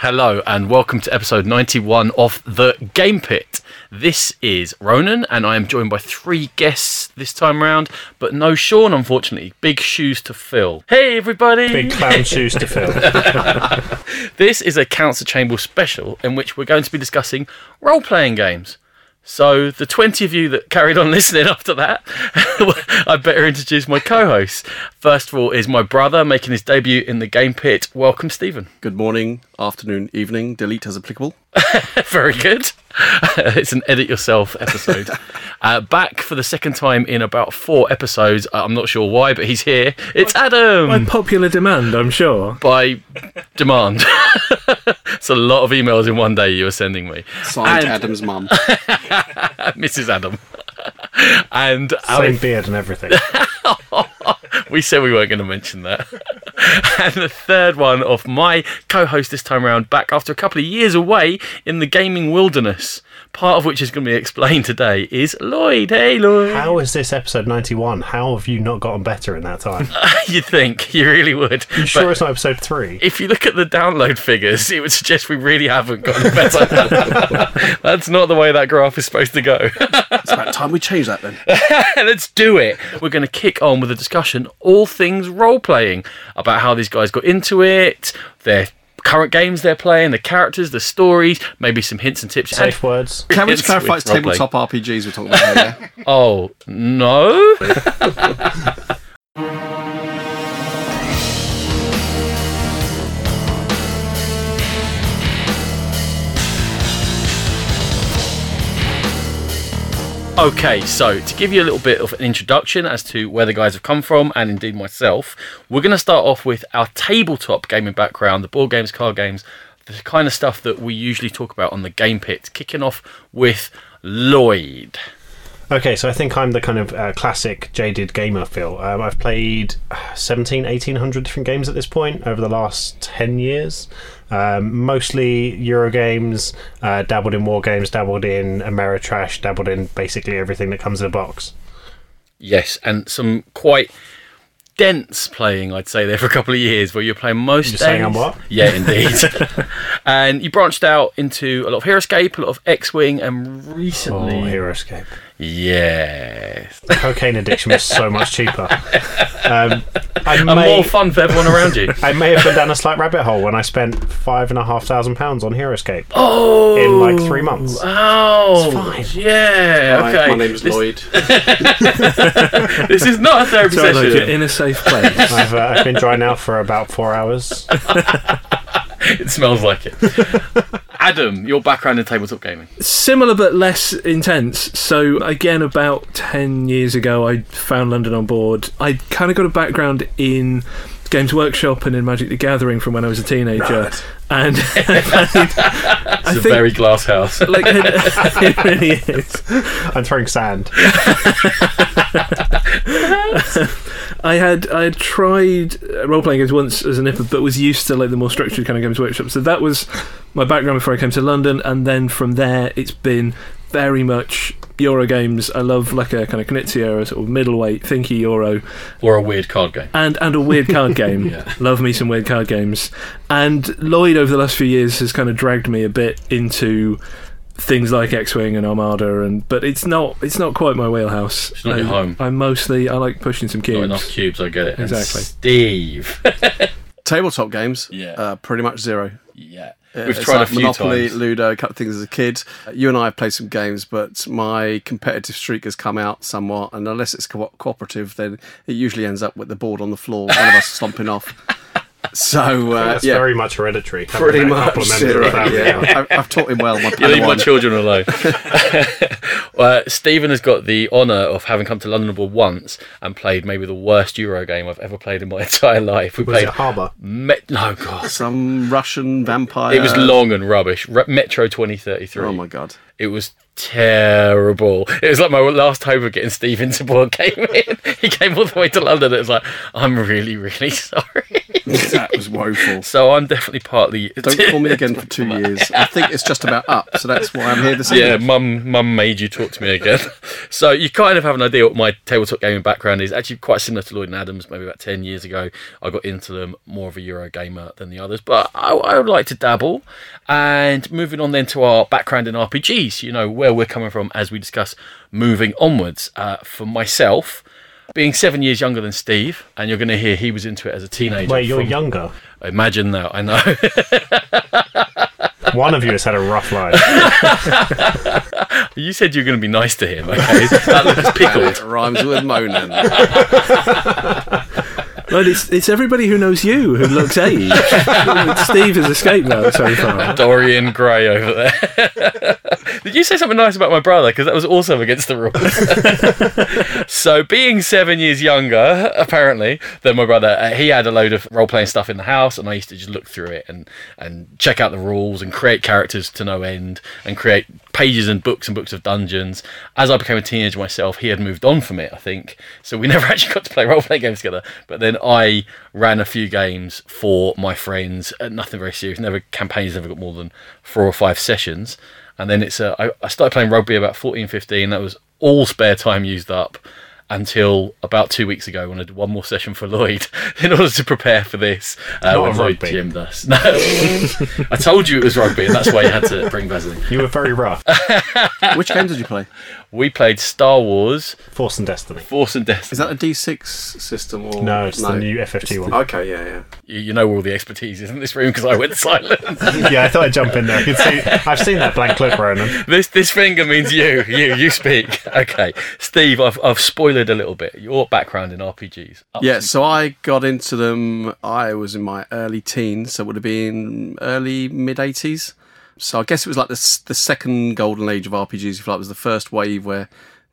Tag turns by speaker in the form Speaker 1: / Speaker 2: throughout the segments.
Speaker 1: Hello and welcome to episode 91 of The Game Pit. This is Ronan and I am joined by three guests this time round, but no Sean unfortunately. Big shoes to fill. Hey everybody!
Speaker 2: Big clown shoes to fill.
Speaker 1: This is a Council Chamber special in which we're going to be discussing role playing games. So, the 20 of you that carried on listening after that, I better introduce my co hosts. First of all, is my brother making his debut in the Game Pit. Welcome, Stephen.
Speaker 3: Good morning, afternoon, evening. Delete as applicable.
Speaker 1: Very good. it's an edit yourself episode. uh, back for the second time in about four episodes. Uh, I'm not sure why, but he's here. It's Adam
Speaker 2: By popular demand, I'm sure.
Speaker 1: by demand. it's a lot of emails in one day you were sending me.
Speaker 3: Signed
Speaker 1: And-
Speaker 3: Adam's mum.
Speaker 1: Mrs. Adam. And our
Speaker 2: Same beard and everything.
Speaker 1: We said we weren't going to mention that. and the third one of my co host this time around, back after a couple of years away in the gaming wilderness, part of which is going to be explained today, is Lloyd. Hey, Lloyd.
Speaker 2: How is this episode 91? How have you not gotten better in that time?
Speaker 1: You'd think, you really would.
Speaker 2: You sure
Speaker 1: But
Speaker 2: it's not episode 3?
Speaker 1: if you look at the download figures, it would suggest we really haven't gotten better. That's not the way that graph is supposed to go.
Speaker 3: It's about time we change that then.
Speaker 1: Let's do it. We're going to kick on with a discussion, all things role playing, about how these guys got into it, their current games they're playing, the characters, the stories, maybe some hints and tips.
Speaker 2: Safe words.
Speaker 3: Can we
Speaker 1: It's
Speaker 3: just clarify it's
Speaker 1: with
Speaker 3: tabletop RPGs we're talking about here? yeah?
Speaker 1: Oh, no? Okay, so to give you a little bit of an introduction as to where the guys have come from, and indeed myself, we're going to start off with our tabletop gaming background, the board games, card games, the kind of stuff that we usually talk about on the Game Pit. Kicking off with Lloyd.
Speaker 2: Okay, so I think I'm the kind of uh, classic jaded gamer feel. Um, I've played uh, 17, 1800 different games at this point over the last 10 years. Um, mostly Euro games, uh, dabbled in war games, dabbled in Ameritrash, dabbled in basically everything that comes in a box.
Speaker 1: Yes, and some quite dense playing, I'd say, there for a couple of years, where you're playing most
Speaker 2: You're saying
Speaker 1: days.
Speaker 2: What?
Speaker 1: Yeah, indeed. and you branched out into a lot of Heroscape, a lot of X-wing, and recently,
Speaker 2: Oh, Heroscape.
Speaker 1: Yes,
Speaker 2: Cocaine addiction was so much cheaper. Um, I
Speaker 1: and
Speaker 2: may,
Speaker 1: more fun for everyone around you.
Speaker 2: I may have been down a slight rabbit hole when I spent five and a half thousand pounds on Heroscape.
Speaker 1: Oh,
Speaker 2: In, like, three months.
Speaker 1: Oh,
Speaker 2: fine.
Speaker 1: yeah.
Speaker 3: Hi,
Speaker 1: Okay,
Speaker 3: my name's
Speaker 1: this,
Speaker 3: Lloyd.
Speaker 1: this is not a therapy
Speaker 4: So like you're
Speaker 1: session.
Speaker 4: in a safe place.
Speaker 2: I've, uh, I've been dry now for about four hours.
Speaker 1: It smells like it. Adam, your background in tabletop gaming.
Speaker 4: Similar but less intense. So again, about ten years ago, I found London on board. I kind of got a background in Games Workshop and in Magic the Gathering from when I was a teenager, and I
Speaker 1: It's a
Speaker 4: think
Speaker 1: very glass house.
Speaker 4: like it, it really is.
Speaker 2: I'm throwing sand.
Speaker 4: I had I had tried uh, role playing games once as a nipper, but was used to like the more structured kind of games workshop. So that was my background before I came to London, and then from there it's been very much Euro games. I love like a kind of Knizia, a sort of middleweight thinky Euro,
Speaker 1: or a weird card game.
Speaker 4: and and a weird card game.
Speaker 1: Yeah.
Speaker 4: Love me some weird card games. And Lloyd over the last few years has kind of dragged me a bit into things like X-wing and Armada, and but it's not it's not quite my wheelhouse.
Speaker 1: It's not your
Speaker 4: I-
Speaker 1: home.
Speaker 4: I'm mostly I like pushing some
Speaker 1: Not
Speaker 4: cubes.
Speaker 1: enough cubes, I get it. And
Speaker 4: Exactly.
Speaker 1: Steve.
Speaker 3: Tabletop games,
Speaker 1: Yeah.
Speaker 3: uh, pretty much zero.
Speaker 1: yeah.
Speaker 3: Uh,
Speaker 1: We've
Speaker 3: it's
Speaker 1: tried a
Speaker 3: like
Speaker 1: few
Speaker 3: Monopoly,
Speaker 1: times.
Speaker 3: Ludo, a couple of things as a kid. Uh, You and I have played some games, but my competitive streak has come out somewhat, and unless it's co- cooperative, then it usually ends up with the board on the floor, one of us stomping off. So uh,
Speaker 2: That's
Speaker 3: yeah,
Speaker 2: very much hereditary.
Speaker 3: pretty much.
Speaker 2: couple of members of the
Speaker 3: Yeah, yeah. I, I've taught him well. My
Speaker 1: You leave my
Speaker 3: Padawan.
Speaker 1: children alone. uh, Stephen has got the honour of having come to London Board once and played maybe the worst Euro game I've ever played in my entire life. We
Speaker 2: Was
Speaker 1: played
Speaker 2: it Harbour?
Speaker 1: Met- no God,
Speaker 3: Some Russian vampire.
Speaker 1: it was long and rubbish. Re- Metro 2033.
Speaker 3: Oh my god.
Speaker 1: It was terrible. It was like my last hope of getting Steve into board gaming. he came all the way to London. It was like, I'm really, really sorry.
Speaker 3: that was woeful.
Speaker 1: So I'm definitely partly.
Speaker 3: Don't call me again for two years. I think it's just about up, so that's why I'm here this evening.
Speaker 1: Yeah,
Speaker 3: evening.
Speaker 1: mum, mum made you talk to me again. so you kind of have an idea what my tabletop gaming background is. Actually, quite similar to Lloyd and Adams. Maybe about ten years ago, I got into them more of a Euro gamer than the others. But I, I would like to dabble. And moving on then to our background in RPGs. You know where we're coming from as we discuss moving onwards. Uh, for myself. Being seven years younger than Steve, and you're going to hear he was into it as a teenager.
Speaker 2: Wait, you're
Speaker 1: from-
Speaker 2: younger.
Speaker 1: Imagine that, I know.
Speaker 2: One of you has had a rough life.
Speaker 1: you said you're going to be nice to him, okay? that looks pickled.
Speaker 3: It rhymes with moaning.
Speaker 4: Well, it's, it's everybody who knows you who looks aged. Steve has escaped that so far.
Speaker 1: Dorian Gray over there. Did you say something nice about my brother? Because that was also against the rules. so, being seven years younger, apparently, than my brother, uh, he had a load of role playing stuff in the house, and I used to just look through it and, and check out the rules and create characters to no end and create pages and books and books of dungeons. As I became a teenager myself, he had moved on from it, I think. So, we never actually got to play role playing games together. But then I ran a few games for my friends, uh, nothing very serious, never campaigns, never got more than four or five sessions. And then it's uh, I, I started playing rugby about 14, 15. That was all spare time used up until about two weeks ago when I did one more session for Lloyd in order to prepare for this. Uh,
Speaker 2: Not
Speaker 1: when
Speaker 2: a
Speaker 1: Lloyd
Speaker 2: rugby.
Speaker 1: GMed us. No, I told you it was rugby, and that's why you had to bring Vaseline.
Speaker 2: You were very rough.
Speaker 3: Which game did you play?
Speaker 1: We played Star Wars,
Speaker 2: Force and Destiny.
Speaker 1: Force and Destiny.
Speaker 3: Is that a D6 system or
Speaker 2: No, it's the new FFG one.
Speaker 3: Okay, yeah, yeah.
Speaker 1: You, you know where all the expertise is in this room because I went silent.
Speaker 2: yeah, I thought I'd jump in there. I could see, I've seen that blank look, Ronan.
Speaker 1: this this finger means you. You you speak. Okay, Steve. I've I've spoiled a little bit. Your background in RPGs. Up
Speaker 3: Yeah,
Speaker 1: to-
Speaker 3: so I got into them. I was in my early teens, so it would have been early mid eighties. So I guess it was like the the second golden age of RPGs. If you like, it was the first wave where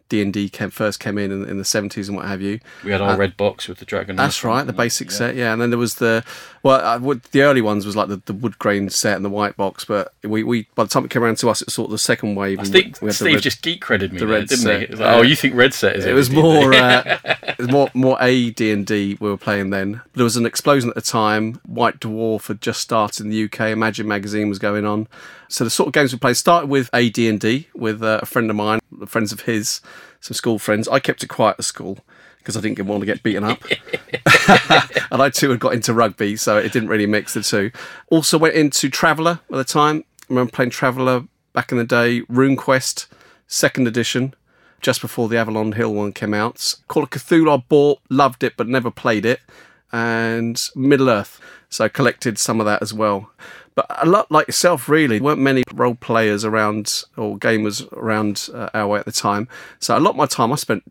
Speaker 3: D and D first came in, in in the seventies and what have you.
Speaker 1: we had our uh, red box with the dragon.
Speaker 3: That's right, the basic set, yeah. And then there was the well, I would, the early ones was like the, the wood grain set and the white box. But we, we by the time it came around to us, it was sort of the second wave.
Speaker 1: I think
Speaker 3: we
Speaker 1: Steve
Speaker 3: red-
Speaker 1: just geek credited me,
Speaker 3: the
Speaker 1: there,
Speaker 3: red
Speaker 1: didn't
Speaker 3: set,
Speaker 1: he? Like,
Speaker 3: yeah.
Speaker 1: oh, you think red set is
Speaker 3: it was more uh, it was more more a D and D we were playing then. There was an explosion at the time. White Dwarf had just started in the UK. Imagine magazine was going on. So the sort of games we played started with a D and D with uh, a friend of mine, friends of his, some school friends. I kept it quiet at school because I didn't want to get beaten up. and I too had got into rugby, so it didn't really mix the two. Also went into Traveller at the time. I remember playing Traveller back in the day. RuneQuest, second edition, just before the Avalon Hill one came out. Call of Cthulhu I bought, loved it, but never played it. And Middle Earth, so I collected some of that as well. But a lot like yourself, really, weren't many role players around or gamers around uh, our way at the time. So a lot of my time I spent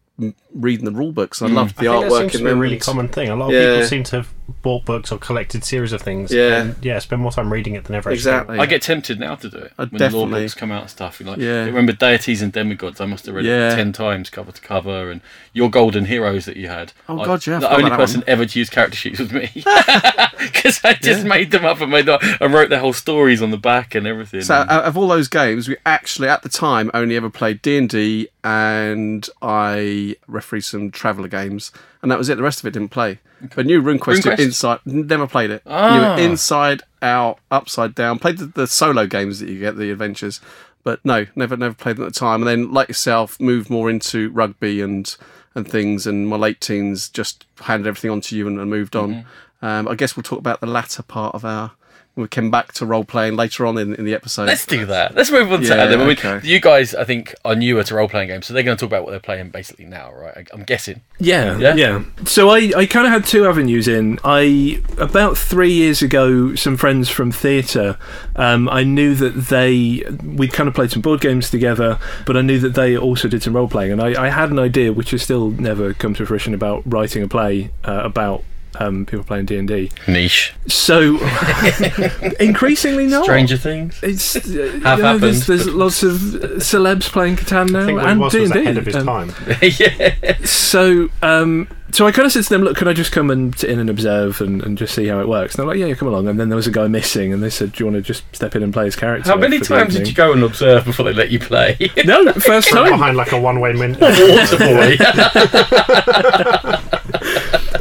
Speaker 3: reading the rule books. I hmm. loved the
Speaker 2: I think that
Speaker 3: artwork
Speaker 2: seems to
Speaker 3: in
Speaker 2: be a really common thing. A lot of
Speaker 3: Yeah.
Speaker 2: people seem to have bought books or collected series of things.
Speaker 3: Yeah.
Speaker 2: and, yeah. Spend more time reading it than ever. actually-
Speaker 3: Exactly.
Speaker 1: I get tempted now to do it
Speaker 3: I
Speaker 1: when the
Speaker 3: definitely-
Speaker 1: law books come out and stuff. You're like,
Speaker 3: Yeah.
Speaker 1: I remember deities and demigods. I must have read
Speaker 3: Yeah.
Speaker 1: it ten times, cover to cover, and your golden heroes that you had.
Speaker 3: Oh,
Speaker 1: I-
Speaker 3: God, yeah,
Speaker 1: the only person
Speaker 3: one.
Speaker 1: ever to use character sheets was me because I just made them up and made them, and wrote their whole stories on the back and everything.
Speaker 3: So out of all those games, we actually at the time only ever played D and D, and I refereed some Traveller games, and that was it. The rest of it didn't play. But new RuneQuest,
Speaker 1: RuneQuest?
Speaker 3: Inside, never played it.
Speaker 1: Ah.
Speaker 3: Inside out, upside down. Played the, the solo games that you get, the adventures, but no, never never played them at the time. And then, like yourself, moved more into rugby and and things. And my late teens just handed everything on to you and, and moved on.
Speaker 1: Mm-hmm.
Speaker 3: Um, I guess we'll talk about the latter part of our. We came back to role playing later on in, in the episode.
Speaker 1: Let's do that. Let's move on to
Speaker 3: Yeah,
Speaker 1: Adam. I mean,
Speaker 3: okay.
Speaker 1: you guys, I think, are newer to role playing games, so they're going to talk about what they're playing basically now, right? I- I'm guessing.
Speaker 4: Yeah,
Speaker 1: Yeah?
Speaker 4: yeah. So I, I kind of had two avenues in. I about three years ago, some friends from theatre. Um, I knew that they we'd kind of played some board games together, but I knew that they also did some role playing, and I, I had an idea, which has still never come to fruition, about writing a play uh, about. Um, people playing D and D.
Speaker 1: Niche.
Speaker 4: So, increasingly not.
Speaker 1: Stranger Things.
Speaker 4: It's uh, you
Speaker 1: Have
Speaker 4: know, there's,
Speaker 1: happened,
Speaker 4: there's
Speaker 1: but-
Speaker 4: lots of uh, celebs playing Catan now,
Speaker 2: I think what it
Speaker 4: and
Speaker 2: was
Speaker 4: D
Speaker 2: was
Speaker 4: and
Speaker 2: ahead of his
Speaker 4: D.
Speaker 2: time.
Speaker 1: yeah.
Speaker 4: So, um, so I kind of said to them, "Look, can I just come and sit in and observe and, and just see how it works?" And they're like, "Yeah, yeah, come along." And then there was a guy missing, and they said, "Do you want to just step in and play his character?"
Speaker 1: How many times did you go and observe before they let you play?
Speaker 4: No, first time.
Speaker 2: behind like a one-way min-
Speaker 1: Water boy.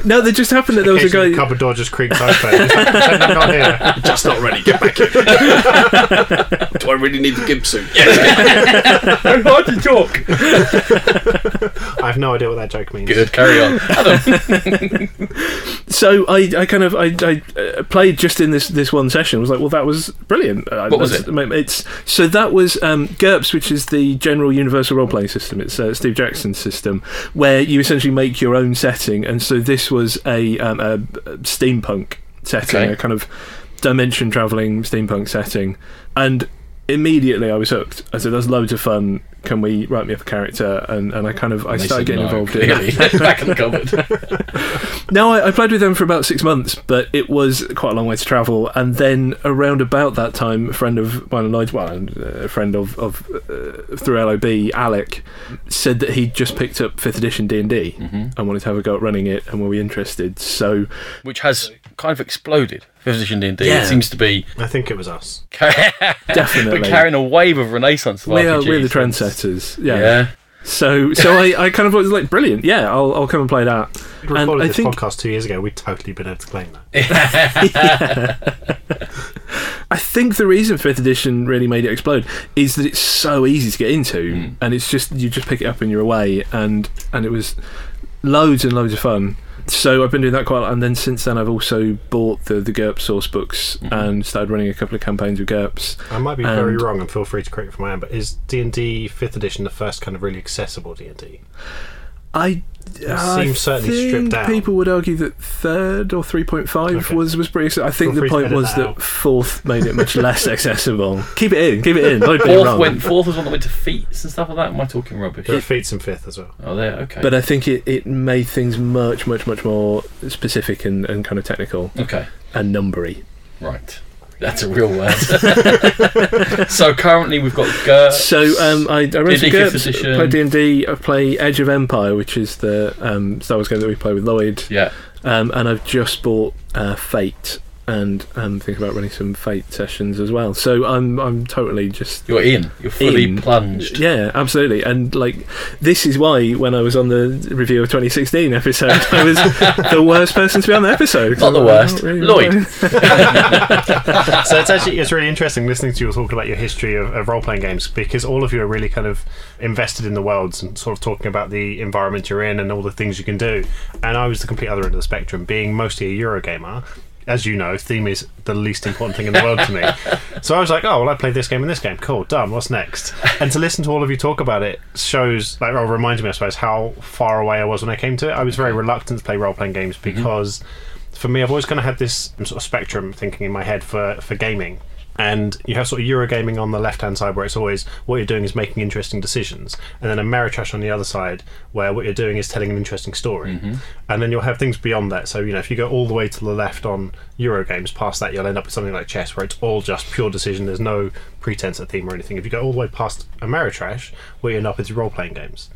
Speaker 4: No, there just happened that there was a guy.
Speaker 2: the cupboard door just creaks open. Like, I'm not here.
Speaker 3: Just not ready. Get back in. Do I really need the gimp suit?
Speaker 1: Very hard to talk.
Speaker 2: I have no idea what that joke means.
Speaker 1: Good, carry on.
Speaker 4: So I, I kind of I, I uh, played just in this this one session. I was like, well, that was brilliant. Uh,
Speaker 1: What was it?
Speaker 4: It's so that was um, GURPS, which is the General Universal Role Playing System. It's uh, Steve Jackson's system, where you essentially make your own setting. And so this was a, um, a, steampunk setting,
Speaker 1: Okay.
Speaker 4: a kind of dimension traveling steampunk setting, and immediately I was hooked. I said, "That's loads of fun. Can we write me up a character?" And and I kind of I
Speaker 1: they
Speaker 4: started getting
Speaker 1: no,
Speaker 4: involved in.
Speaker 1: Back in the cupboard.
Speaker 4: No, I, I played with them for about six months, but it was quite a long way to travel. And then around about that time, a friend of mine and Lloyd's, well, uh, a friend of, of uh, through LOB, Alec, said that he'd just picked up fifth edition D and D and wanted to have a go at running it, and were we interested? So
Speaker 1: Which has kind of exploded. Fifth edition D&D.
Speaker 4: Yeah.
Speaker 1: It seems to be
Speaker 2: I think it was us.
Speaker 4: definitely,
Speaker 1: but carrying a wave of renaissance of
Speaker 4: we are
Speaker 1: RPGs.
Speaker 4: we're the trendsetters. Yeah.
Speaker 1: Yeah.
Speaker 4: So so I, I kind of was like, brilliant. Yeah, I'll I'll come and play that.
Speaker 2: If we
Speaker 4: And
Speaker 2: recorded
Speaker 4: I
Speaker 2: this
Speaker 4: think
Speaker 2: podcast two years ago, we'd totally been able to claim that.
Speaker 4: I think the reason fifth edition really made it explode is that it's so easy to get into,
Speaker 1: Mm.
Speaker 4: and it's just you just pick it up and you're away, and and it was loads and loads of fun. So I've been doing that quite a lot, and then since then I've also bought the the GURPS source books
Speaker 1: Mm-hmm.
Speaker 4: and started running a couple of campaigns with GURPS.
Speaker 2: I might be very wrong, and feel free to correct me if I am. But is D and D Fifth Edition the first kind of really accessible D and D?
Speaker 4: I. I
Speaker 2: seems certainly stripped
Speaker 4: think. People would argue that third or three point five
Speaker 2: Okay.
Speaker 4: was was pretty. I think
Speaker 2: Feel
Speaker 4: the point was
Speaker 2: that
Speaker 4: that
Speaker 2: out.
Speaker 4: fourth made it much less accessible. Keep it in, keep it in. Lloyd being
Speaker 1: Fourth
Speaker 4: wrong.
Speaker 1: went fourth was one that went to feats and stuff like that. Am I talking rubbish?
Speaker 2: There are feats in fifth as well.
Speaker 1: Oh, there. Okay.
Speaker 4: But I think it, it made things much, much, much more specific and, and kind of technical
Speaker 1: okay.
Speaker 4: and numbery.
Speaker 1: Right. That's a real word. so currently we've got GURPS.
Speaker 4: So um, I, I run some
Speaker 1: D&D
Speaker 4: GURPS, play D and D. I play Edge of Empire, which is the um, Star Wars game that we play with Lloyd,
Speaker 1: yeah.
Speaker 4: um, and I've just bought uh, Fate, and um, I'm thinking about running some Fate sessions as well. So I'm I'm totally just
Speaker 1: You're in. You're fully
Speaker 4: In.
Speaker 1: plunged.
Speaker 4: yeah, absolutely. And like this is why when I was on the review of 2016 episode, I was the worst person to be on the episode.
Speaker 1: Not the
Speaker 4: I
Speaker 1: worst.
Speaker 4: really
Speaker 1: Lloyd.
Speaker 2: so it's actually it's really interesting listening to you talk about your history of, of role playing games because all of you are really kind of invested in the worlds and sort of talking about the environment you're in and all the things you can do. And I was the complete other end of the spectrum, being mostly a Eurogamer. As you know, theme is the least important thing in the world to me. So I was like, oh well, I played this game and this game. Cool, done. What's next? And to listen to all of you talk about it shows, like, or reminds me, I suppose, how far away I was when I came to it. I was very reluctant to play role playing games mm-hmm. because for me, I've always kind of had this sort of spectrum thinking in my head for, for gaming. And you have sort of Eurogaming on the left hand side where it's always what you're doing is making interesting decisions. And then a Ameritrash on the other side where what you're doing is telling an interesting story. Mm-hmm. And then you'll have things beyond that. So, you know, if you go all the way to the left on Eurogames, past that, you'll end up with something like chess where it's all just pure decision. There's no pretense at theme or anything. If you go all the way past Ameritrash, what you end up with is role playing games.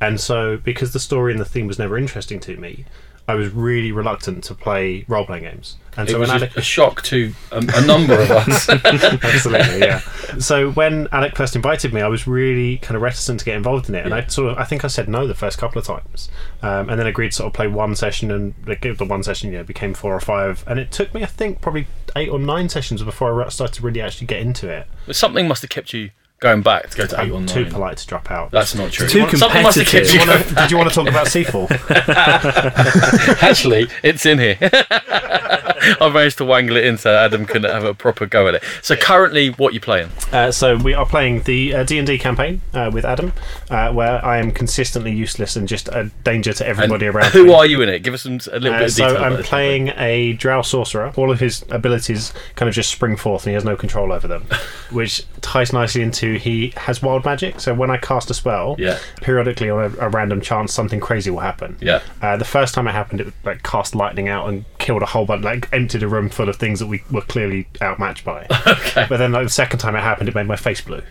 Speaker 2: And so, because the story and the theme was never interesting to me, I was really reluctant to play role playing games. And
Speaker 1: It
Speaker 2: so
Speaker 1: was
Speaker 2: when
Speaker 1: a,
Speaker 2: Alec,
Speaker 1: a shock to a, a number of us.
Speaker 2: absolutely, yeah. So when Alec first invited me, I was really kind of reticent to get involved in it, and I sort of, I think I said no the first couple of times, um, and then agreed to sort of play one session, and like, the one session, you know, became four or five, and it took me, I think, probably eight or nine sessions before I started to really actually get into it.
Speaker 1: But something must have kept you going back to go to eight or
Speaker 2: I'm
Speaker 1: nine.
Speaker 2: too polite to drop out.
Speaker 1: That's not true.
Speaker 4: Too
Speaker 1: Something must have kept
Speaker 4: competitive.
Speaker 2: Did you wanna- did you want to talk about Seafall?
Speaker 1: Actually, it's in here. I've managed to wangle it in so Adam can have a proper go at it. So currently, what are you playing?
Speaker 2: Uh, so we are playing the uh, D&D campaign uh, with Adam, uh, where I am consistently useless and just a danger to
Speaker 1: And
Speaker 2: everybody around
Speaker 1: who
Speaker 2: me.
Speaker 1: are you in it? Give us some a little
Speaker 2: Uh,
Speaker 1: bit of
Speaker 2: so. I'm playing a drow sorcerer. All of his abilities kind of just spring forth, and he has no control over them, which ties nicely into he has wild magic. So when I cast a spell,
Speaker 1: Yeah.
Speaker 2: periodically on a, a random chance, something crazy will happen.
Speaker 1: Yeah.
Speaker 2: Uh, the first time it happened, it like cast lightning out and killed a whole bunch, like emptied a room full of things that we were clearly outmatched by.
Speaker 1: Okay.
Speaker 2: But then, like the second time it happened, it made my face blue.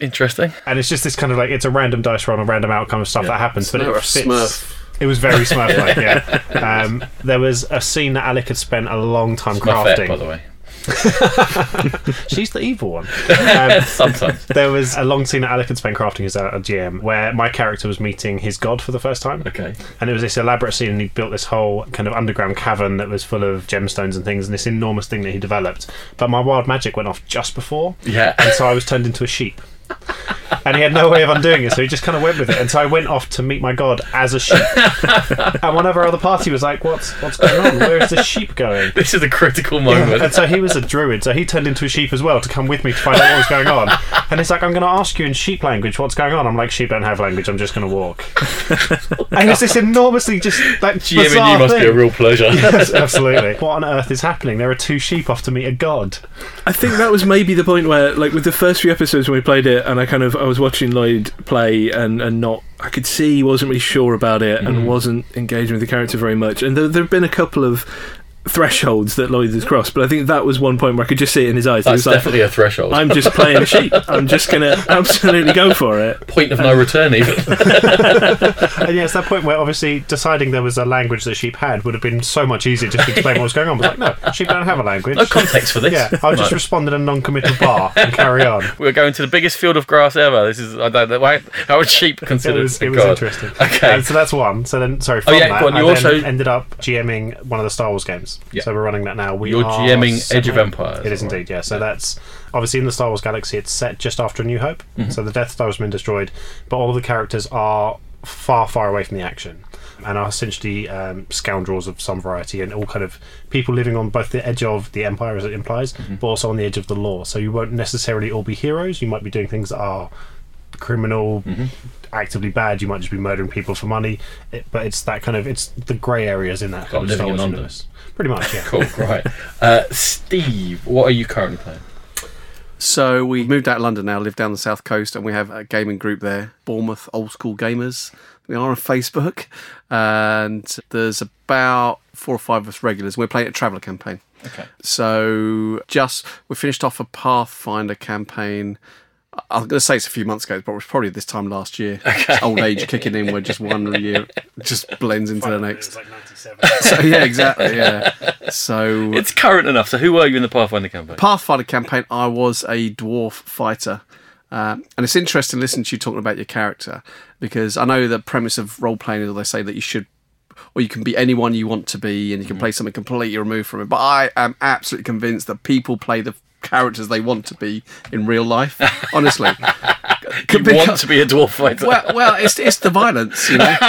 Speaker 1: Interesting.
Speaker 2: and it's just this kind of like it's a random dice roll a random outcome of stuff that happens, but it fits.
Speaker 3: Smurf.
Speaker 2: It was very Smurf like, yeah. Um, there was a scene that Alec had spent a long time
Speaker 1: Muffet,
Speaker 2: crafting.
Speaker 1: by the way.
Speaker 2: She's the evil one. Um,
Speaker 1: Sometimes.
Speaker 2: there was a long scene that Alec had spent crafting as a, a GM where my character was meeting his god for the first time.
Speaker 1: Okay.
Speaker 2: And it was this elaborate scene, and he built this whole kind of underground cavern that was full of gemstones and things, and this enormous thing that he developed. But my wild magic went off just before,
Speaker 1: Yeah.
Speaker 2: and so I was turned into a sheep. And he had no way of undoing it, so he just kind of went with it. And so I went off to meet my god as a sheep. and one of our other party was like, "What's what's going on? Where is the sheep going?"
Speaker 1: This is a critical moment.
Speaker 2: And so he was a druid, so he turned into a sheep as well to come with me to find out what was going on. And it's like, I'm going to ask you in sheep language what's going on. I'm like, sheep don't have language, I'm just going to walk. and it's this enormously just like
Speaker 1: GMing
Speaker 2: bizarre
Speaker 1: you must be a real pleasure.
Speaker 2: Yes, absolutely. What on earth is happening? There are two sheep off to meet a god.
Speaker 4: I think that was maybe the point where, like, with the first few episodes when we played it, and I kind of I was watching Lloyd play, and and not I could see he wasn't really sure about it, and mm-hmm. wasn't engaging with the character very much. And there there have been a couple of thresholds that Lloyd has crossed, but I think that was one point where I could just see it in his eyes. He
Speaker 1: That's
Speaker 4: was like,
Speaker 1: definitely a threshold.
Speaker 4: I'm just playing a sheep. I'm just gonna absolutely go for it.
Speaker 1: Point of no return, even.
Speaker 2: And yeah, it's that point where obviously deciding there was a language that sheep had would have been so much easier just to explain what was going on. But like, no, sheep don't have a language.
Speaker 1: No context for this.
Speaker 2: Yeah, I'll just
Speaker 1: Right.
Speaker 2: respond in a non-committal bar and carry on.
Speaker 1: We're going to the biggest field of grass ever. This is I don't know why how would sheep
Speaker 2: It
Speaker 1: considered
Speaker 2: was, it was
Speaker 1: god?
Speaker 2: interesting.
Speaker 1: Okay.
Speaker 2: And so that's one. So then, sorry, oh, from
Speaker 1: Oh, yeah,
Speaker 2: that,
Speaker 1: go on, you
Speaker 2: I
Speaker 1: also-
Speaker 2: then ended up GMing one of the Star Wars games.
Speaker 1: Yeah.
Speaker 2: So we're running that now. We
Speaker 1: You're GMing Edge of Empires,
Speaker 2: It is
Speaker 1: right?
Speaker 2: indeed, yeah. So that's obviously in the Star Wars galaxy. It's set just after A New Hope.
Speaker 1: Mm-hmm.
Speaker 2: So the Death Star has been destroyed, but all of the characters are far, far away from the action. And are essentially um, scoundrels of some variety, and all kind of people living on both the edge of the empire, as it implies,
Speaker 1: Mm-hmm.
Speaker 2: but also on the edge of the law. So you won't necessarily all be heroes. You might be doing things that are criminal,
Speaker 1: Mm-hmm.
Speaker 2: actively bad. You might just be murdering people for money. It, but it's that kind of it's the grey areas in that kind of
Speaker 1: living in London.
Speaker 2: universe. Pretty much, yeah.
Speaker 1: Cool, right. Uh, Steve, what are you currently playing?
Speaker 3: So we moved out of London now, live down the south coast, and we have a gaming group there, Bournemouth Old School Gamers. We are on Facebook, and there's about four or five of us regulars. We're playing a traveller campaign.
Speaker 1: Okay.
Speaker 3: So just we finished off a Pathfinder campaign. I'm going to say it's a few months ago, but it was probably this time last year. Old age kicking in, where just one year just blends into the next.
Speaker 2: like 97.
Speaker 3: So yeah, exactly. Yeah. So
Speaker 1: It's current enough. So who were you in the Pathfinder campaign?
Speaker 3: Pathfinder campaign, I was a dwarf fighter. Um, and it's interesting listening to you talking about your character because I know the premise of role playing is they say that you should, or you can be anyone you want to be and you can
Speaker 1: Mm-hmm.
Speaker 3: play something completely removed from it. But I am absolutely convinced that people play the characters they want to be in real life. Honestly.
Speaker 1: you
Speaker 3: Because-
Speaker 1: want to be a dwarf fighter?
Speaker 3: well, well, it's it's the violence, you know.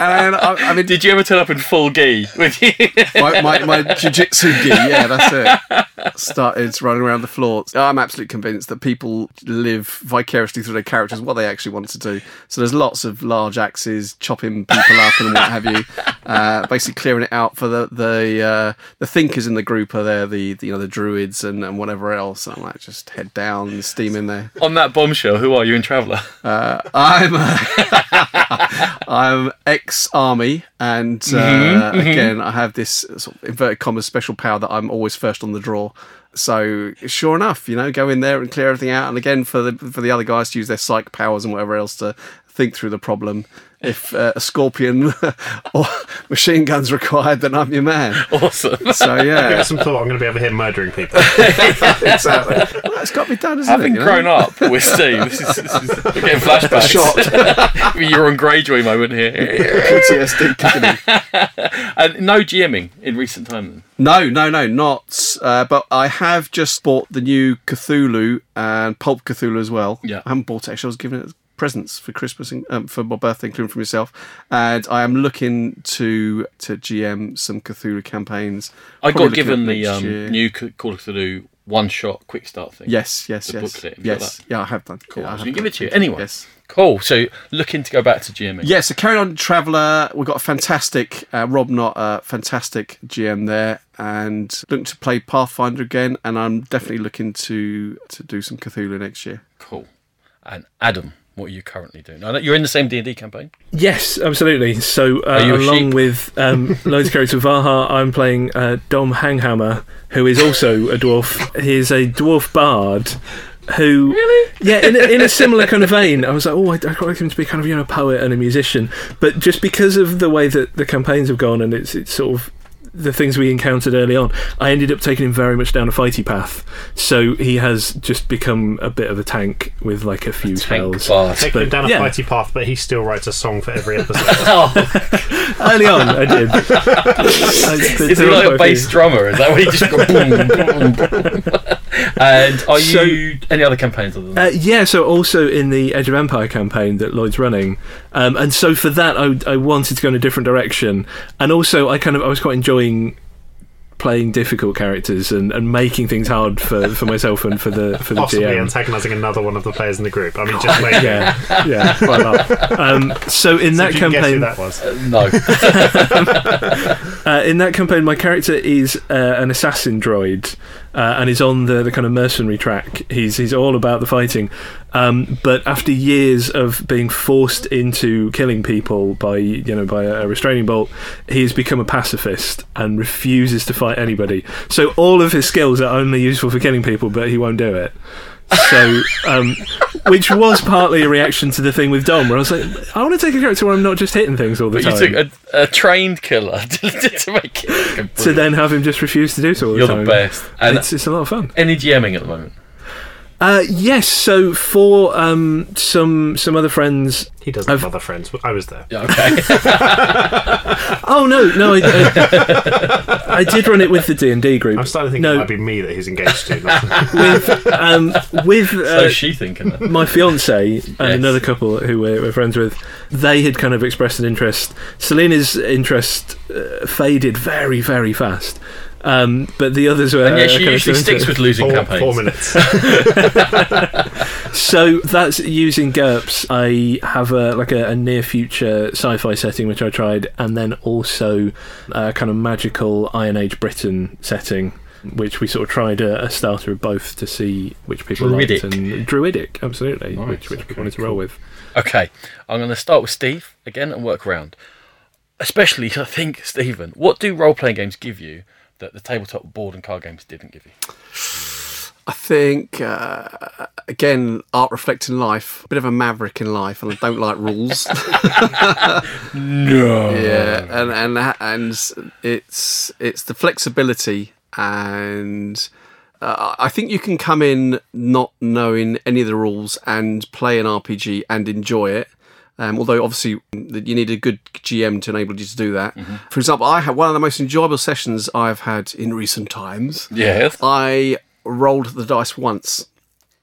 Speaker 3: And I, I mean,
Speaker 1: Did you ever turn up in full gi with you?
Speaker 3: my, my, my jiu-jitsu gi yeah that's it started running around the floor i'm absolutely convinced that people live vicariously through their characters what they actually want to do so there's lots of large axes chopping people up and what have you uh, basically clearing it out for the the uh, the thinkers in the group are there the, the you know the druids and, and whatever else i'm like just head down and steam in there
Speaker 1: On that bombshell, who are you in Traveller?
Speaker 3: I'm uh, I'm ex army, and uh, again I have this sort of inverted commas special power that I'm always first on the draw. So sure enough, you know, go in there and clear everything out, and again for the for the other guys to use their psych powers and whatever else to think through the problem. If uh, a scorpion or machine guns required, then I'm your man.
Speaker 1: Awesome.
Speaker 3: So yeah,
Speaker 2: Give
Speaker 3: yeah,
Speaker 2: it some thought. I'm going to be over here murdering people.
Speaker 3: exactly. Well, it's got to be done, isn't
Speaker 1: Having
Speaker 3: it? you know?
Speaker 1: grown up with Steve, this is, this is we're getting flashbacks.
Speaker 3: Shot.
Speaker 1: Theon Greyjoy moment here.
Speaker 3: PTSD kicking in.
Speaker 1: and no GMing in recent time. Then.
Speaker 3: No, no, no, not. Uh, but I have just bought the new Cthulhu and Pulp Cthulhu as well.
Speaker 1: Yeah.
Speaker 3: I haven't bought it. Actually, I was given it as presents for Christmas and um, for my birthday, including from yourself. And I am looking to to GM some Cthulhu campaigns.
Speaker 1: I got given the um, new Call of Cthulhu one shot quick start thing.
Speaker 3: Yes, yes,
Speaker 1: the
Speaker 3: yes,
Speaker 1: booklet, have you got
Speaker 3: yes. Yeah, I have done.
Speaker 1: Cool.
Speaker 3: Yeah,
Speaker 1: I
Speaker 3: I
Speaker 1: was going to give it to you. Anyway.
Speaker 3: Yes.
Speaker 1: Cool. So looking to go back to GMing.
Speaker 3: Yeah, so carrying on Traveller, we've got a fantastic uh, Rob Not, a fantastic GM there, and looking to play Pathfinder again, and I'm definitely looking to to do some Cthulhu next year.
Speaker 1: Cool. And Adam, what are you currently doing? I you're in the same D and D campaign.
Speaker 4: Yes, absolutely. So, uh,
Speaker 1: Are you a
Speaker 4: along
Speaker 1: sheep?
Speaker 4: with um, loads of characters of Vaha, I'm playing uh, Dom Hanghammer, who is also a dwarf. He is a dwarf bard, who Really? yeah in a, in a similar kind of vein i was like oh i'd quite like him to be kind of you know a poet and a musician but just because of the way that the campaigns have gone and it's it's sort of the things we encountered early on i ended up taking him very much down a fighty path so he has just become a bit of a tank with like a few
Speaker 1: Tank
Speaker 4: spells.
Speaker 2: Taking him
Speaker 4: But,
Speaker 2: down a
Speaker 4: yeah.
Speaker 2: fighty path, but he still writes a song for every episode. Oh.
Speaker 4: early on i did I-
Speaker 1: Is he like a bass drummer? Is that what he just go boom, boom, boom? And are
Speaker 4: So-
Speaker 1: you any other campaigns other than that?
Speaker 4: Uh, yeah, so also in the Edge of Empire campaign that Lloyd's running, um, and so for that I, I wanted to go in a different direction, and also I kind of I was quite enjoying playing difficult characters and, and making things hard for, for myself and for the for the
Speaker 2: Possibly
Speaker 4: GM.
Speaker 2: antagonising another one of the players in the group. I mean, just maybe.
Speaker 4: yeah, yeah, why not? Um, so in
Speaker 2: So
Speaker 4: that
Speaker 2: do you guess who
Speaker 4: campaign,
Speaker 2: that was?
Speaker 1: no.
Speaker 4: Uh, in that campaign, my character is uh, an assassin droid, uh, and is on the, the kind of mercenary track. He's he's all about the fighting, um, but after years of being forced into killing people by you know by a restraining bolt, he has become a pacifist and refuses to fight anybody. So all of his skills are only useful for killing people, but he won't do it. So, um, which was partly a reaction to the thing with Dom, where I was like, I want to take a character where I'm not just hitting things all the
Speaker 1: But you
Speaker 4: time.
Speaker 1: took a, a trained killer to, to make it.
Speaker 4: to then have him just refuse to do so all the
Speaker 1: You're
Speaker 4: time.
Speaker 1: the best. And
Speaker 4: it's, it's a lot of fun.
Speaker 1: any GMing at the moment?
Speaker 4: Uh, yes, so for um, some some other friends.
Speaker 2: He doesn't have
Speaker 4: I've-
Speaker 2: other friends. I was there.
Speaker 1: Yeah, okay.
Speaker 4: Oh no, no, I, I, I did run it with the D and D group.
Speaker 2: I'm starting to think
Speaker 4: No.
Speaker 2: it might be me that he's engaged to. not-
Speaker 4: with um, with
Speaker 1: so
Speaker 4: uh,
Speaker 1: is she thinking that?
Speaker 4: my fiance and another couple who we're, we're friends with, they had kind of expressed an interest. Selena's interest uh, faded very, very fast. Um, but the others were.
Speaker 1: And yeah, she usually sticks with losing
Speaker 2: four,
Speaker 1: campaigns.
Speaker 2: four minutes.
Speaker 4: So that's using GURPS. I have a like a, a near future sci-fi setting which I tried, and then also a kind of magical Iron Age Britain setting, which we sort of tried a, a starter of both to see which people
Speaker 1: Druidic.
Speaker 4: liked. And druidic, absolutely,
Speaker 1: Nice,
Speaker 4: which which
Speaker 1: okay,
Speaker 4: people wanted to roll with.
Speaker 1: Okay, I'm going to start with Steve again and work around. Especially, I think, Stephen, what do role playing games give you that the tabletop board and card games didn't give you?
Speaker 3: I think uh, again, art reflecting life. A bit of a maverick in life, and I don't like rules.
Speaker 1: No.
Speaker 3: yeah, and and and it's it's the flexibility, and uh, I think you can come in not knowing any of the rules and play an RPG and enjoy it. Um, although obviously you need a good GM to enable you to do that. For example, I had one of the most enjoyable sessions I've had in recent times.
Speaker 1: Yes.
Speaker 3: I rolled the dice once,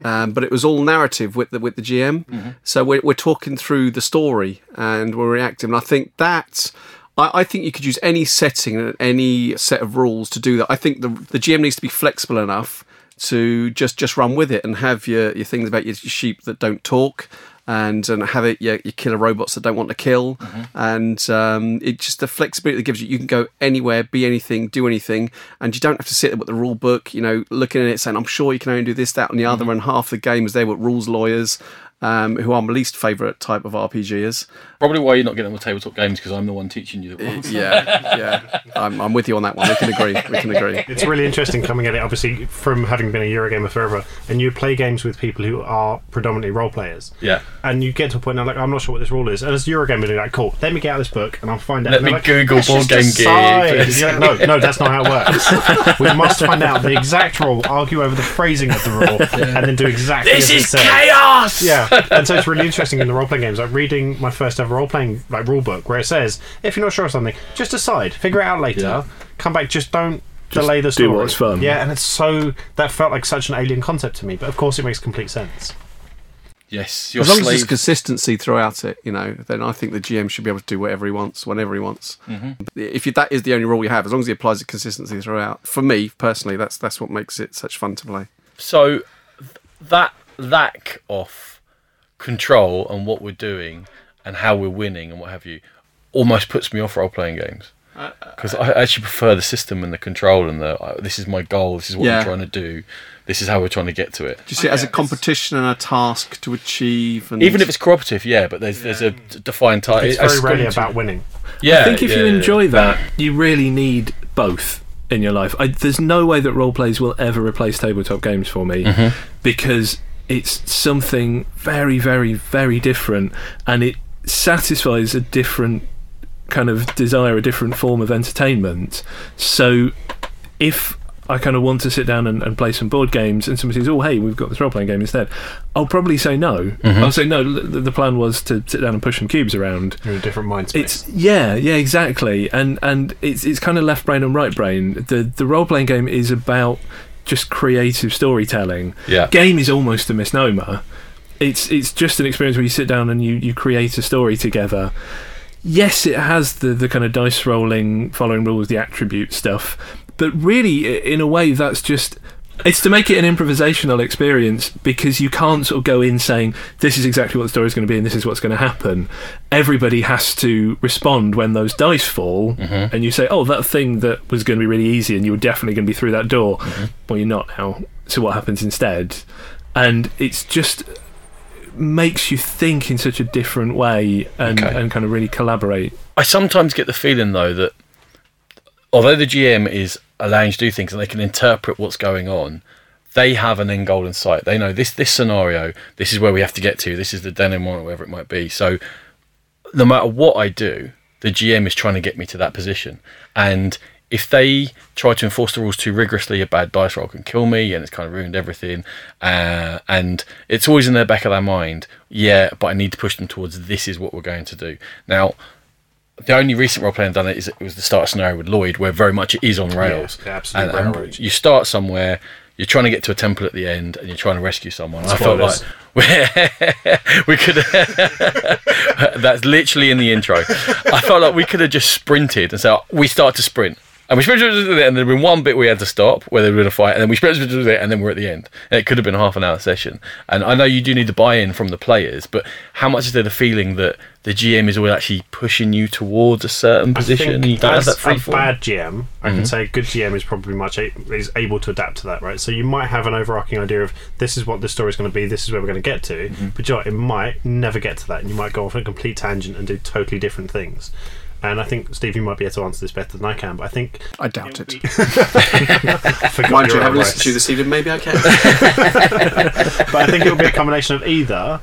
Speaker 3: um, but it was all narrative with the with the GM. So we're we're talking through the story and we're reacting. And I think that. I I think you could use any setting and any set of rules to do that. I think the the GM needs to be flexible enough to just just run with it and have your, your things about your sheep that don't talk and and have it your, your killer robots that don't want to kill. And um, it just the flexibility that gives you you can go anywhere be anything do anything and you don't have to sit there with the rule book you know looking at it saying i'm sure you can only do this that and the other and half the game is there with rules lawyers um, who are my least favourite type of RPGers.
Speaker 1: Probably why you're not getting on with tabletop games because I'm the one teaching you the rules.
Speaker 3: Yeah, yeah, I'm, I'm with you on that one. We can agree. We can agree.
Speaker 2: It's really interesting coming at it, obviously, from having been a Eurogamer forever, and you play games with people who are predominantly role players.
Speaker 1: Yeah.
Speaker 2: And you get to a point now, like, I'm not sure what this rule is. And as a Eurogamer, you're like, cool, let me get out this book and I'll find out.
Speaker 1: Let me
Speaker 2: like,
Speaker 1: Google Board Game Geek.
Speaker 2: like, no, no, that's not how it works. we must find out the exact rule, argue over the phrasing of the rule, and then do exactly
Speaker 1: This
Speaker 2: as it
Speaker 1: is
Speaker 2: says.
Speaker 1: chaos!
Speaker 2: Yeah, and so it's really interesting in the role playing games, like reading my first ever role playing like rule book, where it says if you're not sure of something, just decide, figure it out later,
Speaker 1: Yeah.
Speaker 2: come back, just don't
Speaker 4: Just
Speaker 2: delay the story.
Speaker 4: do what's fun.
Speaker 2: Yeah, and it's so that felt like such an alien concept to me, but of course it makes complete sense.
Speaker 1: Yes, your
Speaker 3: As long as
Speaker 1: slave.
Speaker 3: there's consistency throughout it, you know, then I think the GM should be able to do whatever he wants, whenever he wants. Mm-hmm. If you, that is the only rule you have, as long as he applies the consistency throughout. For me personally, that's that's what makes it such fun to play.
Speaker 1: So th- that lack of control and what we're doing and how we're winning and what have you almost puts me off role playing games. Because I actually prefer the system and the control and the uh, this is my goal, this is what
Speaker 3: Yeah.
Speaker 1: we're trying to do, this is how we're trying to get to it.
Speaker 3: Do you see it as a competition and a task to achieve? And
Speaker 1: Even if it's cooperative, yeah, but there's there's a d- defined time.
Speaker 2: It's very rarely about winning.
Speaker 1: Yeah,
Speaker 4: I think if
Speaker 1: yeah,
Speaker 4: you
Speaker 1: yeah.
Speaker 4: enjoy that, you really need both in your life. I, there's no way that role plays will ever replace tabletop games for me
Speaker 1: Mm-hmm.
Speaker 4: because it's something very, very, very different, and it satisfies a different kind of desire, a different form of entertainment. So, if I kind of want to sit down and, and play some board games, and somebody says, "Oh, hey, we've got this role playing game instead," I'll probably say no. Mm-hmm. I'll say no. The, the plan was to sit down and push some cubes around.
Speaker 2: You're in a different mind space.
Speaker 4: It's yeah, yeah, exactly, and and it's it's kind of left brain and right brain. The the role playing game is about just creative storytelling.
Speaker 1: Yeah.
Speaker 4: Game is almost a misnomer. It's it's just an experience where you sit down and you you create a story together. Yes, it has the the kind of dice rolling, following rules, the attribute stuff, but really, in a way, that's just. It's to make it an improvisational experience because you can't sort of go in saying this is exactly what the story is going to be and this is what's going to happen. Everybody has to respond when those dice fall, mm-hmm. and you say, "Oh, that thing that was going to be really easy and you were definitely going to be through that door." Mm-hmm. Well, you're not now. So what happens instead? And it's just makes you think in such a different way and,
Speaker 1: Okay.
Speaker 4: and kind of really collaborate.
Speaker 1: I sometimes get the feeling though that although the GM is allowing you to do things and they can interpret what's going on, they have an end goal in sight. They know this this scenario, this is where we have to get to. This is the denouement, or whatever it might be. So no matter what I do, the GM is trying to get me to that position. And if they try to enforce the rules too rigorously, a bad dice roll can kill me, and it's kind of ruined everything. Uh, and it's always in their back of their mind, yeah, but I need to push them towards this is what we're going to do. Now, the only recent role playing I've done it is it was the start scenario with Lloyd, where very much it is on rails.
Speaker 2: Yeah,
Speaker 1: and, and you start somewhere, you're trying to get to a temple at the end, and you're trying to rescue someone. I felt like we could. that's literally in the intro. I felt like we could have just sprinted and said we start to sprint. And we sprinted, and there'd been one bit we had to stop where there would been a fight, and then we sprinted, and then we're at the end. And it could have been a half an hour session. And I know you do need the buy-in from the players, but how much is there the feeling that the GM is always actually pushing you towards a certain position? you don't
Speaker 2: as
Speaker 1: that
Speaker 2: a
Speaker 1: form?
Speaker 2: bad GM, I can mm-hmm. say a good GM is probably much a- is able to adapt to that, right? So you might have an overarching idea of this is what the story is going to be, this is where we're going to get to, mm-hmm. but you know, it might never get to that, and you might go off on a complete tangent and do totally different things. And I think Steve, you might be able to answer this better than I can, but I think
Speaker 3: I doubt it.
Speaker 2: I forgot
Speaker 3: Mind you,
Speaker 2: your
Speaker 3: haven't
Speaker 2: own
Speaker 3: listened to you this evening. Maybe I can.
Speaker 2: but I think it will be a combination of either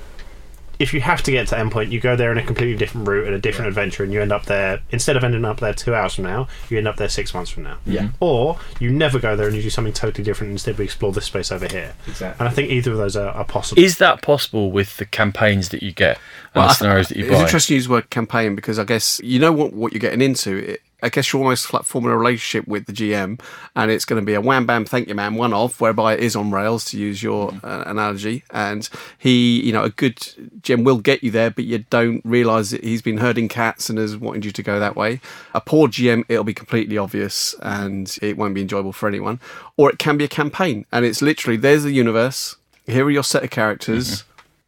Speaker 2: if you have to get to endpoint, you go there in a completely different route and a different adventure, and you end up there instead of ending up there two hours from now, you end up there six months from now.
Speaker 1: Yeah. Mm-hmm.
Speaker 2: Or you never go there and you do something totally different. Instead, we explore this space over here.
Speaker 3: Exactly.
Speaker 2: And I think either of those are, are possible.
Speaker 1: Is that possible with the campaigns that you get and
Speaker 3: Well,
Speaker 1: the
Speaker 3: I-
Speaker 1: scenarios that you
Speaker 3: It's interesting you use the word campaign because I guess you know what, what you're getting into. It, I guess you're almost like forming a relationship with the GM, and it's going to be a wham bam thank you man one off, whereby it is on rails to use your
Speaker 1: Mm-hmm.
Speaker 3: uh, analogy. And he, you know, a good GM will get you there, but you don't realise that he's been herding cats and has wanted you to go that way. A poor GM, it'll be completely obvious and it won't be enjoyable for anyone. Or it can be a campaign, and it's literally there's the universe. Here are your set of characters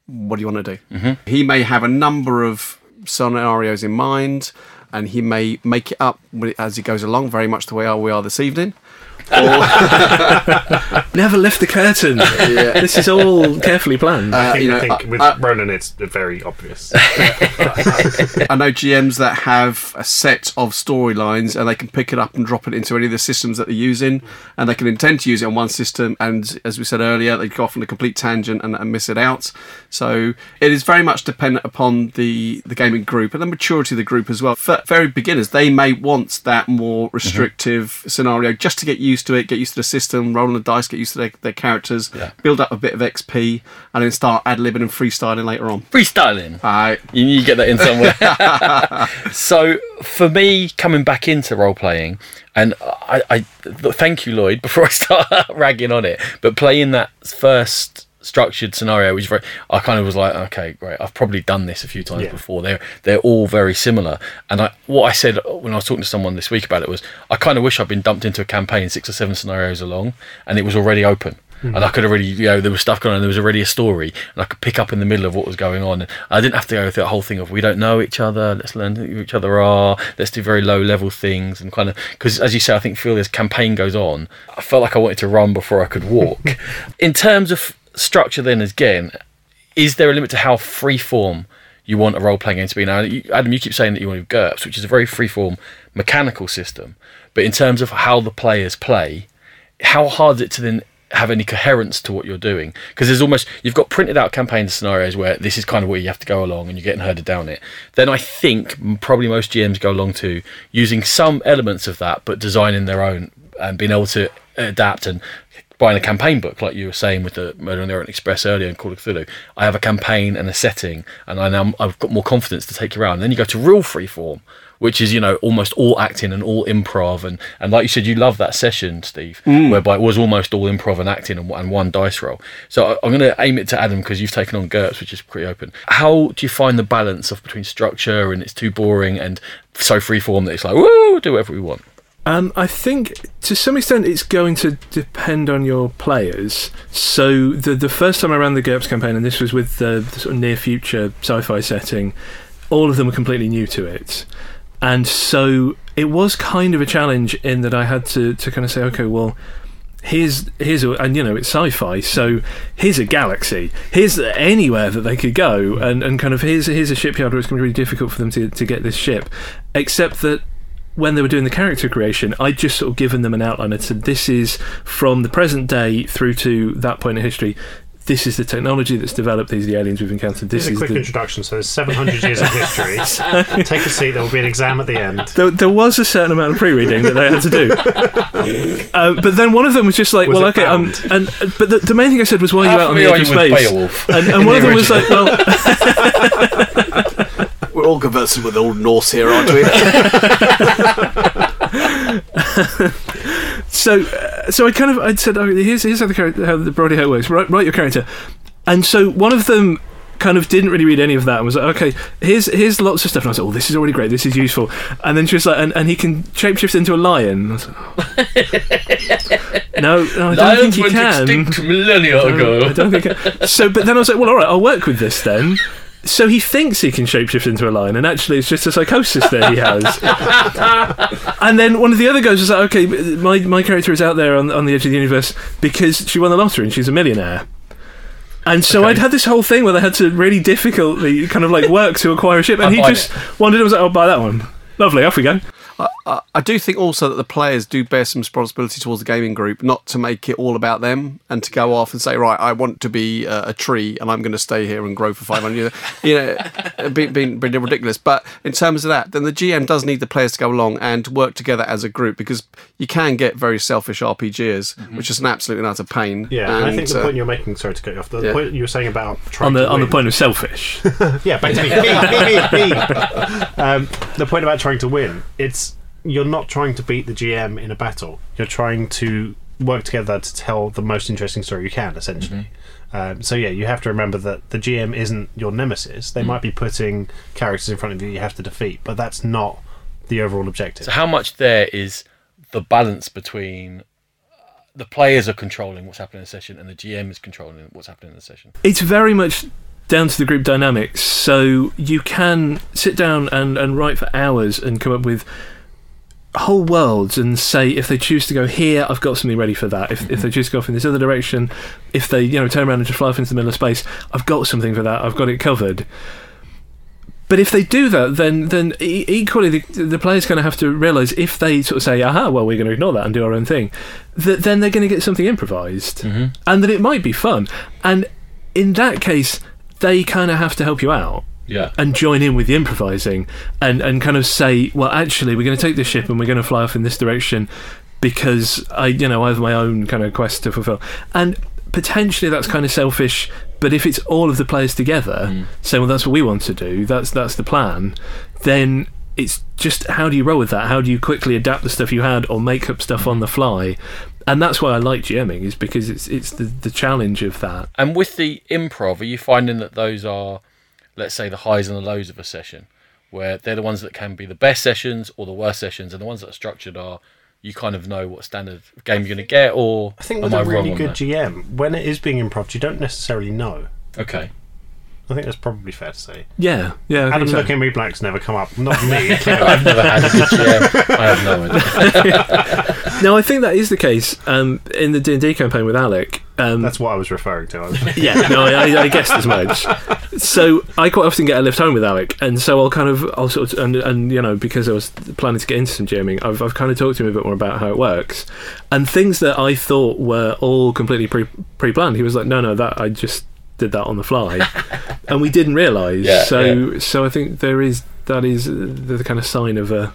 Speaker 3: what do you want to do? He may have a number of scenarios in mind, and he may make it up as he goes along, very much the way we are this evening.
Speaker 4: Never lift the curtain. This is all carefully planned.
Speaker 2: Uh, I think,
Speaker 3: you know,
Speaker 2: I think
Speaker 3: I-
Speaker 2: with
Speaker 3: I-
Speaker 2: Ronan, it's very obvious.
Speaker 3: I know GMs that have a set of storylines, and they can pick it up and drop it into any of the systems that they're using, and they can intend to use it on one system, and as we said earlier, they go off on a complete tangent and, and miss it out. So it is very much dependent upon the the gaming group and the maturity of the group as well. For very beginners, they may want that more mm-hmm. restrictive scenario just to get used to it, get used to the system, rolling the dice, get used to their, their characters,
Speaker 1: Yeah.
Speaker 3: build up a bit of XP, and then start ad libbing and freestyling later on.
Speaker 1: Freestyling.
Speaker 3: Aye.
Speaker 1: You need to get that in somewhere. so for me, coming back into role playing, and I, I thank you, Lloyd, before I start ragging on it, but playing that first structured scenario was very. I kind of was like, okay, great. I've probably done this a few times
Speaker 2: Yeah.
Speaker 1: before. They're they're all very similar. And I, what I said when I was talking to someone this week about it was, I kind of wish I'd been dumped into a campaign six or seven scenarios along, and it was already open. Hmm. And I could already, you know, there was stuff going on. There was already a story, and I could pick up in the middle of what was going on. And I didn't have to go through the whole thing of we don't know each other. Let's learn who each other are. Let's do very low level things and kind of because, as you say, I think feel this campaign goes on. I felt like I wanted to run before I could walk. in terms of structure, then is again, is there a limit to how free form you want a role playing game to be? Now, you, Adam, you keep saying that you want GURPS, which is a very free form mechanical system, but in terms of how the players play, how hard is it to then have any coherence to what you're doing because there's almost you've got printed out campaign scenarios where this is kind of where you have to go along and you're getting herded down it then i think probably most gms go along to using some elements of that but designing their own and being able to adapt and buying a campaign book like you were saying with the murder on the orient express earlier in call of cthulhu. I have a campaign and a setting and i now i've got more confidence to take you around. And then you go to real freeform which is you know almost all acting and all improv and and like you said you love that session steve mm. whereby it was almost all improv and acting and, and one dice roll. So I, i'm going to aim it to adam because you've taken on GURPS which is pretty open. How do you find the balance of between structure and it's too boring and so freeform that it's like woo do whatever we want
Speaker 4: Um, I think to some extent it's going to depend on your players. So the the first time I ran the GURPS campaign, and this was with the, the sort of near future sci-fi setting, all of them were completely new to it, and so it was kind of a challenge in that I had to to kind of say, okay, well. Here's here's a, and you know it's sci-fi, so here's a galaxy. Here's anywhere that they could go, and, and kind of here's here's a shipyard where it's going to be really difficult for them to to get this ship. Except that when they were doing the character creation, I'd just sort of given them an outline and said, this is from the present day through to that point in history. This is the technology that's developed. These are the aliens we've encountered. This
Speaker 2: This is a quick
Speaker 4: the.
Speaker 2: introduction. So there's 700 years of history. Take a seat. There will be an exam at the end.
Speaker 4: There, there was a certain amount of pre-reading that they had to do, uh, but then one of them was just like,
Speaker 2: Was
Speaker 4: "Well, okay." Um, and uh, but the, the main thing I said was, "Why are you out on the
Speaker 1: How
Speaker 4: edge of space?"
Speaker 1: Beowulf?
Speaker 4: And, and
Speaker 1: In
Speaker 4: one of
Speaker 1: the
Speaker 4: them was like, "Well,
Speaker 3: We're all conversing with Old Norse here, aren't we?
Speaker 4: so uh, so I kind of I'd said, oh, here's here's how the character, how the broadly how it works. Write, write your character, and so one of them kind of didn't really read any of that and was like, okay, here's here's lots of stuff. And I was like, oh, this is already great. This is useful. And then she was like, and, and he can shapeshift into a lion. I was like, no, no, I don't
Speaker 1: Lions
Speaker 4: think he
Speaker 1: went
Speaker 4: can.
Speaker 1: extinct millennia
Speaker 4: No,
Speaker 1: ago.
Speaker 4: I don't think. I- so, but then I was like, well, all right, I'll work with this then. So he thinks he can shapeshift into a lion, and actually it's just a psychosis that he has. and then one of the other guys was like, okay, my, my character is out there on, on the edge of the universe because she won the lottery and she's a millionaire. And so
Speaker 1: Okay.
Speaker 4: I'd had this whole thing where they had to really difficultly kind of like work to acquire a ship, and
Speaker 1: I
Speaker 4: he just wandered and was like, "I'll buy that one." Lovely, off we go.
Speaker 3: I, I, I do think also that the players do bear some responsibility towards the gaming group, not to make it all about them and to go off and say, right, I want to be a, a tree and I'm going to stay here and grow for 500 years. You know, being, being, being ridiculous. But in terms of that, then the GM does need the players to go along and work together as a group because you can get very selfish RPGers, which is an absolute and utter pain.
Speaker 2: Yeah, and I think the
Speaker 3: uh,
Speaker 2: point you're making, sorry to cut you off, the
Speaker 3: yeah.
Speaker 2: point you were saying about trying
Speaker 4: On the
Speaker 2: to
Speaker 4: on the point of selfish.
Speaker 2: Yeah, back to me. me, me, me, me. Um, the point about trying to win, it's you're not trying to beat the GM in a battle. You're trying to work together to tell the most interesting story you can, essentially. Um, so yeah, you have to remember that the GM isn't your nemesis. They might be putting characters in front of you you have to defeat, but that's not the overall objective.
Speaker 1: So how much there is the balance between uh, the players are controlling what's happening in the session and the GM is controlling what's happening in the session?
Speaker 4: it's very much down to the group dynamics. So you can sit down and, and write for hours and come up with whole worlds and say if they choose to go here, I've got something ready for that. If, if they mm-hmm. choose to go off in this other direction, if they you know turn around and just fly off into the middle of space, I've got something for that. I've got it covered. But if they do that, then then e- equally the, the player's going to have to realise if they sort of say, "Aha, well, we're going to ignore that and do our own thing," that then they're going to get something improvised, mm-hmm. and that it might be fun. And in that case, they kind of have to help you out
Speaker 1: Yeah.
Speaker 4: and join in with the improvising and, and kind of say, well, actually, we're going to take this ship and we're going to fly off in this direction because I, you know, I have my own kind of quest to fulfill. And potentially that's kind of selfish, but if it's all of the players together mm. saying, well, that's what we want to do, that's that's the plan, then it's just how do you roll with that? How do you quickly adapt the stuff you had or make up stuff on the fly? And that's why I like GMing is because it's it's the, the challenge of that.
Speaker 1: And with the improv, are you finding that those are, let's say, the highs and the lows of a session, where they're the ones that can be the best sessions or the worst sessions, and the ones that are structured are you kind of know what standard game you're going to get, or
Speaker 2: I think with
Speaker 1: I
Speaker 2: a
Speaker 1: wrong
Speaker 2: really good? GM, when it is being improv, you don't necessarily know.
Speaker 1: Okay.
Speaker 2: I think that's probably fair to say.
Speaker 4: Yeah, yeah. I think
Speaker 2: Adam's
Speaker 4: so.
Speaker 2: looking at me blank's never come up. Not me. clearly.
Speaker 1: I've never had a GM. I have no idea.
Speaker 4: No, I think that is the case. Um, in the D and D campaign with Alec, Um,
Speaker 2: That's what I was referring to. I was-
Speaker 4: yeah, no, I, I guessed as much. So I quite often get a lift home with Alec, and so I'll kind of, I'll sort of, and, and you know, because I was planning to get into some GMing, I've, I've kind of talked to him a bit more about how it works, and things that I thought were all completely pre pre planned. He was like, no, no, that I just did that on the fly, and we didn't realise.
Speaker 1: Yeah,
Speaker 4: so, so I think there is that is the, the kind of sign of a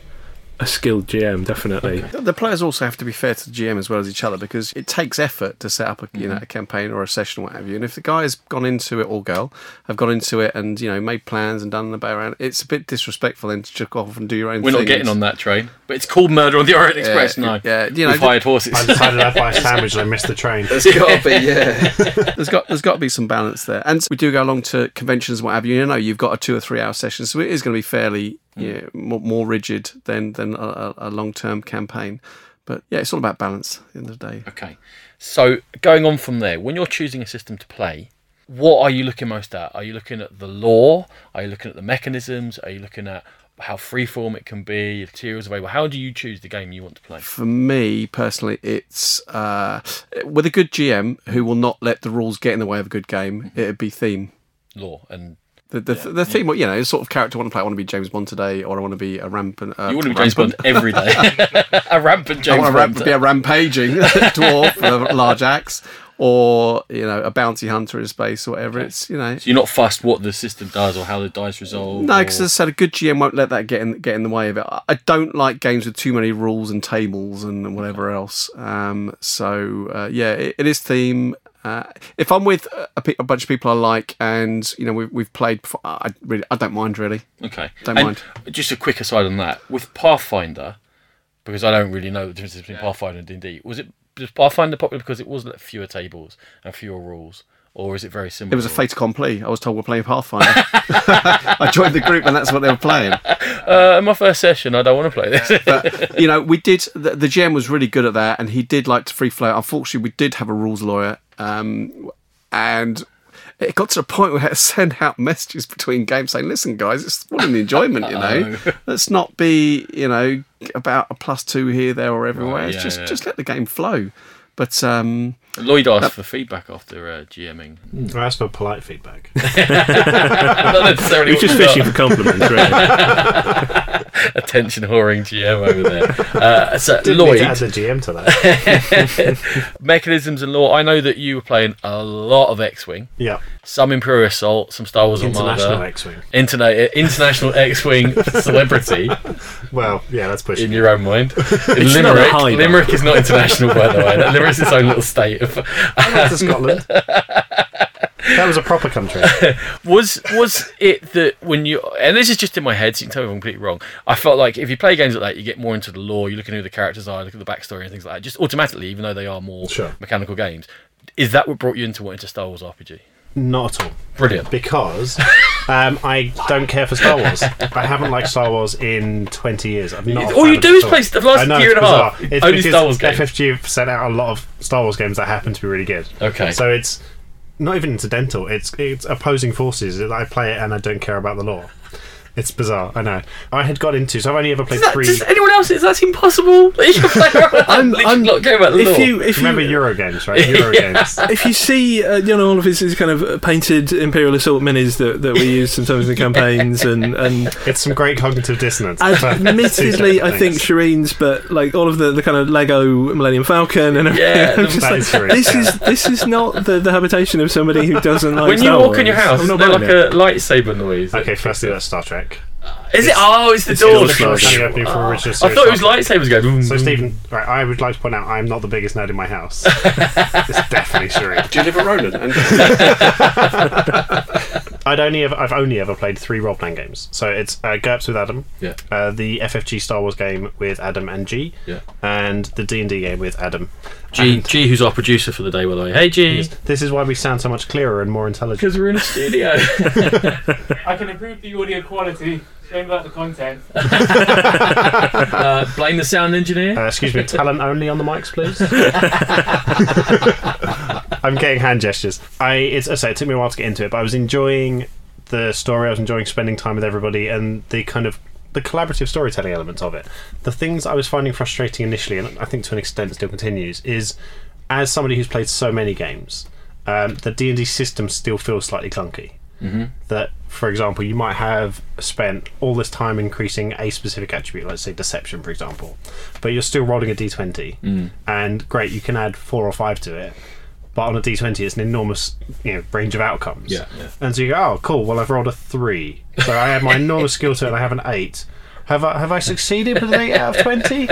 Speaker 4: a skilled GM, definitely.
Speaker 3: The players also have to be fair to the GM as well as each other because it takes effort to set up a you know mm-hmm. a campaign or a session or what have you. And if the guy has gone into it or girl have gone into it and you know made plans and done the bay around, it's a bit disrespectful then to chuck off and do your own. Thing.
Speaker 1: We're not getting on that train, but it's called Murder on the Orient Express.
Speaker 3: Yeah,
Speaker 1: no,
Speaker 3: yeah, you know,
Speaker 1: we've hired horses.
Speaker 2: I decided I'd buy a sandwich and I missed the train.
Speaker 3: There's got to be, yeah. there's got there's got to be some balance there, and we do go along to conventions and what have you. You know, you've got a two or three hour session, so it is going to be fairly yeah, more, more rigid than than a, a, long term campaign. But yeah, it's all about balance at the end of the day.
Speaker 1: Okay. So going on from there, when you're choosing a system to play, what are you looking most at? Are you looking at the lore? Are you looking at the mechanisms? Are you looking at how freeform it can be, if materials available? How do you choose the game you want to play?
Speaker 3: For me personally, it's uh, with a good GM who will not let the rules get in the way of a good game. It'd be theme.
Speaker 1: lore, and
Speaker 3: The, the, the theme, you know, the sort of character I want to play. I want to be James Bond today, or I want to be a rampant. Uh,
Speaker 1: you want to be James Bond every day. a rampant James.
Speaker 3: I want to ramp, be a rampaging dwarf with a large axe, or you know, a bounty hunter in space, or whatever. It's you know,
Speaker 1: So you're not fussed what the system does or how the dice resolve.
Speaker 3: no,
Speaker 1: or-
Speaker 3: because as I said, a good GM won't let that get in get in the way of it. I- I don't like games with too many rules and tables and whatever else. Um, so uh, yeah, it, it is theme. Uh, if I'm with a, pe- a bunch of people I like, and you know we've, we've played, before, I really I don't mind really.
Speaker 1: Okay.
Speaker 3: Don't
Speaker 1: And
Speaker 3: mind.
Speaker 1: Just a quick aside on that. With Pathfinder, because I don't really know the difference between Pathfinder and D&D, was it was Pathfinder popular because it was like fewer tables and fewer rules, or is it very similar?
Speaker 3: It was a fait accompli. I was told we're playing Pathfinder. I joined the group, and that's what they were playing.
Speaker 1: Uh, my first session, I don't want to play this.
Speaker 3: But you know, we did. The, the GM was really good at that, and he did like to free flow. Unfortunately, we did have a rules lawyer, um, and it got to a point where we had to send out messages between games saying, "Listen, guys, it's all an enjoyment. You know, let's not be, you know, about a plus two here, there, or everywhere.
Speaker 1: Right, yeah,
Speaker 3: just
Speaker 1: yeah.
Speaker 3: just let the game flow." But um,
Speaker 1: Lloyd asked for feedback after uh, GMing.
Speaker 2: I asked for polite feedback.
Speaker 1: Not necessarily
Speaker 4: He's
Speaker 1: what
Speaker 4: just fishing
Speaker 1: got.
Speaker 4: for compliments, really.
Speaker 1: attention whoring GM over there. Uh, so
Speaker 2: Didn't need to add
Speaker 1: Lloyd,
Speaker 2: the GM to that.
Speaker 1: mechanisms and lore. I know that you were playing a lot of X-wing,
Speaker 2: yeah.
Speaker 1: some Imperial Assault, some Star Wars
Speaker 2: International
Speaker 1: Armada,
Speaker 2: X-wing.
Speaker 1: Interna- international X-wing celebrity.
Speaker 2: Well, yeah, that's pushing
Speaker 1: in
Speaker 2: it.
Speaker 1: your own mind. Limerick,
Speaker 4: hide.
Speaker 1: Limerick is not international, by the way. Limerick's its own little state. Of,
Speaker 2: to Scotland. that was a proper country.
Speaker 1: was was it that when you and this is just in my head, so you can tell me if I'm completely wrong. I felt like if you play games like that, you get more into the lore. You look at who the characters are, look at the backstory and things like that. Just automatically, even though they are more
Speaker 2: Sure.
Speaker 1: mechanical games. Is that what brought you into wanting to Star Wars RPG?
Speaker 2: Not at all.
Speaker 1: Brilliant.
Speaker 2: Because um, I don't care for Star Wars. I haven't liked Star Wars in 20 years. I'm not
Speaker 1: All you do is play the last year and a half.
Speaker 2: It's
Speaker 1: Only Star Wars games.
Speaker 2: FFG have sent out a lot of Star Wars games that happen to be really good.
Speaker 1: Okay.
Speaker 2: So it's not even incidental. It's it's opposing forces. I play it and I don't care about the lore. It's bizarre. I know. I had got into. So I've only ever played
Speaker 1: that,
Speaker 2: three.
Speaker 1: does anyone else? Is that impossible? That you can play
Speaker 4: I'm- I'm-
Speaker 1: not care about the
Speaker 4: if
Speaker 1: lore?
Speaker 4: you if you
Speaker 2: Remember Euro games, right? Euro games.
Speaker 4: if you see, uh, you know, all of his, his kind of painted Imperial Assault minis that, that we use sometimes in the campaigns, and, and
Speaker 2: It's some great cognitive dissonance.
Speaker 4: admittedly, I think Shireen's, but like all of the, the kind of Lego Millennium Falcon and everything.
Speaker 1: Yeah,
Speaker 4: I'm
Speaker 1: the-
Speaker 4: just
Speaker 2: That
Speaker 4: like, this is this is not the, the habitation of somebody who doesn't like.
Speaker 1: when you
Speaker 4: Star
Speaker 1: walk in your house,
Speaker 4: I'm not
Speaker 1: they're like
Speaker 4: it.
Speaker 1: a lightsaber noise.
Speaker 2: Okay, firstly, that's Star Trek.
Speaker 1: Uh, is it? Oh, it's the
Speaker 4: it's
Speaker 1: door.
Speaker 4: the door
Speaker 1: slash.
Speaker 2: Only opening for original
Speaker 1: I thought it was lightsabers going.
Speaker 2: So, Stephen, right, I would like to point out I'm not the biggest nerd in my house. it's definitely Shireen.
Speaker 3: do you live at Roland?
Speaker 2: I'd only ever, I've only ever played three role playing games. So it's uh, GURPS with Adam,
Speaker 1: Yeah.
Speaker 2: uh, the FFG Star Wars game with Adam and G,
Speaker 1: Yeah.
Speaker 2: and the D and D game with Adam.
Speaker 1: G,
Speaker 2: And
Speaker 1: G, who's our producer for the day, by the way. Hey, G.
Speaker 2: this is why we sound so much clearer and more intelligent.
Speaker 1: Because we're in a studio.
Speaker 5: I can improve the audio quality. Shame about the content.
Speaker 1: uh, blame the sound engineer.
Speaker 2: Uh, excuse me, talent only on the mics, please. I'm getting hand gestures. I it's I say it took me a while to get into it, but I was enjoying the story. I was enjoying spending time with everybody and the kind of the collaborative storytelling elements of it. The things I was finding frustrating initially, and I think to an extent still continues, is as somebody who's played so many games, um, the D and D system still feels slightly clunky. Mm-hmm. That, for example, you might have spent all this time increasing a specific attribute, let's say deception, for example, but you're still rolling a d20, and great, you can add four or five to it. But on a d20, it's an enormous you know, range of outcomes.
Speaker 1: Yeah, yeah.
Speaker 2: And so you go, oh, cool. Well, I've rolled a three, so I have my enormous skill to it, and I have an eight. Have I have I succeeded with an eight out of twenty?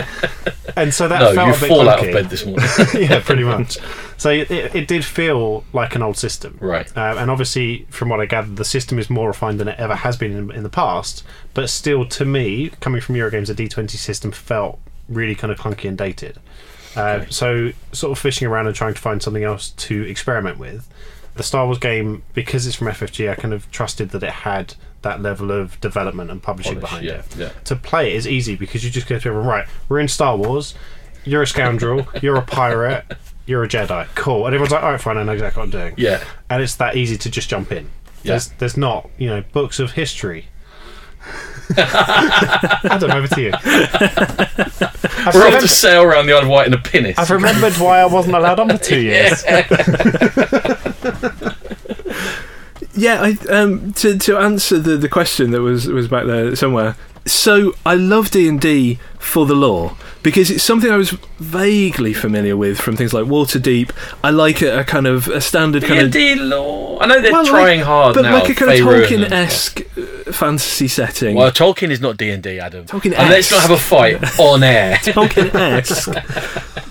Speaker 2: And so that
Speaker 1: No,
Speaker 2: felt
Speaker 1: you
Speaker 2: a bit
Speaker 1: fall out
Speaker 2: clunky.
Speaker 1: of bed this morning.
Speaker 2: yeah, pretty much. So it, it, did feel like an old system,
Speaker 1: Right.
Speaker 2: Um, and obviously, from what I gathered, the system is more refined than it ever has been in, in the past. But still, to me, coming from Eurogames, the D20 system felt really kind of clunky and dated. Uh, So, sort of fishing around and trying to find something else to experiment with. The Star Wars game, because it's from FFG, I kind of trusted that it had that level of development and publishing
Speaker 1: Polish,
Speaker 2: behind
Speaker 1: yeah,
Speaker 2: it.
Speaker 1: yeah.
Speaker 2: To play it is easy because you just go to everyone, right, we're in Star Wars, you're a scoundrel, you're a pirate, you're a Jedi. Cool. And everyone's like, alright, fine, I know exactly what I'm doing.
Speaker 1: Yeah.
Speaker 2: And it's that easy to just jump in.
Speaker 1: Yeah.
Speaker 2: There's, there's not, you know, books of history. Adam, over to you. I've,
Speaker 1: We're off to sail around the Isle of Wight in a pinnace.
Speaker 2: I've remembered why I wasn't allowed on for two years.
Speaker 4: Yeah, I, um, to to answer the, the question that was was back there somewhere. So I love D and D for the lore because it's something I was vaguely familiar with from things like Waterdeep. I like a, a kind of a standard kind of
Speaker 1: D&D lore. I know they're
Speaker 4: Well, like-
Speaker 1: trying hard
Speaker 4: but
Speaker 1: now.
Speaker 4: like a kind of Tolkien-esque uh, fantasy setting.
Speaker 1: Well, Tolkien is not D and D, Adam.
Speaker 4: Tolkien-esque.
Speaker 1: And let's not have a fight on air.
Speaker 4: Tolkien-esque.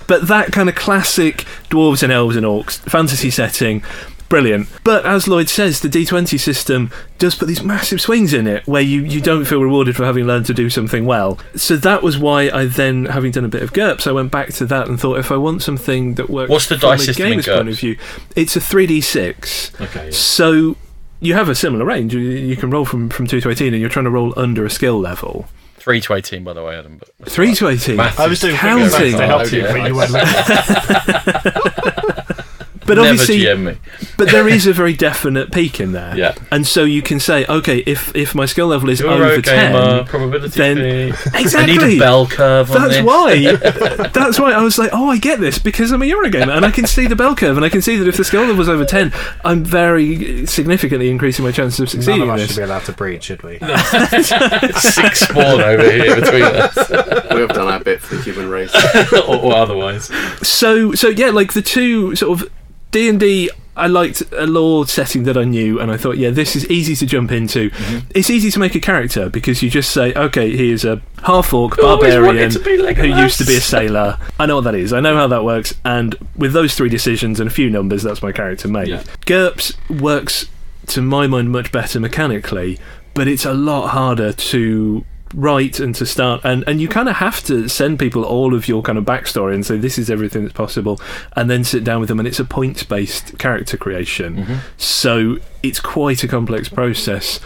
Speaker 4: but that kind of classic dwarves and elves and orcs fantasy setting, brilliant. But as Lloyd says, the D20 system does put these massive swings in it where you, you don't feel rewarded for having learned to do something well. So that was why I then, having done a bit of GURPS, I went back to that and thought if I want something that works
Speaker 1: What's the
Speaker 4: from
Speaker 1: dice
Speaker 4: a
Speaker 1: system in
Speaker 4: gamer's point
Speaker 1: GURPS?
Speaker 4: of view, it's a 3d6.
Speaker 1: Okay.
Speaker 4: So you have a similar range. You, you can roll from, from 2 to 18 and you're trying to roll under a skill level.
Speaker 1: Three to eighteen, by the way, Adam. But
Speaker 4: 3 to 18.
Speaker 1: Maths
Speaker 2: I
Speaker 1: is
Speaker 2: was doing
Speaker 4: Counting.
Speaker 2: fingers to help you, but you weren't looking.
Speaker 4: But
Speaker 1: Never
Speaker 4: obviously,
Speaker 1: GM me.
Speaker 4: but there is a very definite peak in there.
Speaker 1: Yeah.
Speaker 4: And so you can say, okay, if if my skill level is
Speaker 1: You're
Speaker 4: over
Speaker 1: a gamer,
Speaker 4: 10,
Speaker 1: probability
Speaker 4: then-
Speaker 1: fee. I
Speaker 4: exactly.
Speaker 1: need a bell curve on
Speaker 4: That's
Speaker 1: this.
Speaker 4: why. That's why I was like, oh, I get this because I'm a Eurogamer and I can see the bell curve and I can see that if the skill level was over 10, I'm very significantly increasing my chances of
Speaker 2: None
Speaker 4: succeeding
Speaker 2: of us
Speaker 4: this.
Speaker 2: should be allowed to breed, should we?
Speaker 1: Six spawn over here between us,
Speaker 3: We have done our bit for the human race.
Speaker 1: or, or otherwise.
Speaker 4: so so yeah like the two sort of d&d i liked a lore setting that i knew and i thought yeah this is easy to jump into
Speaker 1: Mm-hmm.
Speaker 4: it's easy to make a character because you just say okay here's a half-orc barbarian
Speaker 1: wanted
Speaker 4: who
Speaker 1: Legolas.
Speaker 4: used to be a sailor i know what that is i know how that works and with those three decisions and a few numbers that's my character made
Speaker 1: Yeah.
Speaker 4: GURPS works to my mind much better mechanically but it's a lot harder to write and to start and and you kind of have to send people all of your kind of backstory and say this is everything that's possible and then sit down with them and it's a points based character creation. Mm-hmm. So it's quite a complex process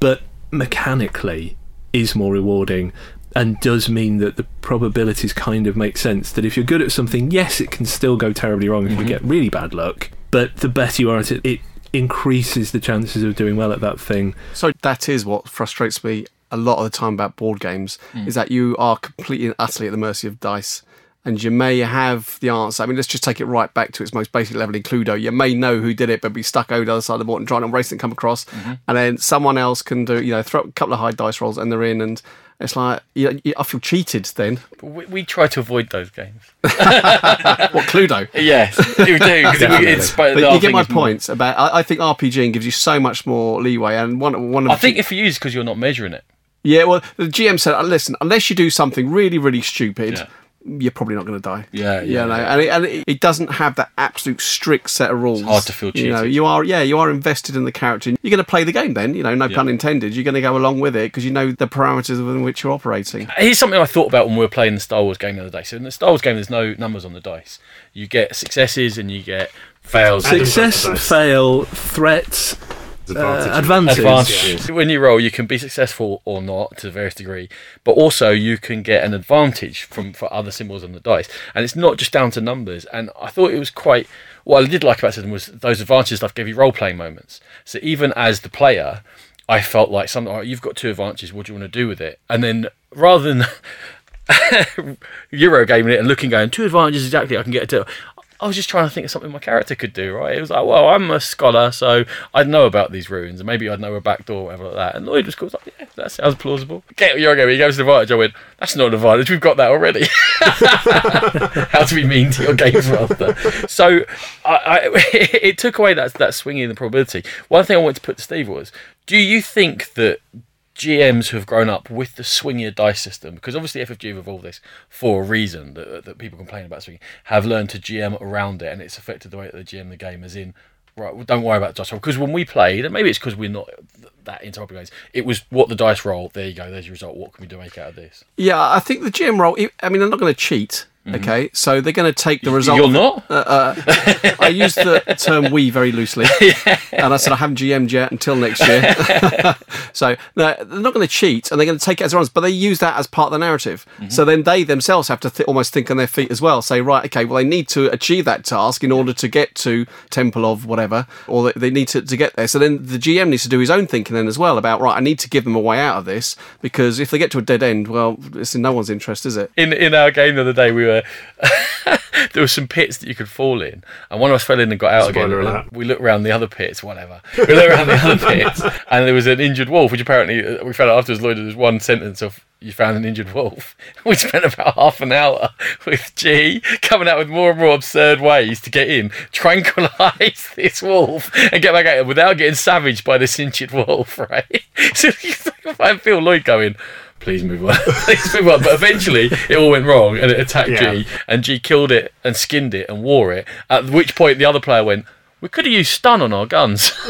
Speaker 4: but mechanically is more rewarding and does mean that the probabilities kind of make sense that if you're good at something yes it can still go terribly wrong if you mm-hmm. get really bad luck but the better you are at it it increases the chances of doing well at that thing.
Speaker 3: So that is what frustrates me a lot of the time about board games hmm. is that you are completely and utterly at the mercy of dice. And you may have the answer. I mean, let's just take it right back to its most basic level in Cluedo. You may know who did it, but be stuck over the other side of the board and trying to race and come across. Mm-hmm. And then someone else can do, you know, throw a couple of high dice rolls and they're in. And it's like, you, you, I feel cheated then.
Speaker 1: We, we try to avoid those games.
Speaker 3: What, Cluedo?
Speaker 1: Yes, we do. it's, but
Speaker 3: you get my
Speaker 1: is more-
Speaker 3: points about. I, I think RPGing gives you so much more leeway, and one one of
Speaker 1: I think if you use because you're not measuring it.
Speaker 3: Yeah, well, the GM said, uh, listen, unless you do something really, really stupid,
Speaker 1: Yeah.
Speaker 3: you're probably not going to die.
Speaker 1: Yeah,
Speaker 3: You
Speaker 1: yeah,
Speaker 3: know,
Speaker 1: yeah.
Speaker 3: and, it, and it, it doesn't have that absolute strict set of rules.
Speaker 1: hard to feel
Speaker 3: You know, you are, yeah, you are invested in the character. You're going to play the game then, you know, no pun intended. You're going to go along with it because you know the parameters within which you're operating.
Speaker 1: Here's something I thought about when we were playing the Star Wars game the other day. So in the Star Wars game, there's no numbers on the dice. You get successes and you get fails.
Speaker 4: Success
Speaker 2: got the dice.
Speaker 4: fail threats uh, advantage.
Speaker 1: advantages. When you roll, you can be successful or not to a various degree, but also you can get an advantage from for other symbols on the dice, and it's not just down to numbers. And I thought it was quite. What I did like about the system was those advantages stuff gave you role playing moments. So even as the player, I felt like something. Oh, you've got two advantages. What do you want to do with it? And then rather than Euro gaming it and looking, going two advantages exactly. I can get it to. I was just trying to think of something my character could do, right? It was like, well, I'm a scholar, so I'd know about these runes, and maybe I'd know a back door or whatever like that. And Lloyd was cool. Like, yeah, that sounds plausible. Okay, you're okay. He goes to the advantage. I went, that's not an advantage. We've got that already. How to be mean to your games master. So I, I, it took away that that swinging in the probability. One thing I wanted to put to Steve was, do you think that GMs who have grown up with the swingier dice system, because obviously FFG have evolved this for a reason that, that people complain about swinging, have learned to GM around it, and it's affected the way that they GM the game. As in, right, well, don't worry about dice roll, because when we played, and maybe it's because we're not th- that into RPG games, it was what the dice roll. There you go. There's your result. What can we do make out of this?
Speaker 3: Yeah, I think the GM role. I mean, I'm not going to cheat. Mm-hmm. Okay, so they're going to take the result.
Speaker 1: You're not.
Speaker 3: Uh, uh, I used the term "we" very loosely, and I said I haven't GM'd yet until next year. so no, they're not going to cheat, and they're going to take it as runs, but they use that as part of the narrative. Mm-hmm. So then they themselves have to th- almost think on their feet as well. Say, right, okay, well they need to achieve that task in order to get to Temple of whatever, or they- they need to, to get there. So then the GM needs to do his own thinking then as well about right. I need to give them a way out of this because if they get to a dead end, well, it's in no one's interest, is it?
Speaker 1: in in our game the other day, we were there were some pits that you could fall in, and one of us fell in and got out
Speaker 2: Spoiler
Speaker 1: again.
Speaker 2: alert.
Speaker 1: We looked around the other pits, whatever. We looked around the other pits, and there was an injured wolf, which apparently uh, we found out afterwards. Lloyd, there was one sentence of. You found an injured wolf. We spent about half an hour with G coming out with more and more absurd ways to get in, tranquilise this wolf, and get back out without getting savaged by this injured wolf, right? So I feel Lloyd going, please move on, please move on. But eventually it all went wrong and it attacked
Speaker 2: Yeah.
Speaker 1: G and G killed it and skinned it and wore it. At which point the other player went, we could have used stun on our guns.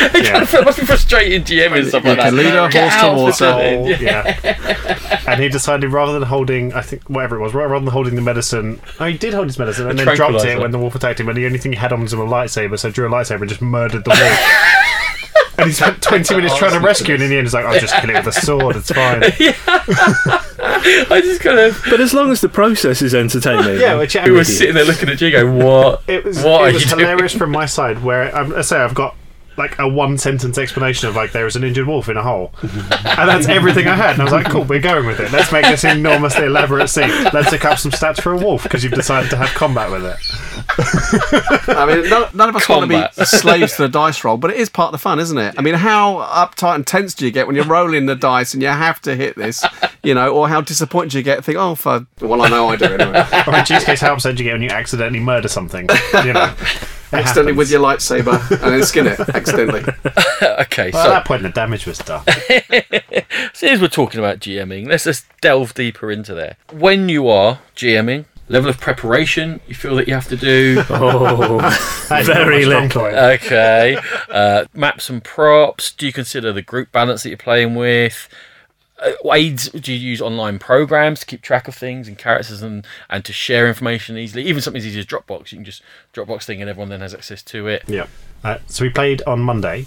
Speaker 1: it
Speaker 2: Yeah.
Speaker 1: kind of, must be frustrating GM and stuff like that.
Speaker 3: lead a horse to water.
Speaker 2: Oh, yeah. and he decided rather than holding, I think whatever it was, rather than holding the medicine, oh, he did hold his medicine and
Speaker 1: A
Speaker 2: then dropped it when the wolf attacked him. And the only thing he had on was a lightsaber, so drew a lightsaber and just murdered the wolf. And he spent 20 minutes trying to rescue, it, and in the end, he's like, "I'll just kill it with a sword. It's fine."
Speaker 1: I just kind of.
Speaker 4: But as long as the process is entertaining.
Speaker 2: Yeah, which
Speaker 1: We were sitting there looking at G going, what?
Speaker 2: It was,
Speaker 1: what are
Speaker 2: it was
Speaker 1: you doing?
Speaker 2: hilarious from my side, where um, I say I've got like a one sentence explanation of like there is an injured wolf in a hole, and that's everything I had. And I was like, cool, we're going with it. Let's make this enormously elaborate scene. Let's look up some stats for a wolf because you've decided to have combat with it.
Speaker 3: I mean, none, none of us want to be slaves to the dice roll, but it is part of the fun, isn't it? I mean, how uptight and tense do you get when you're rolling the dice and you have to hit this, you know, or how disappointed do you get? Think, oh, for well, I know I do anyway.
Speaker 2: Or in G's case, how upset do you get when you accidentally murder something? You know, It
Speaker 3: accidentally
Speaker 2: happens.
Speaker 3: with your lightsaber and then skin it accidentally.
Speaker 1: okay,
Speaker 2: Well, at
Speaker 1: so
Speaker 2: that point, the damage was done.
Speaker 1: Since we're talking about GMing, let's just delve deeper into there. When you are GMing, level of preparation you feel that you have to do.
Speaker 4: Oh, Very
Speaker 2: not my strong
Speaker 4: little.
Speaker 1: okay. Uh, maps and props. Do you consider the group balance that you're playing with? Uh, aids do you use online programs to keep track of things and characters and, and to share information easily even something as easy as dropbox you can just dropbox thing and everyone then has access to it
Speaker 2: Yeah. Uh, so we played on Monday,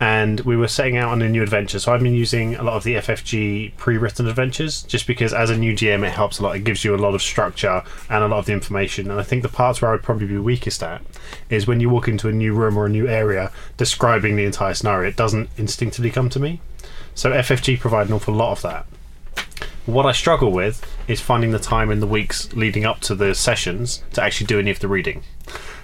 Speaker 2: and we were setting out on a new adventure. So I've been using a lot of the FFG pre-written adventures, just because as a new GM, it helps a lot. It gives you a lot of structure and a lot of the information. And I think the parts where I would probably be weakest at is when you walk into a new room or a new area, describing the entire scenario. It doesn't instinctively come to me. So FFG provide an awful lot of that. What I struggle with is finding the time in the weeks leading up to the sessions to actually do any of the reading.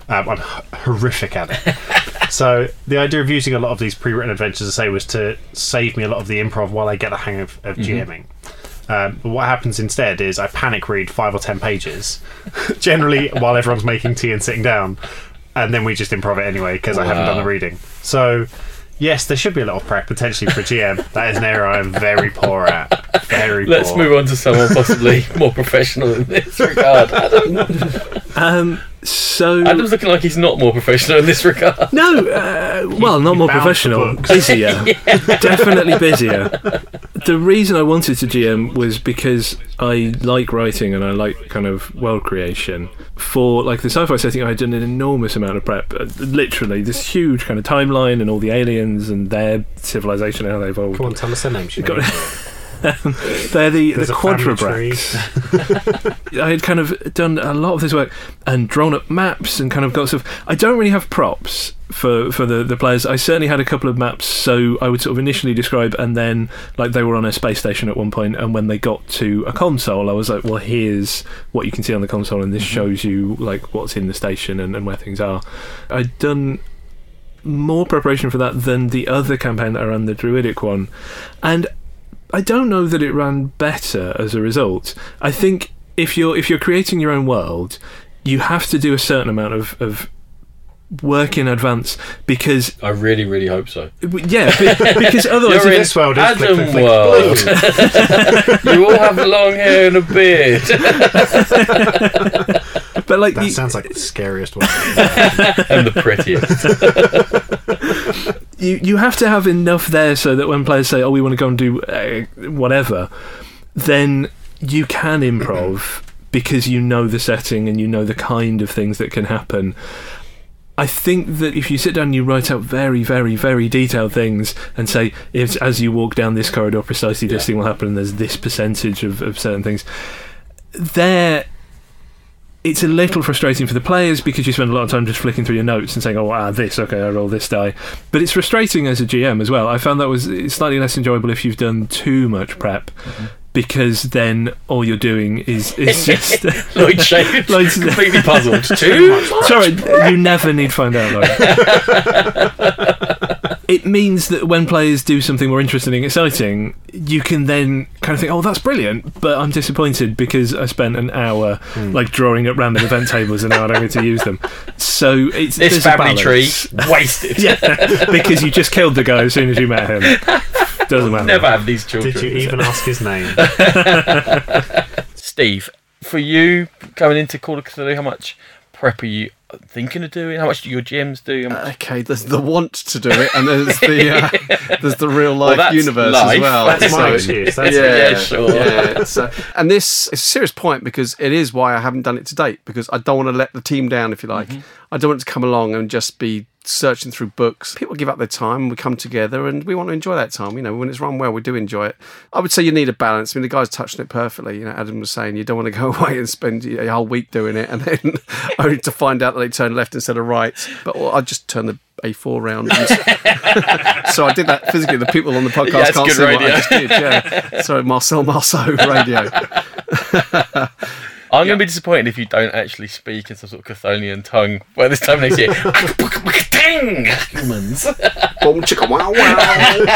Speaker 2: Um, I'm h- horrific at it. so the idea of using a lot of these pre-written adventures, I say, was to save me a lot of the improv while I get a hang of, of GMing. Um, but what happens instead is I panic read five or ten pages, generally while everyone's making tea and sitting down, and then we just improv it anyway because I haven't done the reading. So yes, there should be a little of prep potentially for GM. that is an area I am very poor at. Very.
Speaker 1: let's
Speaker 2: poor.
Speaker 1: move on to someone possibly more professional in this regard Adam,
Speaker 4: um, so
Speaker 1: Adam's looking like he's not more professional in this regard
Speaker 4: no, uh, well, not more professional, busier, definitely busier. The reason I wanted to GM was because I like writing and I like kind of world creation. For like the sci-fi setting, I had done an enormous amount of prep. Uh, Literally, this huge kind of timeline and all the aliens and their civilization and how they evolved.
Speaker 2: Come on, tell us their names. know.
Speaker 4: They're the,
Speaker 2: There's
Speaker 4: the quadrabrax. I had kind of done a lot of this work and drawn up maps and kind of got stuff. I don't really have props for, for the, the players. I certainly had a couple of maps, so I would sort of initially describe, and then like they were on a space station at one point, and when they got to a console, I was like, well, here's what you can see on the console, and this shows you like what's in the station and, and where things are. I'd done more preparation for that than the other campaign that I ran, the Druidic one, and I don't know that it ran better as a result. I think if you're if you're creating your own world, you have to do a certain amount of, of work in advance because
Speaker 1: I really, really hope so.
Speaker 4: yeah, because otherwise
Speaker 1: You're in
Speaker 2: This world is flick,
Speaker 1: Adam
Speaker 2: flick, flick,
Speaker 1: world.
Speaker 2: blue.
Speaker 1: you all have long hair and a beard.
Speaker 4: but like
Speaker 2: That
Speaker 4: you,
Speaker 2: sounds like the scariest one.
Speaker 1: and the prettiest.
Speaker 4: You you have to have enough there so that when players say, "Oh, we want to go and do uh, whatever," then you can improv because you know the setting and you know the kind of things that can happen. I think that if you sit down and you write out very, very, very detailed things and say, if, as you walk down this corridor, precisely this
Speaker 1: Yeah.
Speaker 4: thing will happen, and there's this percentage of, of certain things, there it's a little frustrating for the players because you spend a lot of time just flicking through your notes and saying, "Oh, ah, this, okay, I roll this die." But it's frustrating as a GM as well. I found that was it's slightly less enjoyable if you've done too much prep, because then all you're doing is is just.
Speaker 1: Lloyd Shade,
Speaker 4: Lloyd's-
Speaker 1: completely puzzled. Too much.
Speaker 4: Sorry, you never need find out. Lloyd. It means that when players do something more interesting and exciting, you can then kind of think, "Oh, that's brilliant," but I'm disappointed because I spent an hour
Speaker 1: Hmm.
Speaker 4: like drawing up random event tables and now I don't get to use them. So it's
Speaker 1: This
Speaker 4: a
Speaker 1: family tree
Speaker 4: balance.
Speaker 1: wasted.
Speaker 4: yeah, because you just killed the guy as soon as you met him. Doesn't matter.
Speaker 1: Never have these children.
Speaker 2: Did you even ask his name?
Speaker 1: Steve, for you coming into Call of Cthulhu, how much prep are you thinking of doing? How much do your GMs do? Much-
Speaker 3: Okay, there's the want to do it, and there's the uh, there's the real life
Speaker 1: that's
Speaker 3: universe
Speaker 1: life.
Speaker 3: as well.
Speaker 1: That's
Speaker 2: That's my
Speaker 3: So-
Speaker 2: excuse. That's
Speaker 3: yeah,
Speaker 1: Yeah, sure.
Speaker 3: yeah, so- and this is a serious point because it is why I haven't done it to date because I don't want to let the team down, if you like.
Speaker 1: Mm-hmm.
Speaker 3: I don't want it to come along and just be searching through books. People give up their time, we come together, and we want to enjoy that time. You know, when it's run well, we do enjoy it. I would say you need a balance. I mean, the guys touched on it perfectly. You know, Adam was saying you don't want to go away and spend a whole week doing it, and then only to find out that they turn left instead of right. But well, I just turn the A4 round. And so I did that physically. The people on the podcast
Speaker 1: Yeah,
Speaker 3: can't see what I just did. Yeah. Sorry, Marcel Marceau radio.
Speaker 1: I'm going to be disappointed if you don't actually speak in some sort of Chthonian tongue by this time next year. Dang! Humans.
Speaker 3: Boom, chicka, wow, wow. Is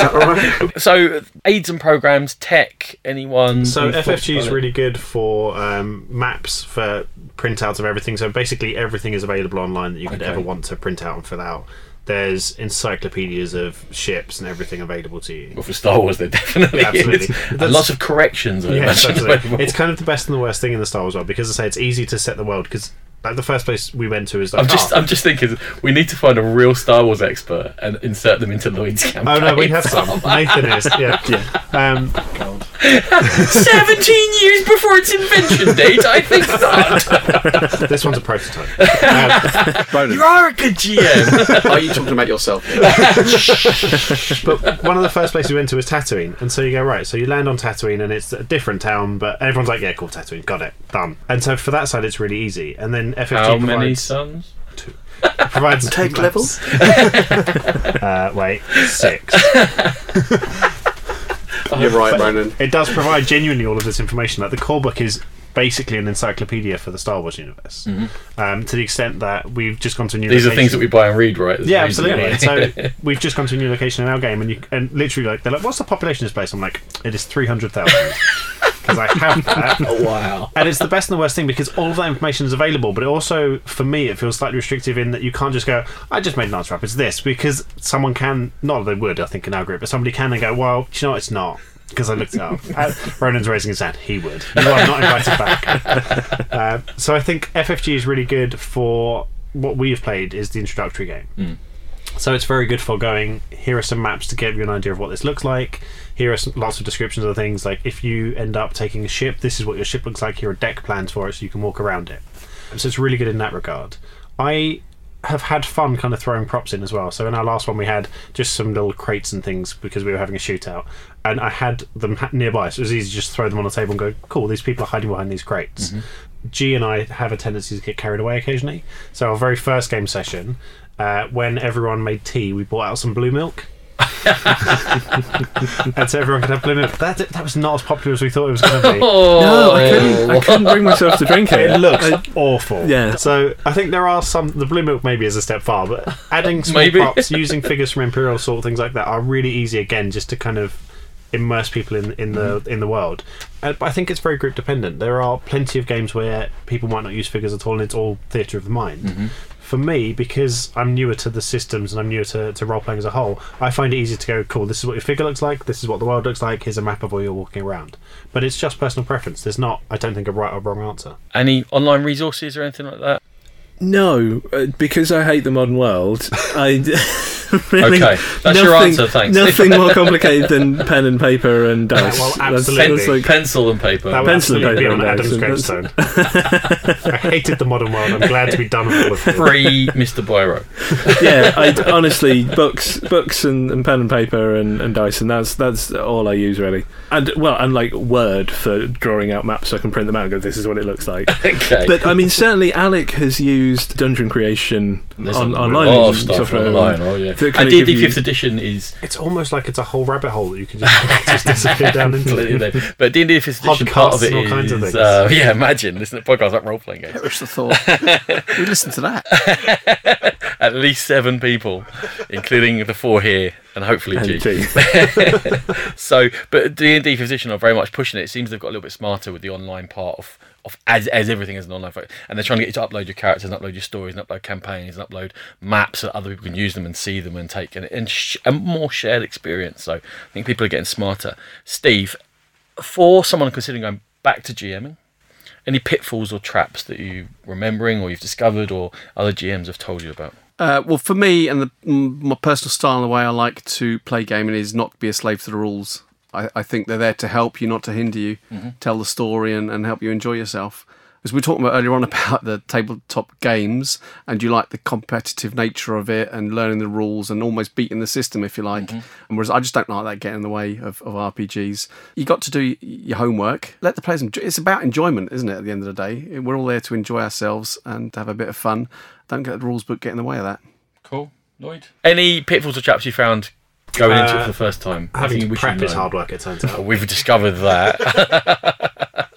Speaker 3: that all right?
Speaker 1: So, aids and programs, tech, anyone?
Speaker 2: So FFG is really good for um, maps for printouts of everything. So basically everything is available online that you could
Speaker 1: Okay.
Speaker 2: ever want to print out and fill out. There's encyclopedias of ships and everything available to you.
Speaker 1: Well, for Star Wars, there definitely
Speaker 2: Absolutely.
Speaker 1: And lots of corrections. I
Speaker 2: Yes,
Speaker 1: imagine,
Speaker 2: absolutely.
Speaker 1: available.
Speaker 2: It's kind of the best and the worst thing in the Star Wars world because, as I say, it's easy to set the world. Because like the first place we went to is like,
Speaker 1: I'm just,
Speaker 2: oh,
Speaker 1: I'm just thinking, we need to find a real Star Wars expert and insert them into Lloyd's campaign.
Speaker 2: Oh no, we have some. Nathan is, yeah. Um,
Speaker 1: 17 years before its invention date, I think not.
Speaker 2: this one's a prototype. Um,
Speaker 3: Ronan,
Speaker 1: You are a good GM.
Speaker 3: are you talking about yourself?
Speaker 2: but one of the first places we went to was Tatooine, and so you go right. So you land on Tatooine, and it's a different town, but everyone's like, "Yeah, cool, Tatooine, got it, done." And so for that side, it's really easy. And then FFG
Speaker 1: How
Speaker 2: provides,
Speaker 1: many sons?
Speaker 2: provides
Speaker 3: Take levels?
Speaker 2: Uh, wait, six.
Speaker 3: You're right, Ronan.
Speaker 2: It does provide genuinely all of this information. Like the core book is basically an encyclopedia for the Star Wars universe, um, to the extent that we've just gone to a new.
Speaker 1: Mm-hmm. These are things that we buy and read, right? There's
Speaker 2: Yeah, absolutely. so we've just gone to a new location in our game, and you and literally like they're like, "What's the population of this place?" I'm like, "It is three hundred thousand because I have that."
Speaker 1: oh, wow.
Speaker 2: And it's the best and the worst thing because all of that information is available, but it also, for me, it feels slightly restrictive in that you can't just go, I just made an answer up, it's this, because someone can, not that they would, I think, in our group, but somebody can and go, well, do you know what, it's not. Because I looked it up. Uh, Ronan's raising his hand. He would. You are not invited back. Uh, so I think FFG is really good for what we have played is the introductory game. So it's very good for going. Here are some maps to give you an idea of what this looks like. Here are some, lots of descriptions of the things. Like if you end up taking a ship, this is what your ship looks like. Here are deck plans for it, so you can walk around it. So it's really good in that regard. I have had fun kind of throwing props in as well. So in our last one, we had just some little crates and things because we were having a shootout, and I had them nearby, so it was easy to just throw them on the table and go, "Cool, these people are hiding behind these crates." G and I have a tendency to get carried away occasionally. So our very first game session, uh, when everyone made tea, we brought out some blue milk. and so everyone could have blue milk. That that was not as popular as we thought it was going to be.
Speaker 1: Oh,
Speaker 4: No, I couldn't. I couldn't bring myself to drink it.
Speaker 2: It looks
Speaker 4: I-
Speaker 2: awful.
Speaker 4: Yeah.
Speaker 2: So I think there are some. The blue milk maybe is a step far, but adding small
Speaker 1: Maybe.
Speaker 2: props, using figures from Imperial Assault, things like that, are really easy again, just to kind of immerse people in in the
Speaker 1: Mm-hmm.
Speaker 2: in the world. Uh, but I think it's very group dependent. There are plenty of games where people might not use figures at all, and it's all theatre of the mind.
Speaker 1: Mm-hmm.
Speaker 2: For me, because I'm newer to the systems and I'm newer to, to role playing as a whole, I find it easy to go, cool, this is what your figure looks like, this is what the world looks like, here's a map of where you're walking around. But it's just personal preference. There's not, I don't think, a right or wrong answer.
Speaker 1: Any online resources or anything like that?
Speaker 4: No, uh, because I hate the modern world. I really
Speaker 1: Okay, that's your answer, thanks.
Speaker 4: Nothing more complicated than pen and paper and dice.
Speaker 2: well, absolutely.
Speaker 4: that's like-
Speaker 1: Pencil and paper.
Speaker 2: That would
Speaker 4: Pencil and
Speaker 2: absolutely be on
Speaker 4: and
Speaker 2: Adam's
Speaker 4: dice,
Speaker 2: gravestone. I hated the modern world. I'm glad to be done with all of it.
Speaker 1: Free Mr. Boiro.
Speaker 4: yeah, I honestly books, books and, and pen and paper and, and dice, and that's that's all I use really. And well, and like Word for drawing out maps, so I can print them out and go, "This is what it looks like."
Speaker 1: Okay.
Speaker 4: But I mean, certainly Alec has used dungeon creation
Speaker 1: There's
Speaker 4: on,
Speaker 1: a
Speaker 4: online
Speaker 1: lot of stuff
Speaker 4: software
Speaker 1: online. Oh yeah.
Speaker 4: to kind
Speaker 1: And
Speaker 4: of
Speaker 1: D&D
Speaker 4: you-
Speaker 1: Fifth Edition is
Speaker 2: It's almost like it's a whole rabbit hole that you can just, just disappear down
Speaker 1: completely
Speaker 2: into.
Speaker 1: there. But D&D Fifth Edition part of
Speaker 2: Podcasts
Speaker 1: it
Speaker 2: and all kinds of things.
Speaker 1: uh, yeah. Imagine listening to podcasts like role playing games.
Speaker 3: Perish the thought. we listen to that.
Speaker 1: At least seven people, including the four here, and hopefully
Speaker 4: and
Speaker 1: G.
Speaker 4: G.
Speaker 1: So, but D and D Fifth Edition are very much pushing it. It seems they've got a little bit smarter with the online part of, of as, as everything is an online, fo- and they're trying to get you to upload your characters, and upload your stories, and upload campaigns, and upload maps so that other people can use them and see them and take and, and sh- a more shared experience. So, I think people are getting smarter. Steve, for someone considering going back to GMing, any pitfalls or traps that you're remembering or you've discovered or other GMs have told you about?
Speaker 3: Uh, well, for me and the, my personal style and the way I like to play gaming is not to be a slave to the rules. I, I think they're there to help you, not to hinder you. Mm-hmm. Tell the story and, and help you enjoy yourself. As we were talking about earlier on about the tabletop games, and you like the competitive nature of it and learning the rules and almost beating the system, if you like. Mm-hmm. And whereas I just don't like that getting in the way of, of RPGs. You got to do your homework. Let the players enjoy. It's about enjoyment, isn't it? At the end of the day, we're all there to enjoy ourselves and to have a bit of fun. Don't get the rules book get in the way of that.
Speaker 1: Cool. Lloyd? Any pitfalls or traps you found going into it
Speaker 2: Uh,
Speaker 1: for the first time?
Speaker 2: Having to prep is hard work, it turns out.
Speaker 1: We've discovered that.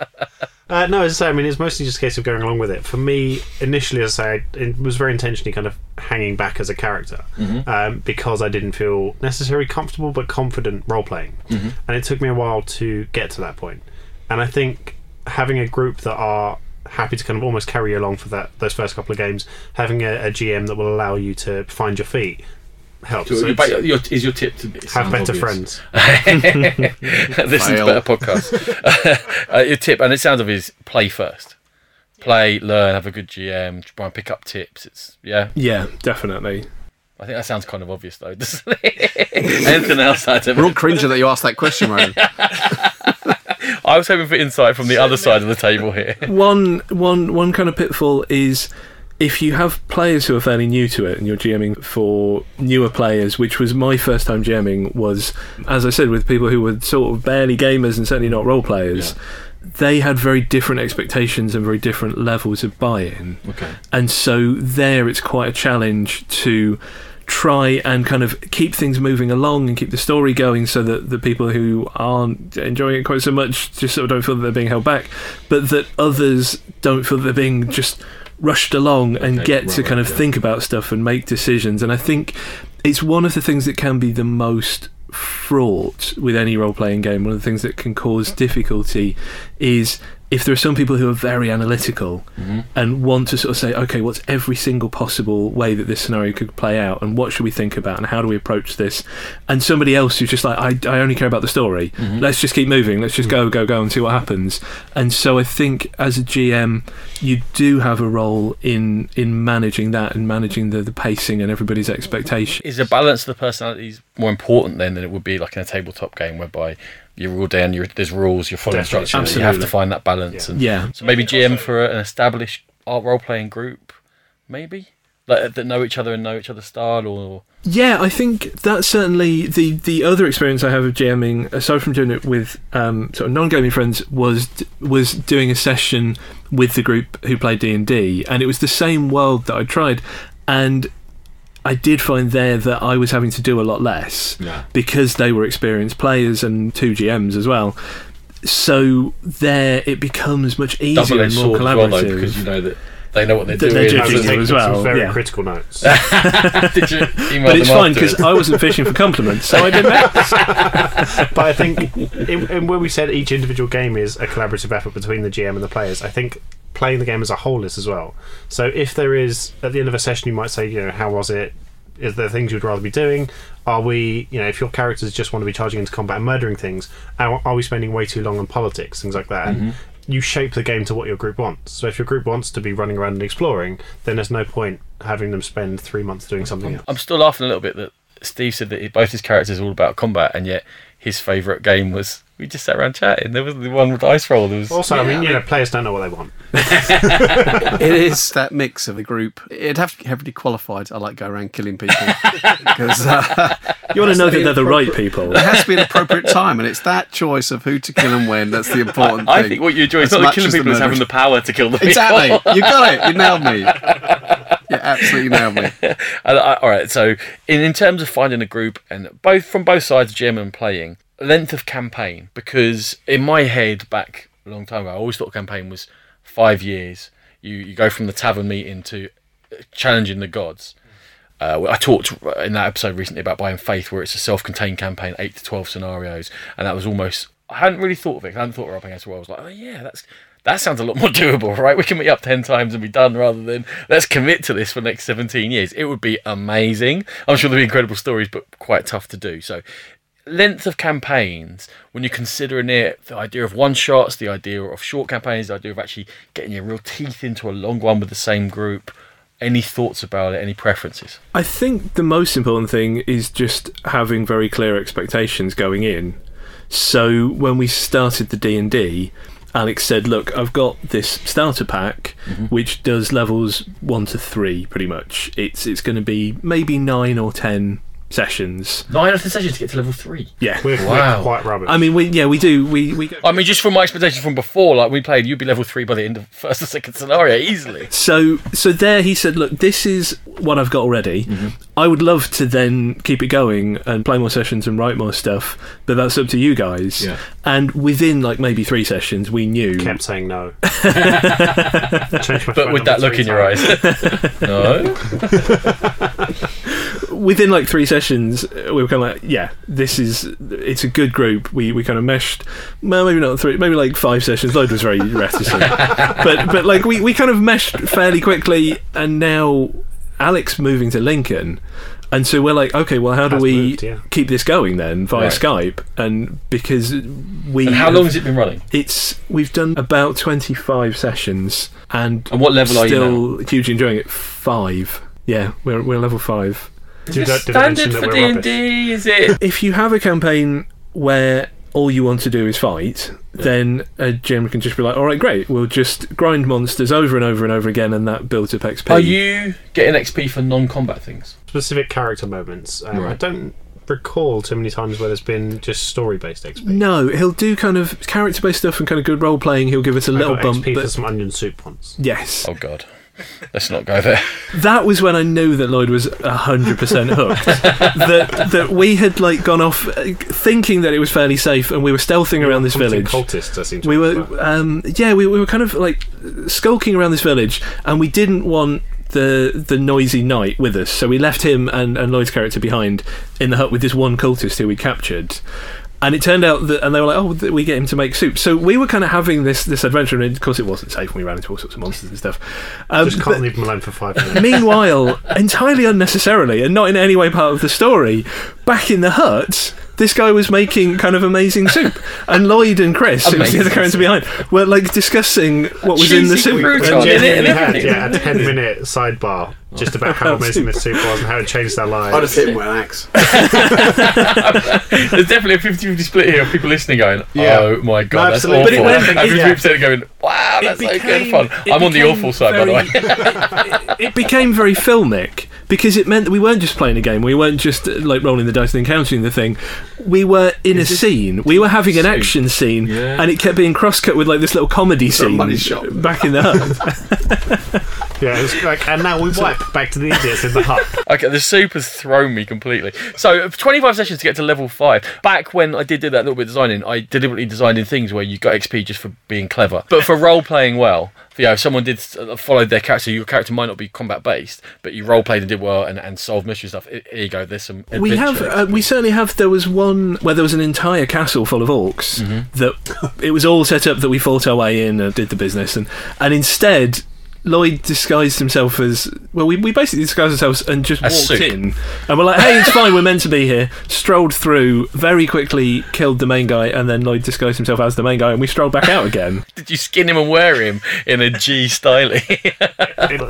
Speaker 2: Uh, no, as I say, I mean, it's mostly just a case of going along with it. For me, initially, as I say, it was very intentionally kind of hanging back as a character um, because I didn't feel necessarily comfortable but confident role playing. And it took me a while to get to that point. And I think having a group that are happy to kind of almost carry you along for that those first couple of games, having a, a GM that will allow you to find your feet helps.
Speaker 1: So
Speaker 2: So
Speaker 1: your, your, is your tip to it
Speaker 2: have better
Speaker 1: obvious.
Speaker 2: friends.
Speaker 1: Listen to
Speaker 3: Fail.
Speaker 1: better podcasts. uh, your tip, and it sounds obvious, play first. Play, learn, have a good GM, try and pick up tips. It's yeah.
Speaker 4: Yeah, definitely.
Speaker 1: I think that sounds kind of obvious though, doesn't it? Anything else I'd
Speaker 3: We're all
Speaker 1: ever
Speaker 3: cringing that you asked that question, Ryan.
Speaker 1: I was hoping for insight from the other side of the table here.
Speaker 4: One one one kind of pitfall is if you have players who are fairly new to it and you're GMing for newer players, which was my first time GMing, was as I said with people who were sort of barely gamers and certainly not role players. They had very different expectations and very different levels of buy-in.
Speaker 1: Okay.
Speaker 4: and so there it's quite a challenge to try and kind of keep things moving along and keep the story going so that the people who aren't enjoying it quite so much just sort of don't feel that they're being held back but that others don't feel that they're being just rushed along and
Speaker 1: Okay,
Speaker 4: get to
Speaker 1: right,
Speaker 4: kind of
Speaker 1: yeah.
Speaker 4: think about stuff and make decisions and i think it's one of the things that can be the most fraught with any role playing game. One of the things that can cause difficulty is if there are some people who are very analytical
Speaker 1: Mm-hmm.
Speaker 4: and want to sort of say, okay, what's every single possible way that this scenario could play out, and what should we think about, and how do we approach this? And somebody else who's just like, I, I only care about the story.
Speaker 1: Mm-hmm.
Speaker 4: Let's just keep moving. Let's just go, go, go, and see what happens. And so I think as a GM, you do have a role in in managing that and managing the, the pacing and everybody's expectations.
Speaker 1: Is a balance of the personalities more important then than it would be like in a tabletop game whereby you're ruled down, you're, there's rules, you're following
Speaker 2: Definitely.
Speaker 1: instructions, you have to find that balance.
Speaker 2: Yeah.
Speaker 1: And
Speaker 4: Yeah.
Speaker 1: So maybe GM for an established art role playing group, maybe. like that know each other and know each other's style, or
Speaker 4: Yeah, I think that's certainly the the other experience I have of GMing, aside from doing it with um, sort of non-gaming friends, was was doing a session with the group who played D and D, and it was the same world that I tried, and I did find there that I was having to do a lot less
Speaker 6: Yeah.
Speaker 4: because they were experienced players and two GMs as well. So there, it becomes much easier and more
Speaker 1: as well, though,
Speaker 4: collaborative.
Speaker 1: because you know that they know what they're doing.
Speaker 4: they're
Speaker 2: I
Speaker 4: judging
Speaker 2: was
Speaker 4: you
Speaker 2: taking
Speaker 4: as
Speaker 2: some
Speaker 4: well,
Speaker 2: very
Speaker 4: yeah.
Speaker 2: critical notes.
Speaker 1: Did you email
Speaker 4: but it's
Speaker 1: them
Speaker 4: fine because
Speaker 1: afterwards?
Speaker 4: I wasn't fishing for compliments, so I didn't ask.
Speaker 2: but I think in, in when we said each individual game is a collaborative effort between the GM and the players, I think playing the game as a whole is as well. So if there is at the end of a session, you might say, you know, how was it? Is there things you'd rather be doing? Are we, you know, if your characters just want to be charging into combat and murdering things, are, are we spending way too long on politics, things like that? And mm-hmm. You shape the game to what your group wants. So if your group wants to be running around and exploring, then there's no point having them spend three months doing something else.
Speaker 1: I'm still laughing a little bit that Steve said that both his characters are all about combat, and yet his favourite game was we just sat around chatting. There was the one with the ice roll. There was
Speaker 2: Also, I mean, you know, players don't know what they want.
Speaker 3: it is that mix of the group. It'd have to be heavily qualified. I like go around killing people because uh,
Speaker 4: You want to know that they're the right people.
Speaker 3: it has to be an appropriate time, and it's that choice of who to kill and when that's the important
Speaker 1: I
Speaker 3: thing.
Speaker 1: think what you enjoy is not the killing people, is having the power to kill the
Speaker 3: Exactly,
Speaker 1: people.
Speaker 3: you got it. You nailed me. You absolutely nailed me.
Speaker 1: All right, so in, in terms of finding a group and both from both sides, GM and playing, length of campaign, because in my head back a long time ago, I always thought campaign was five years. You you go from the tavern meeting to uh, challenging the gods. Uh, I talked in that episode recently about buying Faith, where it's a self-contained campaign, eight to twelve scenarios, and that was almost. I hadn't really thought of it. I hadn't thought of Against the World. I was like, oh yeah, that's that sounds a lot more doable, right? We can meet up ten times and be done, rather than let's commit to this for the next seventeen years. It would be amazing. I'm sure there'll be incredible stories, but quite tough to do. So, length of campaigns when you're considering it, the idea of one shots, the idea of short campaigns, the idea of actually getting your real teeth into a long one with the same group. Any thoughts about it? Any preferences?
Speaker 4: I think the most important thing is just having very clear expectations going in. So when we started the D and D, Alex said, "Look, I've got this starter pack, mm-hmm. which does levels one to three, pretty much. It's it's going to be maybe nine or ten sessions.
Speaker 1: Nine of the sessions to get to level three.
Speaker 4: Yeah,
Speaker 2: We're,
Speaker 1: Wow.
Speaker 2: we're quite rubbish.
Speaker 4: I mean, we yeah we do we we go
Speaker 1: I mean, just from my expectations from before, like we played, you'd be level three by the end of first or second scenario easily.
Speaker 4: So, so there he said, "Look, this is what I've got already. Mm-hmm. I would love to then keep it going and play more sessions and write more stuff, but that's up to you guys."
Speaker 6: Yeah.
Speaker 4: And within like maybe three sessions, we knew.
Speaker 2: kept saying no.
Speaker 1: But with that look
Speaker 2: three
Speaker 1: in your eyes, no.
Speaker 4: Within like three sessions, uh, we were kind of like, "Yeah, this is it's a good group." We we kind of meshed. Well, maybe not three, maybe like five sessions. Lloyd was very reticent, but but like we we kind of meshed fairly quickly, and now Alex moving to Lincoln. And so we're like, okay, well, how do
Speaker 2: Has
Speaker 4: we
Speaker 2: moved, yeah.
Speaker 4: keep this going then via
Speaker 1: Right.
Speaker 4: Skype? And because we
Speaker 1: And how
Speaker 4: have-
Speaker 1: long has it been running?
Speaker 4: It's we've done about twenty five sessions, and
Speaker 1: And what level are you
Speaker 4: still hugely enjoying it. Five, yeah, we're we're level five.
Speaker 2: Did I- did
Speaker 1: Standard for D and D is it?
Speaker 4: If you have a campaign where all you want to do is fight, then a GM can just be like, all right, great, we'll just grind monsters over and over and over again, and that builds up XP.
Speaker 1: Are you getting XP for non-combat things?
Speaker 2: Specific character moments. Um, I don't recall too many times where there's been just story-based XP.
Speaker 4: No, he'll do kind of character-based stuff and kind of good role playing. He'll give us a
Speaker 2: I
Speaker 4: little
Speaker 2: got
Speaker 4: bump,
Speaker 2: XP for some onion soup once.
Speaker 4: yes,
Speaker 1: Oh God, let's not go there.
Speaker 4: that was when I knew that Lloyd was hundred percent hooked. that that we had like gone off uh, thinking that it was fairly safe, and we were stealthing around this village.
Speaker 2: Cultists, I seem to
Speaker 4: We were, um, yeah, we, we were kind of like skulking around this village, and we didn't want the the noisy knight with us, so we left him and, and Lloyd's character behind in the hut with this one cultist who we captured. And it turned out that, and they were like, "Oh, th- we get him to make soup." So we were kind of having this this adventure, and of course, it wasn't safe. when We ran into all sorts of monsters and stuff. Um,
Speaker 2: Just can't leave them alone for five minutes.
Speaker 4: Meanwhile, entirely unnecessarily and not in any way part of the story, back in the hut, this guy was making kind of amazing soup, and Lloyd and Chris, who was the other character behind, were like discussing what was in the soup.
Speaker 1: crouton
Speaker 4: And
Speaker 1: in it
Speaker 2: Genuinely
Speaker 1: and
Speaker 2: had
Speaker 1: everything.
Speaker 2: yeah, a 10 minute sidebar just about how amazing this soup was and how it changed their lives.
Speaker 3: I'd have hit him with an axe.
Speaker 1: There's definitely a 50 50 split here of people listening going,
Speaker 2: Yeah.
Speaker 1: oh my god,
Speaker 2: No,
Speaker 1: that's
Speaker 2: absolutely.
Speaker 1: awful.
Speaker 4: But it went-
Speaker 1: and
Speaker 4: it-
Speaker 1: 50% going, wow, that's so good fun.
Speaker 4: it
Speaker 1: I'm on the
Speaker 4: became
Speaker 1: awful side, by the way.
Speaker 4: very- it became very filmic because it meant that we weren't just playing a game. We weren't just uh, like rolling the dice and encountering the thing. We were in a scene. We were having an action scene,
Speaker 1: Yeah.
Speaker 4: and it kept being cross-cut with like this little comedy scene
Speaker 3: money shot.
Speaker 4: back in the hut.
Speaker 2: Yeah, it's like, and now we wipe back to the idiots in the hut.
Speaker 1: Okay, the soup has thrown me completely. So, 25 sessions to get to level 5. Back when I did do that little bit of designing, I deliberately designed in things where you got XP just for being clever. But for role playing well, you know, if someone did uh, followed their character, your character might not be combat based, but you role played and did well and, and solved mystery stuff. Here you go, there's some.
Speaker 4: we have, uh, we certainly have. There was one where there was an entire castle full of orcs
Speaker 1: Mm-hmm.
Speaker 4: that it was all set up that we fought our way in and did the business, and and instead. Lloyd disguised himself as well. We, we basically disguised ourselves and just
Speaker 1: As
Speaker 4: walked
Speaker 1: soup.
Speaker 4: in, and we're like, "Hey, it's fine. We're meant to be here." Strolled through, very quickly killed the main guy, and then Lloyd disguised himself as the main guy, and we strolled back out again.
Speaker 1: Did you skin him and wear him in a G styling?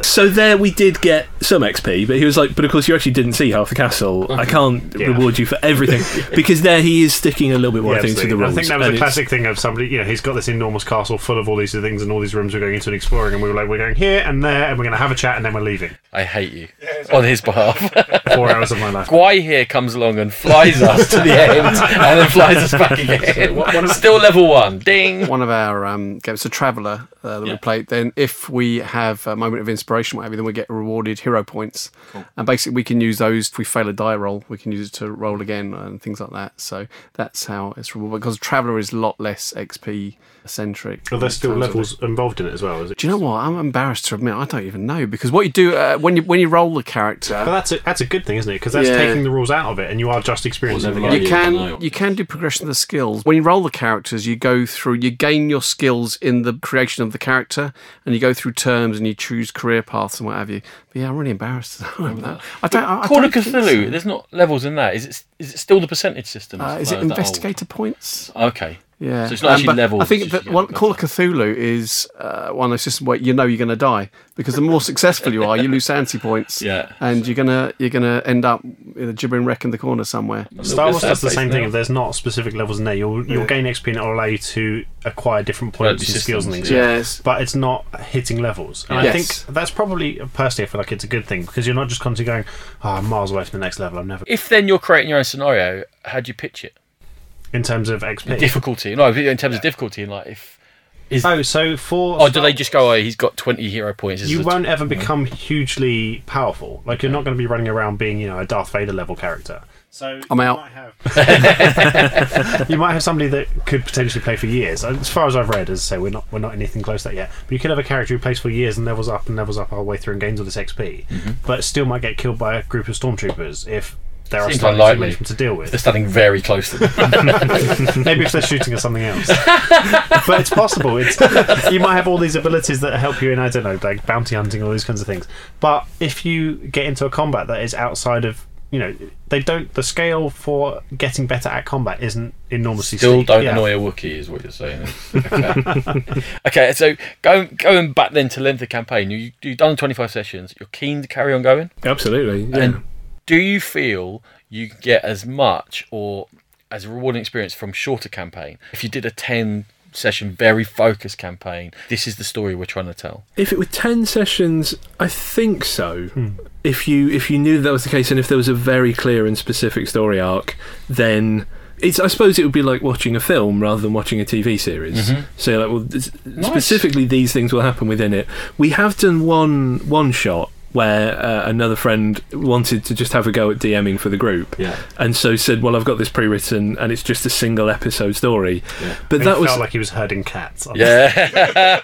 Speaker 4: So there we did get some XP, but he was like, but of course you actually didn't see half the castle. I uh-huh. can't
Speaker 2: Yeah.
Speaker 4: reward you for everything because there he is sticking a little bit more,
Speaker 2: Yeah,
Speaker 4: I think, to the
Speaker 2: absolutely.
Speaker 4: rules.
Speaker 2: I think that was
Speaker 4: and
Speaker 2: a
Speaker 4: it's-
Speaker 2: classic thing of somebody, you know, he's got this enormous castle full of all these things and all these rooms we're going into and exploring, and we were like, we're going here and there, and we're going to have a chat, and then we're leaving.
Speaker 1: I hate you on his behalf.
Speaker 2: Four hours of my life.
Speaker 1: Guy here comes along and flies us to the end, and then flies us back again. Still level one. Ding.
Speaker 3: One of our um, games, a Traveller uh, that
Speaker 1: Yeah.
Speaker 3: we played. Then, if we have a moment of inspiration, whatever, then we get rewarded hero points, and basically we can use those. If we fail a die roll, we can use it to roll again and things like that. So that's how it's rewarded because Traveller is a lot less XP centric.
Speaker 2: Are there still
Speaker 3: in terms of
Speaker 2: levels involved in it as well? Is it?
Speaker 3: Do you know what? I'm embarrassed to admit I don't even know because what you do uh, when you when you roll the character,
Speaker 2: But that's a, that's a good thing, isn't it? Because that's
Speaker 3: Yeah.
Speaker 2: taking the rules out of it, and you are just experiencing the
Speaker 6: Well,
Speaker 2: game.
Speaker 3: you
Speaker 6: you
Speaker 3: can
Speaker 6: know.
Speaker 3: you can do progression of the skills when you roll the characters. You go through you gain your skills in the creation of the character, and you go through terms and you choose career paths and what have you. But yeah, I'm really embarrassed. I don't. I don't. I, I
Speaker 1: Call of Cthulhu.
Speaker 3: so.
Speaker 1: There's not levels in that. Is it? Is it still the percentage system?
Speaker 3: Uh, is it
Speaker 1: that
Speaker 3: investigator points?
Speaker 1: Okay.
Speaker 3: Yeah,
Speaker 1: So it's not actually
Speaker 3: but
Speaker 1: levels,
Speaker 3: I think that one, Call of Cthulhu is uh, one of those systems where you know you're going to die because the more successful you are, you lose sanity points.
Speaker 1: Yeah.
Speaker 3: and you're gonna you're gonna end up in a gibbering wreck in the corner somewhere.
Speaker 2: Star Wars does the
Speaker 1: face
Speaker 2: same thing. If there's not specific levels in there, you'll you'll gain XP and it'll allow you to acquire different points and
Speaker 1: your
Speaker 2: skills and things.
Speaker 1: yeah.
Speaker 3: Yes.
Speaker 2: But it's not hitting levels, and I think that's probably personally I feel like it's a good thing because you're not just constantly going, "Oh, I'm miles away from the next level. I'm never."
Speaker 1: If then you're creating your own scenario, how do you pitch it?
Speaker 2: In terms of XP,
Speaker 1: Difficulty. No, in terms of difficulty, and like if. Is,
Speaker 2: Oh, so for
Speaker 1: oh, do they just go? Oh, he's got 20 hero points. This
Speaker 2: you won't ever become hugely powerful. Like you're not going to be running around being, you know, a Darth Vader level character. So
Speaker 3: I'm
Speaker 2: you
Speaker 3: out.
Speaker 2: Might have, you might have somebody that could potentially play for years. As far as I've read, as I say, we're not we're not anything close to that yet. But you could have a character who plays for years and levels up and levels up all the way through and gains all this XP, mm-hmm. but still might get killed by a group of stormtroopers if there are
Speaker 1: Seems
Speaker 2: slight
Speaker 1: unlikely.
Speaker 2: management to deal with.
Speaker 1: They're standing very close to them.
Speaker 2: Maybe if they're shooting at something else. but it's possible. It's you might have all these abilities that help you in I don't know, like bounty hunting, all these kinds of things. But if you get into a combat that is outside of you know, they don't. The scale for getting better at combat isn't enormously.
Speaker 1: Still
Speaker 2: steep.
Speaker 1: don't
Speaker 2: Yeah.
Speaker 1: annoy a Wookiee, is what you're saying. Okay, okay so going going back then to length of campaign, you you've done 25 sessions. You're keen to carry on going.
Speaker 4: Absolutely. Yeah.
Speaker 1: And do you feel you get as much or as a rewarding experience from shorter campaign? If you did a 10 session, very focused campaign, this is the story we're trying to tell.
Speaker 4: If it were ten sessions, I think so. Hmm. If you if you knew that was the case, and if there was a very clear and specific story arc, then it's. I suppose it would be like watching a film rather than watching a TV series. Mm-hmm. So you're like, well, this, specifically these things will happen within it. We have done one one shot where uh, another friend wanted to just have a go at DMing for the group,
Speaker 6: Yeah.
Speaker 4: and so said, "Well, I've got this pre-written, and it's just a single episode story." But
Speaker 2: He
Speaker 4: that was
Speaker 2: felt like he was herding cats.
Speaker 1: Yeah.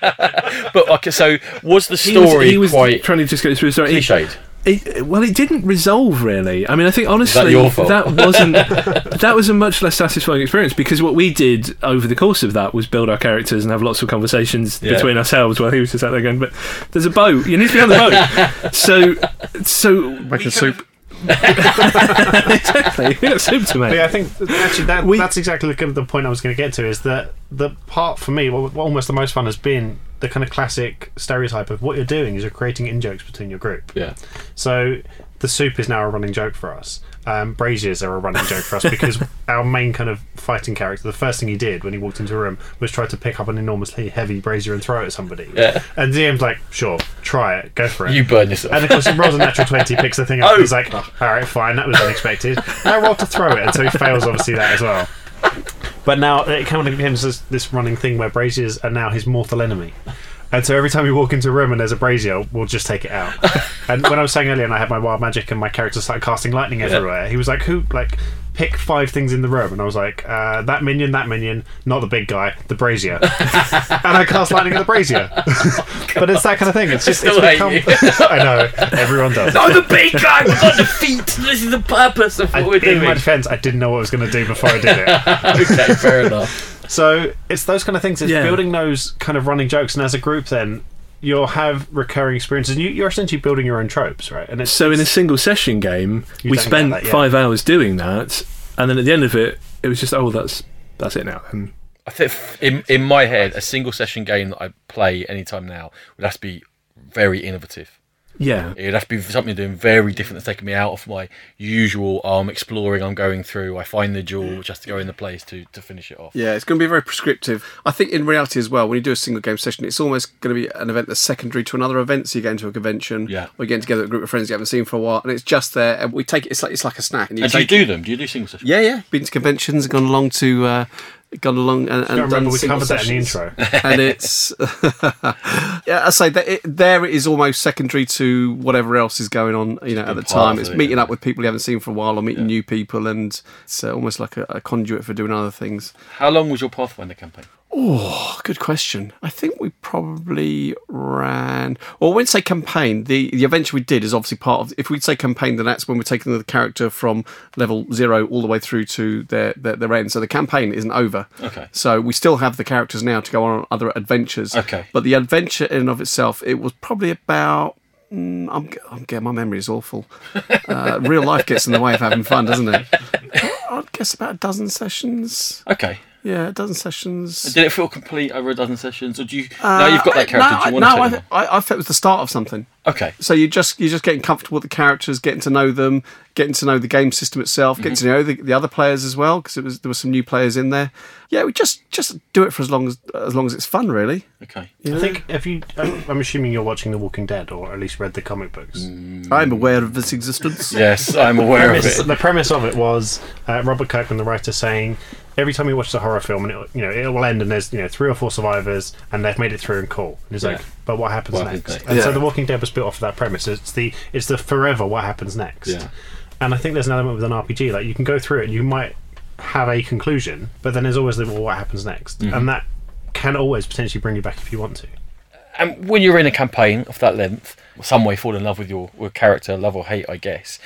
Speaker 1: but okay, so was the
Speaker 4: he was,
Speaker 1: story
Speaker 4: he was
Speaker 1: quite
Speaker 4: trying to just go through the story. It-
Speaker 1: cliched?
Speaker 4: It, well, it didn't resolve really. I mean, I think honestly
Speaker 1: your
Speaker 4: that wasn't that was a much less satisfying experience because what we did over the course of that was build our characters and have lots of conversations
Speaker 1: Yeah.
Speaker 4: between ourselves while he was just out there going, "But there's a boat. You need to be on the boat." so, so
Speaker 3: Making soup.
Speaker 4: exactly. Yeah, soup to
Speaker 2: But yeah, I think actually that
Speaker 4: We-
Speaker 2: that's exactly the, kind of the point I was going to get to is that the part for me, what, what almost the most fun has been the kind of classic stereotype of what you're doing is you're creating in jokes between your group.
Speaker 1: Yeah.
Speaker 2: So the soup is now a running joke for us. Um, braziers are a running joke for us because our main kind of fighting character, the first thing he did when he walked into a room was try to pick up an enormously heavy brazier and throw it at somebody.
Speaker 1: Yeah.
Speaker 2: And DM's like, sure, try it, go for it.
Speaker 1: You burn yourself.
Speaker 2: And of course, he rolls a natural 20, picks the thing up.
Speaker 1: Oh.
Speaker 2: He's like, all right, fine, that was unexpected. Now roll to throw it. And so he fails, obviously, that as well. But now it kind of becomes this, this running thing where braziers are now his mortal enemy. And so every time we walk into a room and there's a brazier, we'll just take it out. and when I was saying earlier, and I had my wild magic and my character started casting lightning everywhere, he was like, "Who like pick five things in the room?" And I was like, uh, "That minion, that minion, not the big guy, the brazier." and I cast lightning at the brazier. but it's that kind of thing. It's just it's
Speaker 1: still hate
Speaker 2: become.
Speaker 1: you.
Speaker 2: I know everyone does.
Speaker 1: I'm the big guy. We've got the feet. This is the purpose of what
Speaker 2: I,
Speaker 1: we're
Speaker 2: in
Speaker 1: doing.
Speaker 2: my defense, I didn't know what I was going to do before I did it.
Speaker 1: okay, fair enough.
Speaker 2: So it's those kind of things. It's
Speaker 4: Yeah.
Speaker 2: building those kind of running jokes, and as a group, then you'll have recurring experiences. And you, you're essentially building your own tropes, right? And it's
Speaker 4: So in a single session game, we spent
Speaker 2: that, yeah.
Speaker 4: five hours doing that, and then at the end of it, it was just oh, that's that's it now. And
Speaker 1: I think in in my head, a single session game that I play anytime now would have to be very innovative.
Speaker 4: Yeah,
Speaker 1: It'd have to be something doing very different that's taking me out of my usual. I'm exploring. I'm going through. I find the jewel, which has to go in the place to to finish it off.
Speaker 3: Yeah, it's going to be very prescriptive. I think in reality as well, when you do a single game session, it's almost going to be an event that's secondary to another event. So you go into a convention,
Speaker 1: Yeah.
Speaker 3: or getting together with a group of friends you haven't seen for a while, and it's just there. And we take it. It's like it's like a snack. And you
Speaker 1: And do you do them? Do you do single sessions?
Speaker 3: Yeah, yeah. Been to conventions, gone along to, uh, gone along and, and
Speaker 2: I don't remember
Speaker 3: done
Speaker 2: we
Speaker 3: single
Speaker 2: covered that in the intro.
Speaker 3: and it's yeah. I say that it, there it is almost secondary to whatever else is going on. You know, at the time, it's
Speaker 1: it,
Speaker 3: meeting
Speaker 1: yeah.
Speaker 3: up with people you haven't seen for a while, or meeting new people, and it's uh, almost like a, a conduit for doing other things.
Speaker 1: How long was your Pathfinder campaign?
Speaker 3: Oh, good question. I think we probably ran. Well, I wouldn't say campaign. The the adventure we did is obviously part of. If we'd say campaign, then that's when we're taking the character from level zero all the way through to their their, their end. So the campaign isn't over.
Speaker 1: Okay.
Speaker 3: So we still have the characters now to go on other adventures.
Speaker 1: Okay.
Speaker 3: But the adventure in and of itself, it was probably about. mm, I'm, I'm getting my memory is awful. Uh, real life gets in the way of having fun, doesn't it? I'd guess about a dozen sessions.
Speaker 1: Okay.
Speaker 3: Yeah, a dozen sessions.
Speaker 1: Did it feel complete over a dozen sessions, or do you? now you've got that character.
Speaker 3: Uh, No,
Speaker 1: do you
Speaker 3: no,
Speaker 1: want to?
Speaker 3: I, I, I felt it was the start of something.
Speaker 1: okay.
Speaker 3: So you just you're just getting comfortable with the characters, getting to know them, getting to know the game system itself, getting
Speaker 1: Mm-hmm.
Speaker 3: to know the, the other players as well because it was there were some new players in there. Yeah, we just just do it for as long as as long as it's fun, really.
Speaker 1: Okay.
Speaker 2: I think if you, I'm I'm assuming you're watching The Walking Dead or at least read the comic books.
Speaker 1: Mm.
Speaker 3: I'm aware of its existence.
Speaker 1: Yes, I'm aware of it.
Speaker 2: the premise of it was uh, Robert Kirkman, the writer, saying every time he watches a horror film, and it, you know it will end, and there's you know three or four survivors, and they've made it through and cool. And he's
Speaker 1: Yeah.
Speaker 2: like, but what happens
Speaker 1: What
Speaker 2: next?
Speaker 1: happens next?
Speaker 2: And so
Speaker 3: Yeah.
Speaker 2: The Walking Dead was built off of that premise. It's the it's the forever what happens next.
Speaker 1: Yeah.
Speaker 2: And I think there's an element with an RPG like you can go through it, and you might have a conclusion, but then there's always the well, what happens next,
Speaker 1: Mm-hmm.
Speaker 2: and that can always potentially bring you back if you want to.
Speaker 1: And when you're in a campaign of that length, some way fall in love with your with character, love or hate, I guess.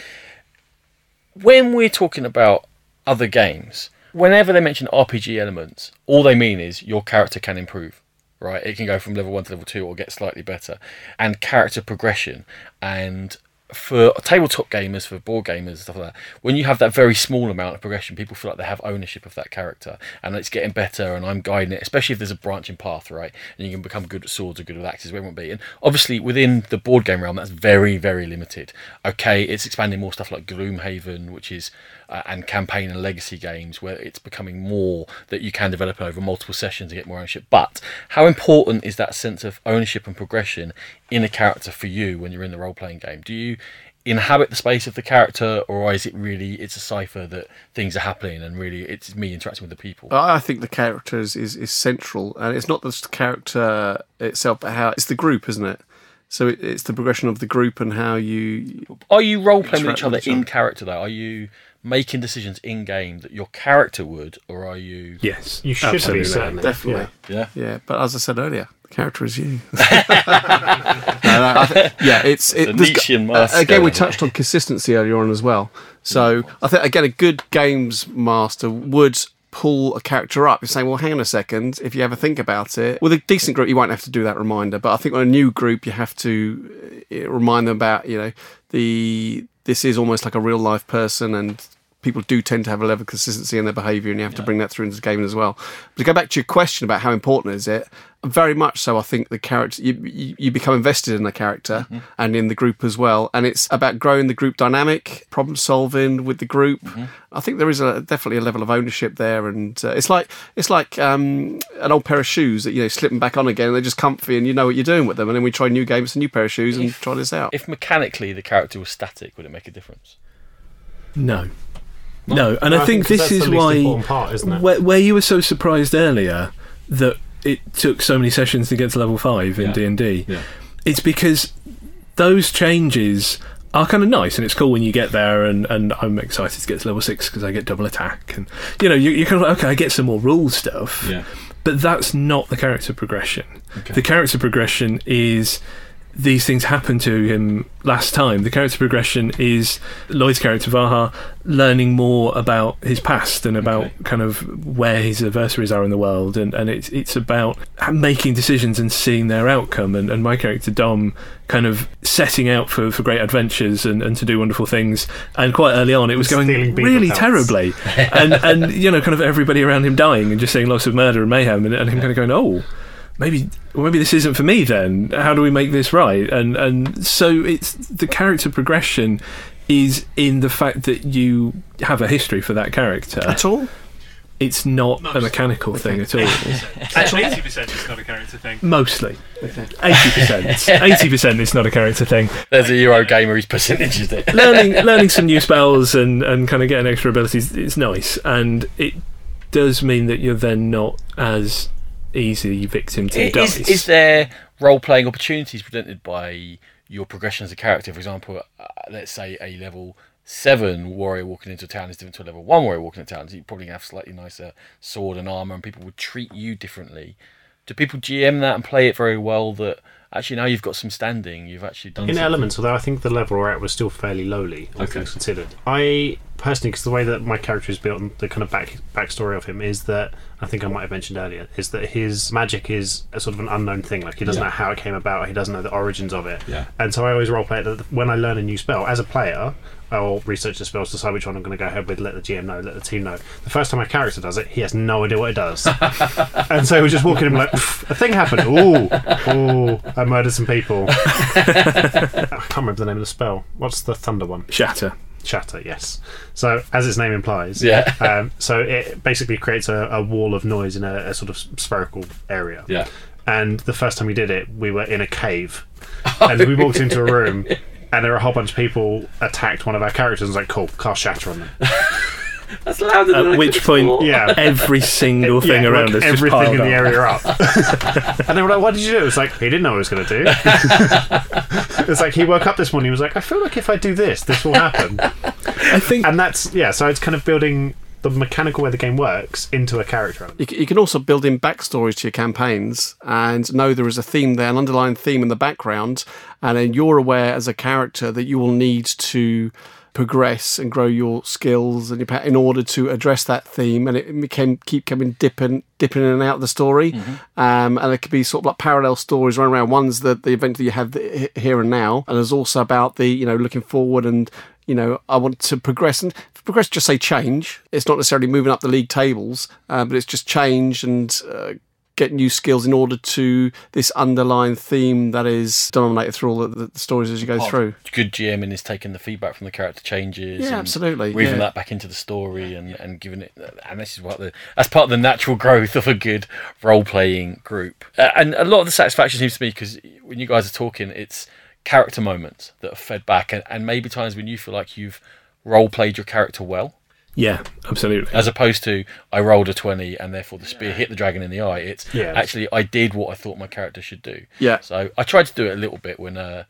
Speaker 1: When we're talking about other games, whenever they mention RPG elements, all they mean is your character can improve. Right, it can go from level one to level two or get slightly better, and character progression. And for tabletop gamers, for board gamers, stuff like that, when you have that very small amount of progression, people feel like they have ownership of that character and it's getting better and I'm guiding it, especially if there's a branching path, right? And you can become good at swords or good at axes, whatever it might be. And obviously, within the board game realm, that's very, very limited. Okay, it's expanding more stuff like Gloomhaven, which is, uh, and campaign and legacy games, where it's becoming more that you can develop over multiple sessions and get more ownership. But how important is that sense of ownership and progression in a character for you when you're in the role playing game? Do you inhabit the space of the character, or is it really it's a cipher that things are happening and really it's me interacting with the people?
Speaker 3: I think the character is, is, is central, and it's not just the character itself, but how it's the group, isn't it? So it, it's the progression of the group and how you.
Speaker 1: Are you role playing with each other in character though? Are you making decisions in game that your character would, or are you?
Speaker 4: yes,
Speaker 2: You should
Speaker 4: absolutely.
Speaker 2: be certainly
Speaker 3: Definitely.
Speaker 1: Yeah.
Speaker 3: Yeah, but as I said earlier, the character is you. no, no, I th- yeah, it's it,
Speaker 1: a
Speaker 3: there's
Speaker 1: Nietzschean
Speaker 3: go-
Speaker 1: mask
Speaker 3: uh, again. We touched on consistency earlier on as well. So I think again, a good games master would pull a character up and say, "Well, hang on a second. If you ever think about it, with a decent group, you won't have to do that reminder. But I think on a new group, you have to uh, remind them about you know the this is almost like a real life person and people do tend to have a level of consistency in their behaviour and you have to bring that through into the game as well. But to go back to your question about how important is it, very much so I think the character you, you, you become invested in the character
Speaker 1: Mm-hmm.
Speaker 3: and in the group as well. And it's about growing the group dynamic, problem solving with the group.
Speaker 1: Mm-hmm.
Speaker 3: I think there is a definitely a level of ownership there and uh, it's like it's like um, an old pair of shoes that you know slip them back on again and they're just comfy and you know what you're doing with them and then we try new games, a new pair of shoes and try this out.
Speaker 1: If mechanically the character was static, would it make a difference?
Speaker 4: No. No, and I,
Speaker 2: I
Speaker 4: think,
Speaker 2: think
Speaker 4: this is why
Speaker 2: part, isn't it?
Speaker 4: Where, where you were so surprised earlier that it took so many sessions to get to level five in D and D. It's because those changes are kind of nice, and it's cool when you get there. And, and I'm excited to get to level six because I get double attack, and you know you, you're kind of like, okay, I get some more rule stuff.
Speaker 6: Yeah.
Speaker 4: But that's not the character progression.
Speaker 6: Okay.
Speaker 4: The character progression is these things happened to him last time. The character progression is Lloyd's character Vaha learning more about his past and about
Speaker 6: Okay.
Speaker 4: kind of where his adversaries are in the world, and, and it's it's about making decisions and seeing their outcome. And, and my character Dom kind of setting out for, for great adventures and, and to do wonderful things. And quite early on, it was going really
Speaker 2: pelts.
Speaker 4: terribly, and and you know kind of everybody around him dying and just seeing lots of murder and mayhem, and, and him kind of going oh maybe well, maybe this isn't for me then. How do we make this right? And and so it's the character progression is in the fact that you have a history for that character.
Speaker 3: At all?
Speaker 4: it's not a mechanical thing at all.
Speaker 5: Actually, 80% is not a character thing.
Speaker 4: mostly. 80% 80% is not a character thing.
Speaker 1: There's a Euro gamer whose percentages there.
Speaker 4: learning learning some new spells and and kind of getting extra abilities is nice. And it does mean that you're then not as easy victim to the
Speaker 1: Is, is there role playing opportunities presented by your progression as a character? For example, uh, let's say a level seven warrior walking into a town is different to a level one warrior walking into a town. So you probably have slightly nicer sword and armor, and people would treat you differently. Do people GM that and play it very well? That actually now you've got some standing, you've actually done
Speaker 2: In
Speaker 1: something.
Speaker 2: elements, although I think the level we're at was still fairly lowly, all
Speaker 6: Okay.
Speaker 2: things considered. I personally, because the way that my character is built and the kind of back backstory of him is that I think I might have mentioned earlier is that his magic is a sort of an unknown thing. Like he doesn't
Speaker 6: Yeah.
Speaker 2: know how it came about. He doesn't know the origins of it.
Speaker 6: Yeah.
Speaker 2: And so I always roleplay it that when I learn a new spell as a player. I'll research the spells, decide which one I'm going to go ahead with, let the GM know, let the team know. The first time my character does it, he has no idea what it does. and so we're just walk in and like, a thing happened. Ooh, ooh, I murdered some people. I can't remember the name of the spell. What's the thunder one?
Speaker 4: shatter
Speaker 2: Shatter, yes. So, as its name implies,
Speaker 1: Yeah.
Speaker 2: Um, so it basically creates a, a wall of noise in a, a sort of spherical area.
Speaker 6: Yeah.
Speaker 2: And the first time we did it, we were in a cave, and we walked into a room, and there were a whole bunch of people attacked one of our characters. and was like, "Cool, cast shatter on them."
Speaker 1: That's louder than
Speaker 4: at
Speaker 1: could
Speaker 4: which point
Speaker 1: thought.
Speaker 2: Yeah.
Speaker 4: every single thing
Speaker 2: Yeah,
Speaker 4: around
Speaker 2: like
Speaker 4: us just
Speaker 2: everything
Speaker 4: piled
Speaker 2: in the
Speaker 4: up.
Speaker 2: area up. and they were like, "What did you do?" It was like he didn't know what he was going to do. it's like he woke up this morning. He was like, "I feel like if I do this, this will happen."
Speaker 4: I think
Speaker 2: and that's yeah. So it's kind of building the mechanical way the game works into a character element.
Speaker 3: You, you can also build in backstories to your campaigns and know there is a theme there, an underlying theme in the background, and then you're aware as a character that you will need to progress and grow your skills and your in order to address that theme, and it can keep coming dipping dipping in and out of the story, um, and it could be sort of like parallel stories running around. One's the the event that you have the, here and now, and there's also about the you know looking forward and you know, I want to progress and progress. Just say change. It's not necessarily moving up the league tables, uh, but it's just change and uh, get new skills in order to this underlying theme that is dominated through all the, the stories as you go through.
Speaker 1: Good GMing is taking the feedback from the character changes.
Speaker 3: Yeah,
Speaker 1: and
Speaker 3: absolutely,
Speaker 1: Weaving
Speaker 3: yeah.
Speaker 1: that back into the story and, and giving it. And this is what the that's part of the natural growth of a good role playing group. And a lot of the satisfaction seems to me because when you guys are talking, it's character moments that are fed back, and, and maybe times when you feel like you've role played your character well.
Speaker 4: Yeah, absolutely.
Speaker 1: As opposed to I rolled a twenty and therefore the spear hit the dragon in the eye. It's
Speaker 2: Yeah.
Speaker 1: actually I did what I thought my character should do.
Speaker 3: Yeah.
Speaker 1: So I tried to do it a little bit when uh,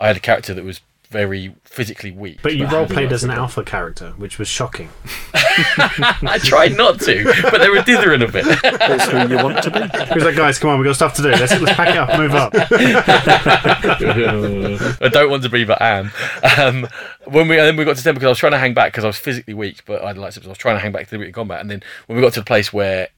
Speaker 1: I had a character that was very physically weak.
Speaker 2: But you
Speaker 1: had
Speaker 2: role played as an
Speaker 1: of-
Speaker 2: alpha character, which was shocking.
Speaker 1: I tried not to, but they were dithering a bit.
Speaker 3: That's who you want to be.
Speaker 2: He was like, "Guys, come on, we've got stuff to do. Let's, let's pack it up, move up."
Speaker 1: I don't want to be, but am. Um, when we and then we got to ten because I was trying to hang back because I was physically weak, but I had light I was trying to hang back to the in combat, and then when we got to the place where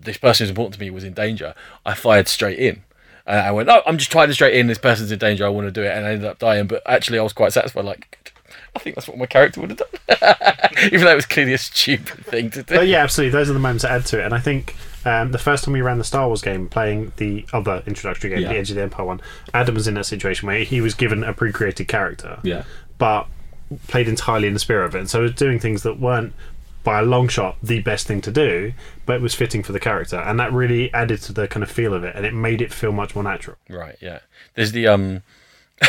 Speaker 1: this person who's important to me was in danger, I fired straight in. And I went, "No, I'm just trying to straight in. This person's in danger. I want to do it," and I ended up dying. But actually, I was quite satisfied. Like, I think that's what my character would have done. Even though it was clearly a stupid thing to do.
Speaker 2: But yeah, absolutely. Those are the moments that add to it. And I think um, the first time we ran the Star Wars game, playing the other introductory game,
Speaker 6: Yeah.
Speaker 2: the Edge of the Empire one, Adam was in that situation where he was given a pre-created character,
Speaker 6: Yeah.
Speaker 2: but played entirely in the spirit of it. And so he was doing things that weren't by a long shot the best thing to do, but it was fitting for the character, and that really added to the kind of feel of it, and it made it feel much more natural.
Speaker 1: Right, yeah. There's the um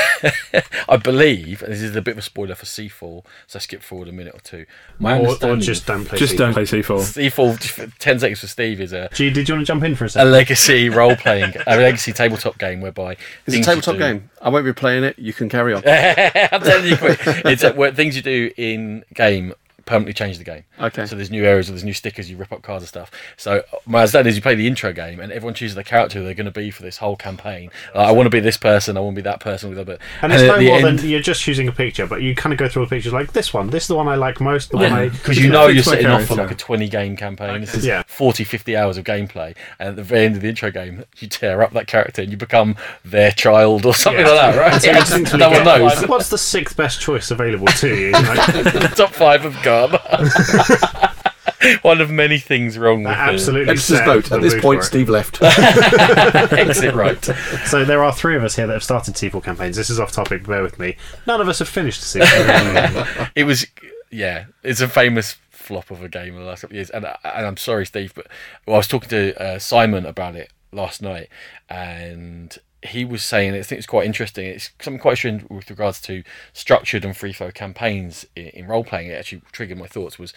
Speaker 1: I believe, and this is a bit of a spoiler for Seafall, so I skip forward a minute or two.
Speaker 6: My
Speaker 2: Or, or
Speaker 6: understanding.
Speaker 2: just don't play.
Speaker 4: Just
Speaker 2: Seafall.
Speaker 4: don't play C4.
Speaker 1: Seafall, just for ten seconds for Steve, is a,
Speaker 2: Gee, did you want to jump in for a second?
Speaker 1: a legacy role playing, a legacy tabletop game whereby
Speaker 3: It's a tabletop
Speaker 1: do-
Speaker 3: game. I won't be playing it. You can carry on.
Speaker 1: I'm telling you quick. It's uh, where things you do in game permanently change the game.
Speaker 3: Okay.
Speaker 1: So there's new areas, or there's new stickers, you rip up cards and stuff. So my understanding is you play the intro game, and everyone chooses the character they're going to be for this whole campaign. Like, I want to be this person. I want to be that person. With other.
Speaker 2: And it's no more
Speaker 1: end-
Speaker 2: than you're just choosing a picture, but you kind of go through all the pictures like this one. This is the one I like most. The one I
Speaker 1: because you know you're setting off for like a 20 game campaign. This is
Speaker 2: Yeah.
Speaker 1: 40, 50 hours of gameplay, and at the very end of the intro game, you tear up that character and you become their child or something
Speaker 2: Yeah.
Speaker 1: like that, right?
Speaker 2: So you
Speaker 1: no one knows.
Speaker 2: What's the sixth best choice available to you? Like,
Speaker 1: the top five of have gone. One of many things wrong with
Speaker 2: that
Speaker 1: it.
Speaker 2: absolutely.
Speaker 3: Let's just
Speaker 2: set
Speaker 3: vote.
Speaker 2: the
Speaker 3: At this
Speaker 2: mood
Speaker 3: point,
Speaker 2: for.
Speaker 3: Steve left.
Speaker 1: Exit right.
Speaker 2: So there are three of us here that have started Seafall campaigns. This is off topic. Bear with me. None of us have finished a Seafall.
Speaker 1: It was, yeah, it's a famous flop of a game in the last couple of years. And, I- and I'm sorry, Steve, but well, I was talking to uh, Simon about it last night, and he was saying I think it's quite interesting. It's something quite interesting with regards to structured and free flow campaigns in, in role playing. It actually triggered my thoughts. Was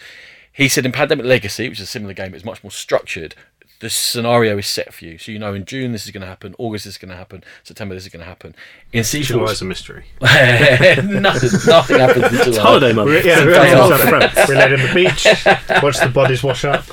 Speaker 1: he said in Pandemic Legacy, which is a similar game, it's much more structured. The scenario is set for you, so you know in June this is going to happen, August this is going to happen, September this is going to happen. In
Speaker 2: July
Speaker 1: Seafall,
Speaker 2: is a mystery.
Speaker 1: nothing, nothing happens in July.
Speaker 4: Holiday month.
Speaker 2: We- yeah,
Speaker 1: It's a
Speaker 2: we're,
Speaker 1: day
Speaker 2: all
Speaker 1: off.
Speaker 2: friends. we laid on the beach, watched the bodies wash up.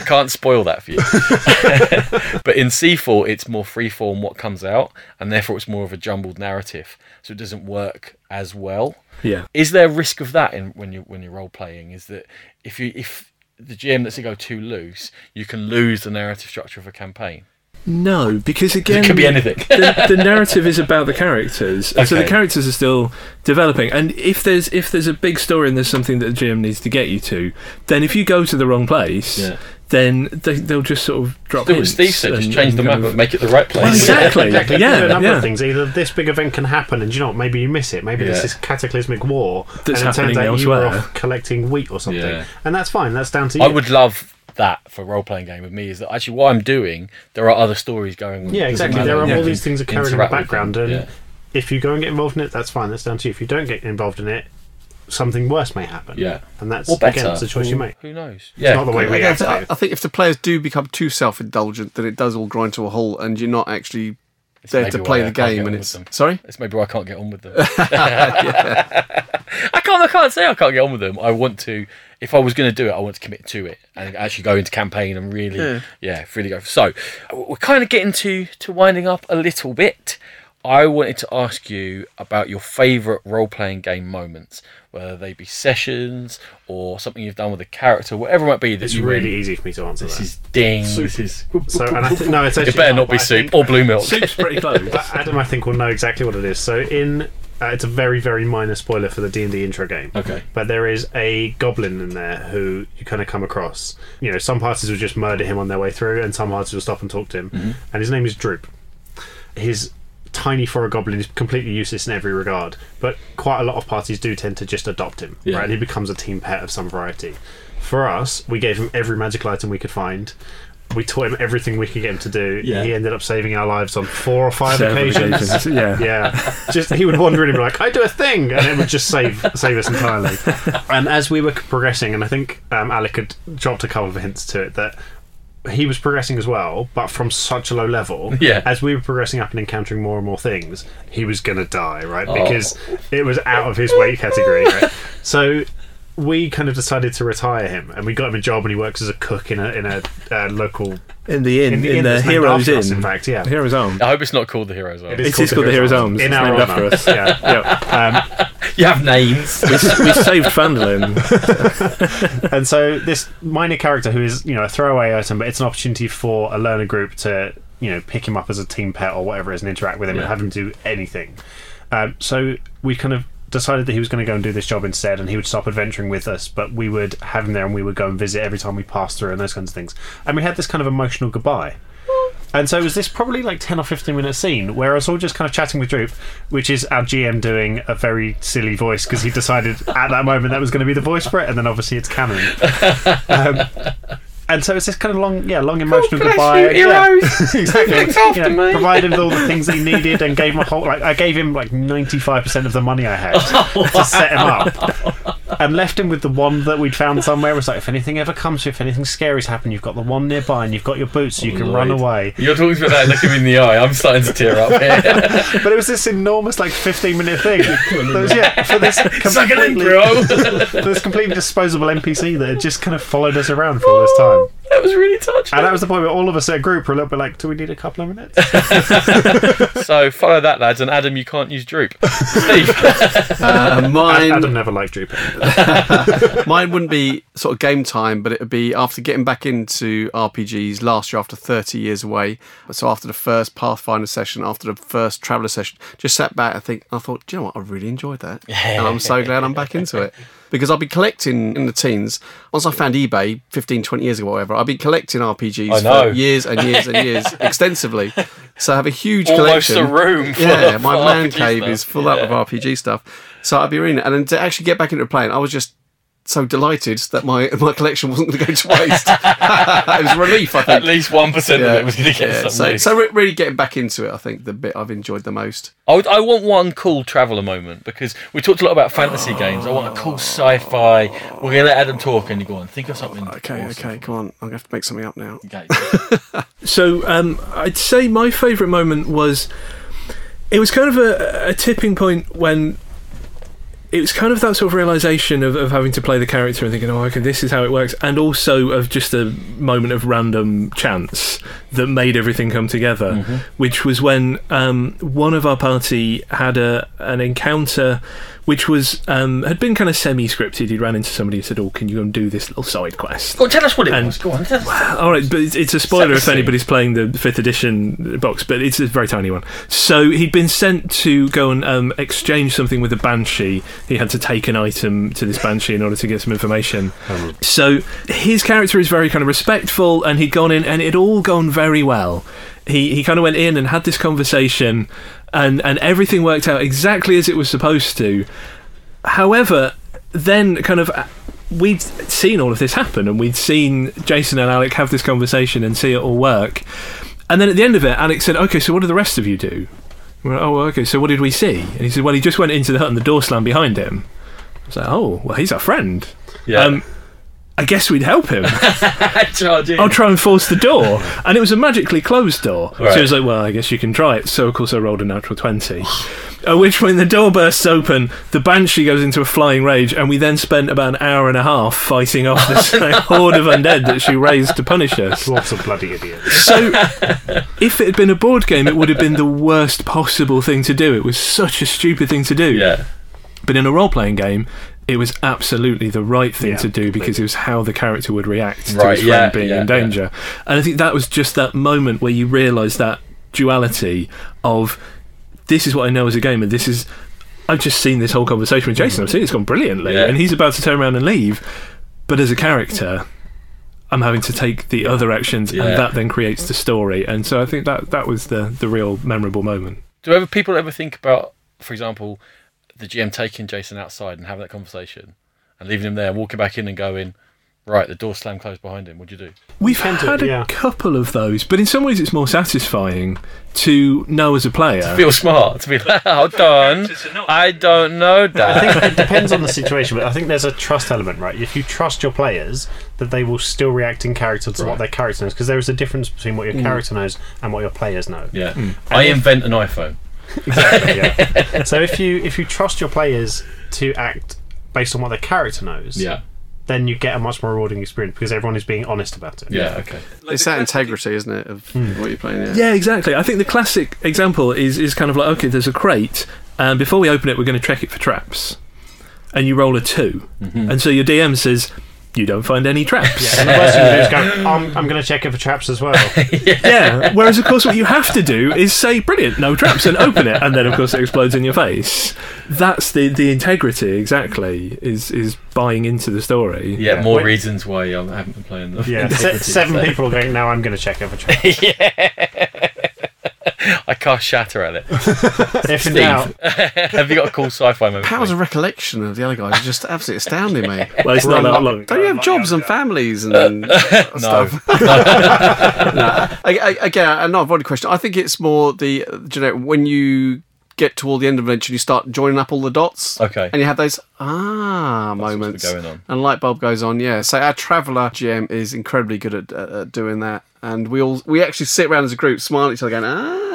Speaker 1: I can't spoil that for you. but in Seafall, it's more freeform what comes out, and therefore it's more of a jumbled narrative, so it doesn't work as well.
Speaker 4: Yeah.
Speaker 1: Is there a risk of that in when you when you're role playing? Is that if you if the GM lets it go too loose, you can lose the narrative structure of a campaign.
Speaker 4: No, because again,
Speaker 1: it could be anything.
Speaker 4: the, the narrative is about the characters, and so the characters are still developing. And if there's if there's a big story and there's something that the GM needs to get you to, then if you go to the wrong place,
Speaker 6: Yeah.
Speaker 4: then they, they'll just sort of drop.
Speaker 1: Do what Steve said, just change the map
Speaker 4: kind of-
Speaker 1: and make it the right place.
Speaker 4: Well, exactly.
Speaker 2: Exactly.
Speaker 4: Yeah,
Speaker 2: You a number
Speaker 4: yeah.
Speaker 2: of things. Either this big event can happen, and you know what? Maybe you miss it. Maybe there's
Speaker 1: Yeah.
Speaker 2: this cataclysmic war,
Speaker 4: That's
Speaker 2: and it turns
Speaker 4: happening
Speaker 2: out you were
Speaker 4: elsewhere.
Speaker 2: off collecting wheat or something,
Speaker 6: Yeah.
Speaker 2: and that's fine. That's down to you.
Speaker 1: I would love that for role playing game with me is that actually what I'm doing, there are other stories going on.
Speaker 2: Yeah, exactly. There are
Speaker 4: Yeah.
Speaker 2: all these things occurring in the background, and
Speaker 1: yeah.
Speaker 2: if you go and get involved in it, that's fine. That's down to you. If you don't get involved in it, something worse may happen.
Speaker 6: Yeah.
Speaker 2: and that's
Speaker 1: Or
Speaker 2: again, it's a choice you make.
Speaker 1: Who knows?
Speaker 2: It's
Speaker 1: Yeah.
Speaker 2: not the way we
Speaker 3: I,
Speaker 2: act.
Speaker 3: I, I think if the players do become too self-indulgent, then it does all grind to a halt, and you're not actually
Speaker 1: It's
Speaker 3: there to play the
Speaker 1: can't
Speaker 3: game. And it's sorry.
Speaker 1: That's maybe why I can't get on with them. I can't. I can't say I can't get on with them. I want to. If I was going to do it, I want to commit to it and actually go into campaign and really, yeah,
Speaker 3: Yeah.
Speaker 1: really go. So we're kind of getting to to winding up a little bit. I wanted to ask you about your favourite role playing game moments, whether they be sessions or something you've done with a character, whatever it might be. That
Speaker 2: It's
Speaker 1: you
Speaker 2: really
Speaker 1: went,
Speaker 2: easy for me to answer
Speaker 1: This
Speaker 2: that.
Speaker 1: is ding. This is.
Speaker 2: So, and I th- no, it's actually
Speaker 1: It better not
Speaker 2: but
Speaker 1: be soup or blue milk.
Speaker 4: Soup's pretty close.
Speaker 2: But Adam, I think, will know exactly what it is. So, in uh, it's a very, very minor spoiler for the D and D intro game.
Speaker 6: Okay.
Speaker 2: But there is a goblin in there who you kind of come across. You know, some parties will just murder him on their way through, and some parties will stop and talk to him. And his name is Droop. His tiny for a goblin is completely useless in every regard, but quite a lot of parties do tend to just adopt him.
Speaker 6: Yeah.
Speaker 2: Right, and he becomes a team pet of some variety. For us, we gave him every magical item we could find. We taught him everything we could get him to do.
Speaker 6: Yeah.
Speaker 2: He ended up saving our lives on four or five
Speaker 4: Several
Speaker 2: occasions.
Speaker 4: occasions, Yeah.
Speaker 2: Yeah, just he would wander in and be like, "I do a thing," and it would just save save us entirely. And as we were progressing, and I think um, Alec had dropped a couple of hints to it that he was progressing as well, but from such a low level.
Speaker 1: Yeah.
Speaker 2: As we were progressing up and encountering more and more things, he was gonna die, right?
Speaker 1: Oh.
Speaker 2: Because it was out of his weight category. Right? So. We kind of decided to retire him, and we got him a job, and he works as a cook in a in a uh, local
Speaker 4: In the inn,
Speaker 2: in
Speaker 4: in,
Speaker 2: the, inn
Speaker 4: the Heroes
Speaker 2: after us,
Speaker 4: Inn.
Speaker 2: in fact, yeah.
Speaker 4: Heroes Arm.
Speaker 1: I hope it's not called the Heroes Arm.
Speaker 2: It
Speaker 4: It is called the Heroes Arms.
Speaker 2: in
Speaker 4: It's
Speaker 2: our
Speaker 4: named after
Speaker 2: honour.
Speaker 4: us.
Speaker 2: Yeah, yeah. Um,
Speaker 1: You have names.
Speaker 4: we, we saved Phandalin.
Speaker 2: and so this minor character who is you know a throwaway item but it's an opportunity for a learner group to you know pick him up as a team pet or whatever it is and interact with him and have him do anything um, so we kind of decided that he was going to go and do this job instead, and he would stop adventuring with us, but we would have him there, and we would go and visit every time we passed through, and those kinds of things. And we had this kind of emotional goodbye. And so it was this probably like 10 or 15 minute scene where I was all just kind of chatting with Droop, which is our GM doing a very silly voice because he decided at that moment that was going to be the voice for it, and then obviously it's canon. Um, and so it's this kind of long, yeah, long emotional
Speaker 1: bless
Speaker 2: goodbye.
Speaker 1: you,
Speaker 2: Yeah.
Speaker 1: heroes.
Speaker 2: exactly.
Speaker 1: Looked after
Speaker 2: You
Speaker 1: me.
Speaker 2: Provided all the things that he needed and gave him a whole, like, I gave him like 95% of the money I had oh, to set him up. And left him with the one that we'd found somewhere. It was like, if anything ever comes, if anything scary's happened, you've got the one nearby and you've got your boots so you can run away.
Speaker 1: You're talking about that looking me in the eye. I'm starting to tear up here.
Speaker 2: But it was this enormous, like, 15 minute thing. That was, yeah, for this
Speaker 1: Suck it in, bro.
Speaker 2: for this completely disposable NPC that had just kind of followed us around for all this time.
Speaker 1: that was really touching.
Speaker 2: And that was the point where all of us at a group were a little bit like, do we need a couple of minutes?
Speaker 1: So follow that, lads. And Adam, you can't use Droop. Steve.
Speaker 3: Uh, mine,
Speaker 2: Adam never liked Droop.
Speaker 3: mine wouldn't be sort of game time, but it would be after getting back into RPGs last year after 30 years away. So after the first Pathfinder session, after the first Traveller session, just sat back and think, I thought, do you know what? I really enjoyed that. and I'm so glad I'm back into it. Because I've been collecting in the teens. Once I found eBay 15, 20 years ago, or whatever, I've been collecting RPGs for years and years and years extensively. So I have a huge
Speaker 1: Almost
Speaker 3: collection.
Speaker 1: a room.
Speaker 3: Yeah, my man
Speaker 1: RPG
Speaker 3: cave
Speaker 1: stuff.
Speaker 3: is full up with RPG stuff. So I'd be reading it, and then to actually get back into playing, I was just so delighted that my my collection wasn't going to go to waste. it was a relief, I think.
Speaker 1: At least one percent of it was going to get
Speaker 3: yeah.
Speaker 1: something.
Speaker 3: So, so re- really getting back into it, I think the bit I've enjoyed the most.
Speaker 1: I, would, I want one cool traveller moment because we talked a lot about fantasy games. I want a cool sci-fi. We're going to let Adam talk, and you go on. Think of something.
Speaker 3: Okay,
Speaker 1: awesome.
Speaker 3: okay, come on, I'm going to have to make something up now.
Speaker 1: Okay.
Speaker 4: So um, I'd say my favourite moment was it was kind of a, a tipping point when it was kind of that sort of realization of, of having to play the character and thinking, oh, okay, this is how it works, and also of just a moment of random chance that made everything come together, which was when um, one of our party had a an encounter which was um, had been kind of semi-scripted. He ran into somebody and said, "Oh, can you go and do this little side quest?"
Speaker 1: Go on, tell us what it
Speaker 4: And-
Speaker 1: was. Go on. Tell us.
Speaker 4: All right, but it's, it's a spoiler if anybody's playing the fifth edition box, but it's a very tiny one. So he'd been sent to go and um, exchange something with a banshee. He had to take an item to this banshee in order to get some information. So his character is very kind of respectful, and he'd gone in, and it all gone very well. He he kind of went in and had this conversation, and and everything worked out exactly as it was supposed to. However, then kind of we'd seen all of this happen and we'd seen Jason and Alec have this conversation and see it all work. And then at the end of it, Alec said, Okay, so what did the rest of you do? We went, oh, okay, so what did we see? And he said, Well, he just went into the hut and the door slammed behind him. I was like, Oh, well, he's our friend.
Speaker 1: Yeah.
Speaker 4: Um, I guess we'd help him.
Speaker 1: Charge in.
Speaker 4: I'll try and force the door. And it was a magically closed door. So
Speaker 1: Right.
Speaker 4: he was like, well, I guess you can try it. So, of course, I rolled a natural 20. At which point the door bursts open, the Banshee goes into a flying rage, and we then spent about an hour and a half fighting off this like, horde of undead that she raised to punish us.
Speaker 2: Lots of bloody idiots.
Speaker 4: So, if it had been a board game, it would have been the worst possible thing to do. It was such a stupid thing to do.
Speaker 1: yeah.
Speaker 4: But in a role playing game, it was absolutely the right thing
Speaker 2: Yeah,
Speaker 4: to do because it was how the character would react to his
Speaker 1: yeah,
Speaker 4: friend being
Speaker 1: yeah,
Speaker 4: in danger. And I think that was just that moment where you realise that duality of this is what I know as a gamer, this is. I've just seen this whole conversation with Jason. I've seen it's gone brilliantly,
Speaker 1: Yeah.
Speaker 4: and he's about to turn around and leave. But as a character, I'm having to take the other actions,
Speaker 1: Yeah.
Speaker 4: and that then creates the story. And so I think that that was the the real memorable moment.
Speaker 1: Do ever people ever think about, for example, the GM taking Jason outside and having that conversation and leaving him there and walking back in and going, right, the door slammed closed behind him. What'd you do?
Speaker 4: We've
Speaker 2: Tend to,
Speaker 4: had a
Speaker 2: yeah.
Speaker 4: couple of those, but in some ways it's more satisfying to know as a player.
Speaker 1: To Feel smart to be like, hold on, I don't know that.
Speaker 2: I think it depends on the situation, but I think there's a trust element, right? If you trust your players, that they will still react in character to
Speaker 1: Right.
Speaker 2: what their character knows, because there is a difference between what your mm. character knows and what your players know.
Speaker 1: Yeah, mm. I invent an iPhone.
Speaker 2: Exactly. yeah. So if you if you trust your players to act based on what their character knows, yeah. then you get a much more rewarding experience because everyone is being honest about it.
Speaker 1: yeah, okay.
Speaker 3: It's that integrity, isn't it, of hmm. what you're playing? Yeah.
Speaker 4: Yeah, exactly. I think the classic example is is kind of like okay, there's a crate, and before we open it, we're going to check it for traps, and you roll a 2 mm-hmm. and so your DM says, you don't find any traps.
Speaker 2: And the worst thing to do is go, um, I'm, I'm going to check it for traps as well.
Speaker 4: yeah. Whereas, of course, what you have to do is say, "Brilliant, no traps," and open it, and then, of course, it explodes in your face. That's the the integrity exactly. Is is buying into the story.
Speaker 1: Yeah, more
Speaker 2: Wait.
Speaker 1: reasons why I haven't been playing them.
Speaker 2: Yeah, se- seven people are going, now I'm going to check it for traps.
Speaker 1: I cast shatter at it.
Speaker 2: if in
Speaker 1: Steve,
Speaker 2: doubt,
Speaker 1: have you got a cool sci-fi moment? for
Speaker 3: Powers of recollection of the other guys is just absolutely astounding me.
Speaker 4: Well, it's not that long.
Speaker 3: Don't you have jobs and families and stuff? no. I, I, again, another body question. I think it's more the you know when you get toward the end of an adventure, you start joining up all the dots.
Speaker 1: Okay.
Speaker 3: And you have those ah moments.
Speaker 1: going on.
Speaker 3: And light bulb goes on. Yeah. So our traveller GM is incredibly good at, at, at doing that, and we all we actually sit around as a group, smile at each other, going ah,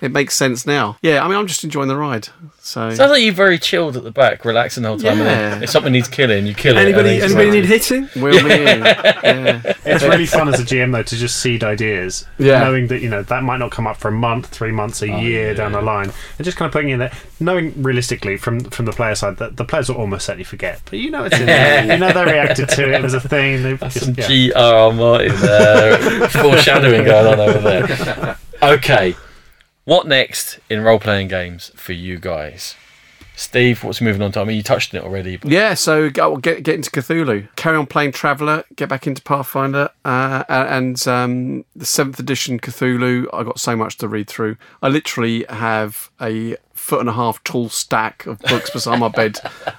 Speaker 3: it makes sense now. Yeah. I mean, I'm just enjoying the ride. So.
Speaker 1: Sounds like you're very chilled at the back, relaxing the whole time.
Speaker 3: Yeah.
Speaker 1: if something needs killing, you kill it.
Speaker 4: Anybody
Speaker 1: then you just
Speaker 4: anybody
Speaker 1: like-
Speaker 4: need hitting?
Speaker 3: Wheel me in. Yeah.
Speaker 2: it's really fun as a GM though to just seed ideas,
Speaker 3: Yeah.
Speaker 2: knowing that you know that might not come up for a month, three months, a year
Speaker 1: yeah.
Speaker 2: down the line, and just kind of putting in there, knowing realistically from from the player side that the players will almost certainly forget, but you know it's in there, you know they reacted to it, it was a thing. They just,
Speaker 1: Some
Speaker 2: yeah.
Speaker 1: G.R.R. Martin uh, foreshadowing going on over there. Okay, what next in role-playing games for you guys? Steve, what's moving on to? I mean, you touched on it already. But
Speaker 3: Yeah, so go, get get into Cthulhu, carry on playing Traveller, get back into Pathfinder, uh, and um, the seventh edition Cthulhu. I got so much to read through. I literally have a foot and a half tall stack of books beside my bed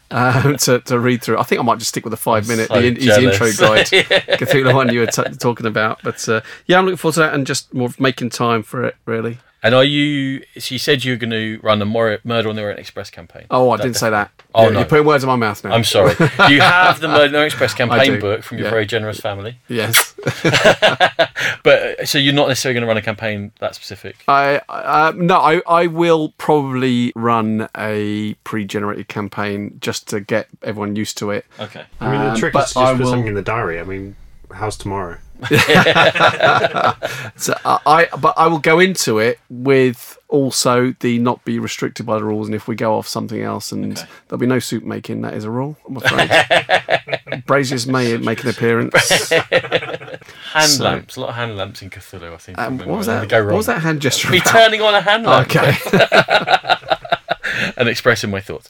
Speaker 3: um, to, to read through. I think I might just stick with the five minute
Speaker 1: so
Speaker 3: the easy intro guide, Cthulhu one you were t- talking about. But uh, yeah, I'm looking forward to that and just more making time for it. Really.
Speaker 1: And are you? She said you were going to run a Mor- Murder on the Orient Express campaign.
Speaker 3: Oh, I
Speaker 1: That-
Speaker 3: didn't say that.
Speaker 1: Oh,
Speaker 3: Yeah,
Speaker 1: no.
Speaker 3: You're putting words in my mouth now.
Speaker 1: I'm sorry. Do you have the Murder on the Orient Express campaign
Speaker 3: do,
Speaker 1: book from your
Speaker 3: yeah.
Speaker 1: very generous family?
Speaker 3: yes.
Speaker 1: But uh, so you're not necessarily going to run a campaign that specific.
Speaker 3: I uh, no, I, I will probably run a pre-generated campaign just to get everyone used to it.
Speaker 1: Okay.
Speaker 2: I mean, the
Speaker 3: Um,
Speaker 2: trick is to
Speaker 3: I
Speaker 2: just put
Speaker 3: will-
Speaker 2: something in the diary. I mean, how's tomorrow?
Speaker 3: So I, I but I will go into it with also the not be restricted by the rules, and if we go off something else, and there'll be no soup making. That is a rule, I'm afraid. Braziers may make an appearance.
Speaker 1: Hand
Speaker 3: So-
Speaker 1: lamps. A lot of hand lamps in Cthulhu. I think.
Speaker 3: Um, what was that? What was that hand gesture?
Speaker 1: Me
Speaker 3: about?
Speaker 1: turning on a hand lamp
Speaker 3: Okay.
Speaker 1: and expressing my thoughts.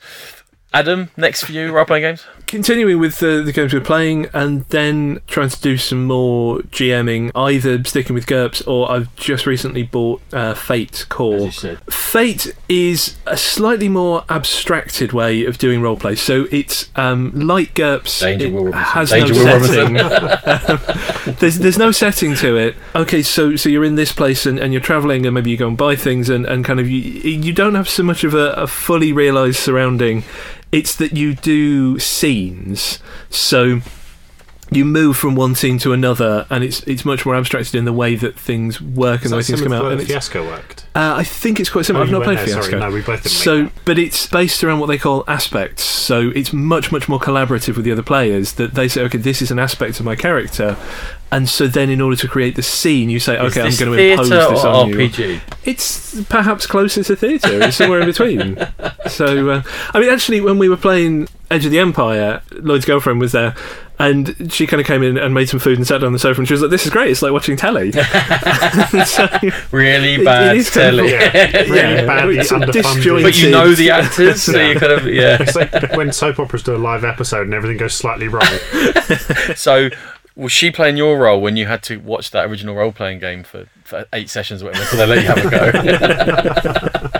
Speaker 1: Adam, next for you, role playing games.
Speaker 4: continuing with the, the games we're playing and then trying to do some more GMing, either sticking with GURPS or I've just recently bought uh, Fate Core.
Speaker 1: said.
Speaker 4: Fate is a slightly more abstracted way of doing roleplay. So it's um, like GURPS.
Speaker 1: Danger,
Speaker 4: it
Speaker 1: Will Robinson.
Speaker 4: has
Speaker 1: Danger,
Speaker 4: no
Speaker 1: Will
Speaker 4: setting. there's there's no setting to it. Okay, so so you're in this place and, and you're traveling and maybe you go and buy things and, and kind of you you don't have so much of a, a fully realized surrounding. It's that you do scenes. So you move from one scene to another, and it's it's much more abstracted in the way that things work and
Speaker 2: Is
Speaker 4: the way things come out. And
Speaker 2: the
Speaker 4: it's,
Speaker 2: Fiasco worked?
Speaker 4: uh, I think it's quite similar.
Speaker 2: Oh,
Speaker 4: I've not played
Speaker 2: there,
Speaker 4: Fiasco.
Speaker 2: Sorry, no, we both didn't.
Speaker 4: So, but it's based around what they call aspects. So it's much, much more collaborative with the other players. That they say, okay, this is an aspect of my character, and so then in order to create the scene, you say, okay, I'm going to impose this
Speaker 1: or
Speaker 4: on you.
Speaker 1: RPG?
Speaker 4: It's perhaps closer to theatre. It's somewhere in between. So, uh, I mean, actually, when we were playing Edge of the Empire, Lloyd's girlfriend was there, and she kind of came in and made some food and sat down on the sofa, and she was like, "This is great. It's like watching telly." so,
Speaker 1: Really
Speaker 4: It-
Speaker 1: bad
Speaker 4: it is kind of-
Speaker 1: telly.
Speaker 2: yeah, really
Speaker 4: Yeah,
Speaker 2: badly
Speaker 4: it's
Speaker 2: underfunded.
Speaker 4: disjointed.
Speaker 1: But you know the actors, so
Speaker 2: Yeah.
Speaker 1: you kind of yeah.
Speaker 2: It's like when soap operas do a live episode and everything goes slightly wrong.
Speaker 1: So was she playing your role when you had to watch that original role playing game for, for eight sessions or whatever until they let you have a go?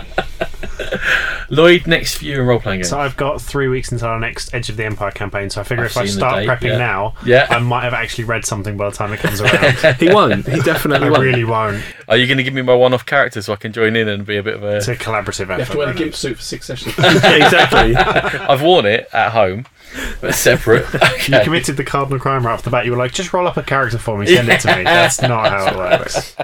Speaker 1: Lloyd, next for you in role playing games.
Speaker 2: So I've got three weeks until our next Edge of the Empire campaign. So I figure
Speaker 1: I've
Speaker 2: if I
Speaker 1: seen the
Speaker 2: start
Speaker 1: date,
Speaker 2: prepping
Speaker 1: yeah.
Speaker 2: now,
Speaker 1: Yeah.
Speaker 2: I might have actually read something by the time it comes around.
Speaker 4: he won't. He definitely
Speaker 2: I
Speaker 4: won't.
Speaker 2: really won't.
Speaker 1: Are you going to give me my one off character so I can join in and be a bit of a.
Speaker 2: It's
Speaker 1: a.
Speaker 2: a collaborative effort.
Speaker 3: Have to wear a gimp suit for six sessions.
Speaker 4: Yeah, exactly.
Speaker 1: I've worn it at home, but separate.
Speaker 2: You
Speaker 1: Okay.
Speaker 2: committed the cardinal crime right off the bat. You were like, just roll up a character for me, send it to me. That's not how it works.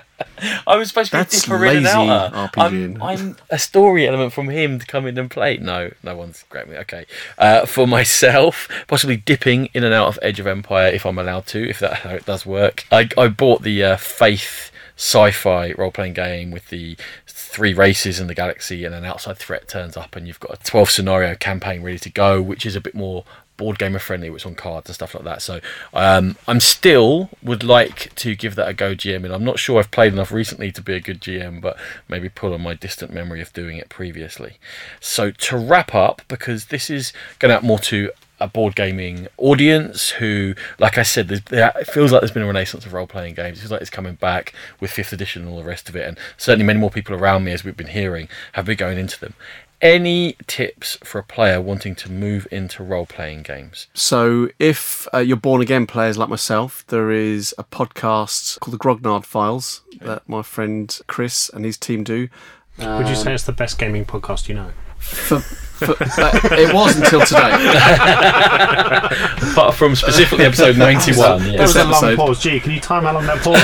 Speaker 1: I was supposed to be
Speaker 3: That's
Speaker 1: Dipper in and.
Speaker 3: RPGing.
Speaker 1: I'm, I'm a story element from him to come in and play. No, no one's grabbed me. Okay. Uh, for myself, possibly dipping in and out of Edge of Empire if I'm allowed to, if that how it does work. I, I bought the uh, Faith sci-fi role-playing game with the three races in the galaxy, and an outside threat turns up, and you've got a 12 scenario campaign ready to go, which is a bit more board gamer friendly, which is on cards and stuff like that. So um, I'm still would like to give that a go, GM. And I'm not sure I've played enough recently to be a good GM, but maybe pull on my distant memory of doing it previously. So to wrap up, because this is going out more to a board gaming audience who, like I said, there, it feels like there's been a renaissance of role playing games. It feels like it's coming back with fifth edition and all the rest of it. And certainly many more people around me, as we've been hearing, have been going into them. Any tips for a player wanting to move into role playing games?
Speaker 3: So, if uh, you're born again players like myself, there is a podcast called the Grognard Files that my friend Chris and his team do.
Speaker 2: Would you say it's the best gaming podcast you know?
Speaker 3: For, for, uh, it was until today.
Speaker 1: Apart from specifically episode 91.
Speaker 2: There
Speaker 1: Yeah.
Speaker 2: was a long pause. Gee, can you time how long that pause?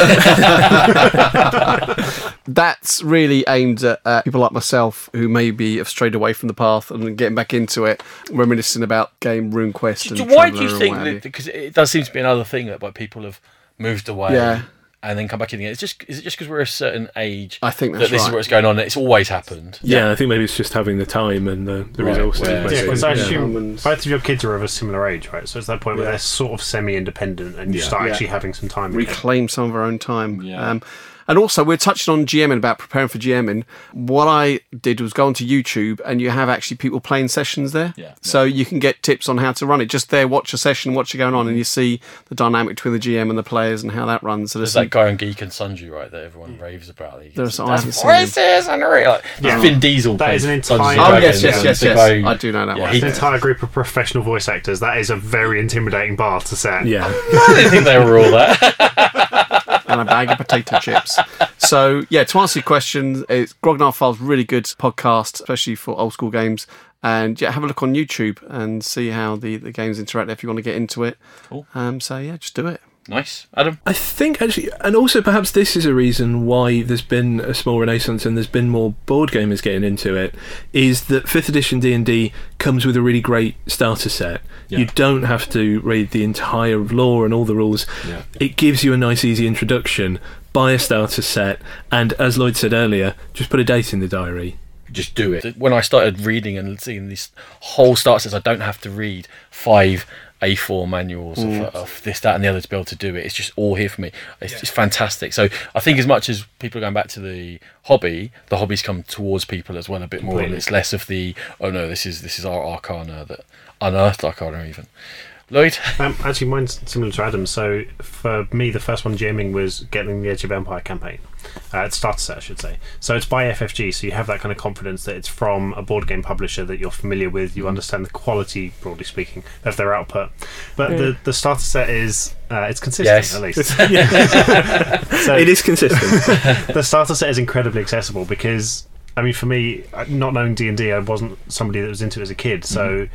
Speaker 3: That's really aimed at uh, people like myself who maybe have strayed away from the path and getting back into it, reminiscing about game RuneQuest. And
Speaker 1: Why do you think that? Because it does seem to be another thing that like, people have moved away.
Speaker 3: Yeah.
Speaker 1: And then come back in again. It's just is it just because we're a certain age
Speaker 3: I think
Speaker 1: that
Speaker 3: that's
Speaker 1: this is what's going on? It's always happened.
Speaker 4: Yeah, I think maybe it's just having the time and the, the
Speaker 1: Right,
Speaker 4: resources.
Speaker 2: Yeah,
Speaker 4: basically.
Speaker 2: because I assume
Speaker 3: And-
Speaker 2: both of your kids are of a similar age, right? So it's that point where they're sort of semi-independent, and you
Speaker 4: Yeah.
Speaker 2: start
Speaker 3: Yeah.
Speaker 2: actually having some time. again.
Speaker 3: reclaim some of our own time.
Speaker 1: Yeah.
Speaker 3: Um, and also, we're touching on GMing about preparing for GMing. What I did was go onto YouTube, and you have actually people playing sessions there.
Speaker 1: Yeah.
Speaker 3: So you can get tips on how to run it. Just there, watch a session, watch it going on, and you see the dynamic between the GM and the players and how that runs. So
Speaker 1: There's
Speaker 3: there's
Speaker 1: that guy on Geek and Sundry, right? That everyone mm. raves about. He
Speaker 3: There's-
Speaker 1: gets-
Speaker 3: I haven't
Speaker 1: That's
Speaker 3: seen him.
Speaker 1: voices unreal. Like,
Speaker 2: Yeah.
Speaker 1: Vin Diesel.
Speaker 2: That
Speaker 1: plays
Speaker 2: is an entire-
Speaker 3: Oh yes, yes, yes, yes.
Speaker 1: guy-
Speaker 3: I do know that
Speaker 1: Yeah,
Speaker 3: one.
Speaker 2: An entire group of professional voice actors. That is a very intimidating bar to set.
Speaker 4: Yeah.
Speaker 1: I didn't think they were all that.
Speaker 3: and a bag of potato chips. So yeah, to answer your question, it's Grognard Files really good podcast, especially for old school games. And yeah, have a look on YouTube and see how the, the games interact if you want to get into it.
Speaker 1: Cool.
Speaker 3: Um, so yeah, just do it.
Speaker 1: Nice, Adam.
Speaker 4: I think actually, and also perhaps this is a reason why there's been a small renaissance and there's been more board gamers getting into it. Is that fifth edition D and D comes with a really great starter set.
Speaker 1: Yeah.
Speaker 4: You don't have to read the entire lore and all the rules.
Speaker 1: Yeah.
Speaker 4: It gives you a nice, easy introduction. Buy a starter set, and as Lloyd said earlier, just put a date in the diary.
Speaker 1: just do it. When I started reading and seeing this whole start says I don't have to read five A4 manuals of, of this, that, and the other to be able to do it. It's just all here for me. It's just fantastic. So I think as much as people are going back to the hobby, the hobbies come towards people as well a bit more, and it's less of the oh no, this is this is our arcana that unearthed arcana even. Lloyd,
Speaker 2: Um, actually, mine's similar to Adam's. So for me, the first one jamming was getting the Edge of Empire campaign. Uh, it's starter set, I should say. So it's by FFG, so you have that kind of confidence that it's from a board game publisher that you're familiar with. You understand the quality, broadly speaking, of their output. But the, the starter set is uh, it's consistent
Speaker 1: Yes.
Speaker 2: at least.
Speaker 4: So it is consistent.
Speaker 2: the starter set is incredibly accessible because I mean, for me, uh, not knowing D and I wasn't somebody that was into it as a kid, so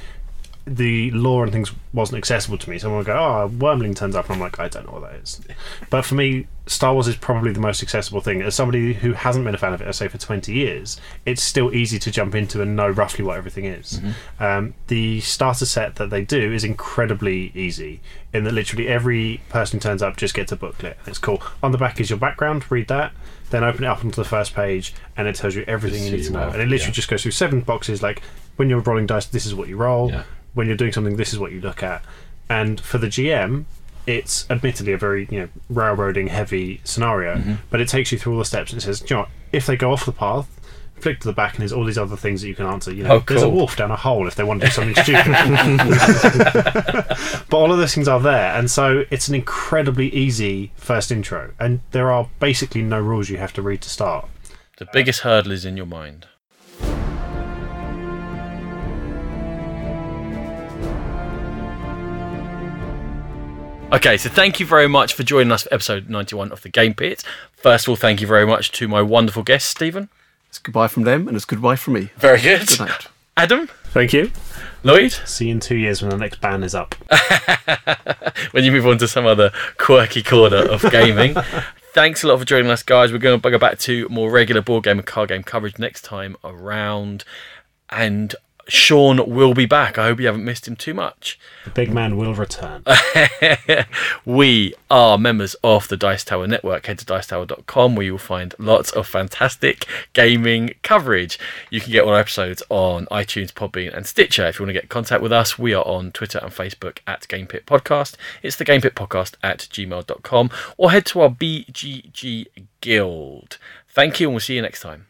Speaker 2: the lore and things wasn't accessible to me. Someone would go, "Oh, Wyrmling turns up," and I'm like, "I don't know what that is." But for me, Star Wars is probably the most accessible thing. As somebody who hasn't been a fan of it, I say for 20 years, it's still easy to jump into and know roughly what everything is. Um, the starter set that they do is incredibly easy in that literally every person who turns up just gets a booklet. It's cool. On the back is your background. Read that. Then open it up onto the first page, and it tells you everything you need to know. And it literally
Speaker 1: Yeah.
Speaker 2: just goes through seven boxes. Like when you're rolling dice, this is what you roll.
Speaker 1: Yeah.
Speaker 2: When you're doing something, this is what you look at. And for the GM, it's admittedly a very you know railroading heavy scenario,
Speaker 1: Mm-hmm.
Speaker 2: but it takes you through all the steps and it says, you know what? if they go off the path, flick to the back and there's all these other things that you can answer. You know,
Speaker 1: Oh,
Speaker 2: there's a wolf down a hole if they want to do something stupid. but all of those things are there, and so it's an incredibly easy first intro, and there are basically no rules you have to read to start.
Speaker 1: the biggest hurdle is in your mind. Okay, so thank you very much for joining us for episode 91 of the Game Pit. First of all, thank you very much to my wonderful guest, Stephen.
Speaker 3: It's goodbye from them and it's goodbye from me.
Speaker 1: Very good.
Speaker 3: Good night.
Speaker 1: Adam,
Speaker 4: Thank you.
Speaker 1: Lloyd,
Speaker 2: See you in two years when the next ban is up.
Speaker 1: when you move on to some other quirky corner of gaming. Thanks a lot for joining us, guys. We're going to go back to more regular board game and card game coverage next time around. And Sean will be back. I hope you haven't missed him too much.
Speaker 2: The big man will return.
Speaker 1: we are members of the Dice Tower Network. Head to dicetower.com where you will find lots of fantastic gaming coverage. You can get all our episodes on iTunes, Podbean, and Stitcher. If you want to get in contact with us, we are on Twitter and Facebook at GamePit Podcast. It's the GamePit Podcast at gmail.com or head to our BGG Guild. Thank you, and we'll see you next time.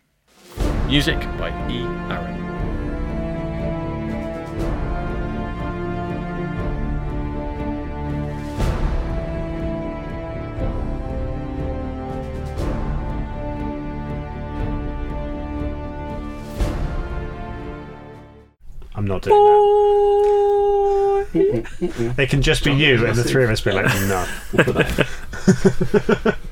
Speaker 1: Music by E. Aaron.
Speaker 2: I'm not doing that. It can just be you, and the three of us be like, no.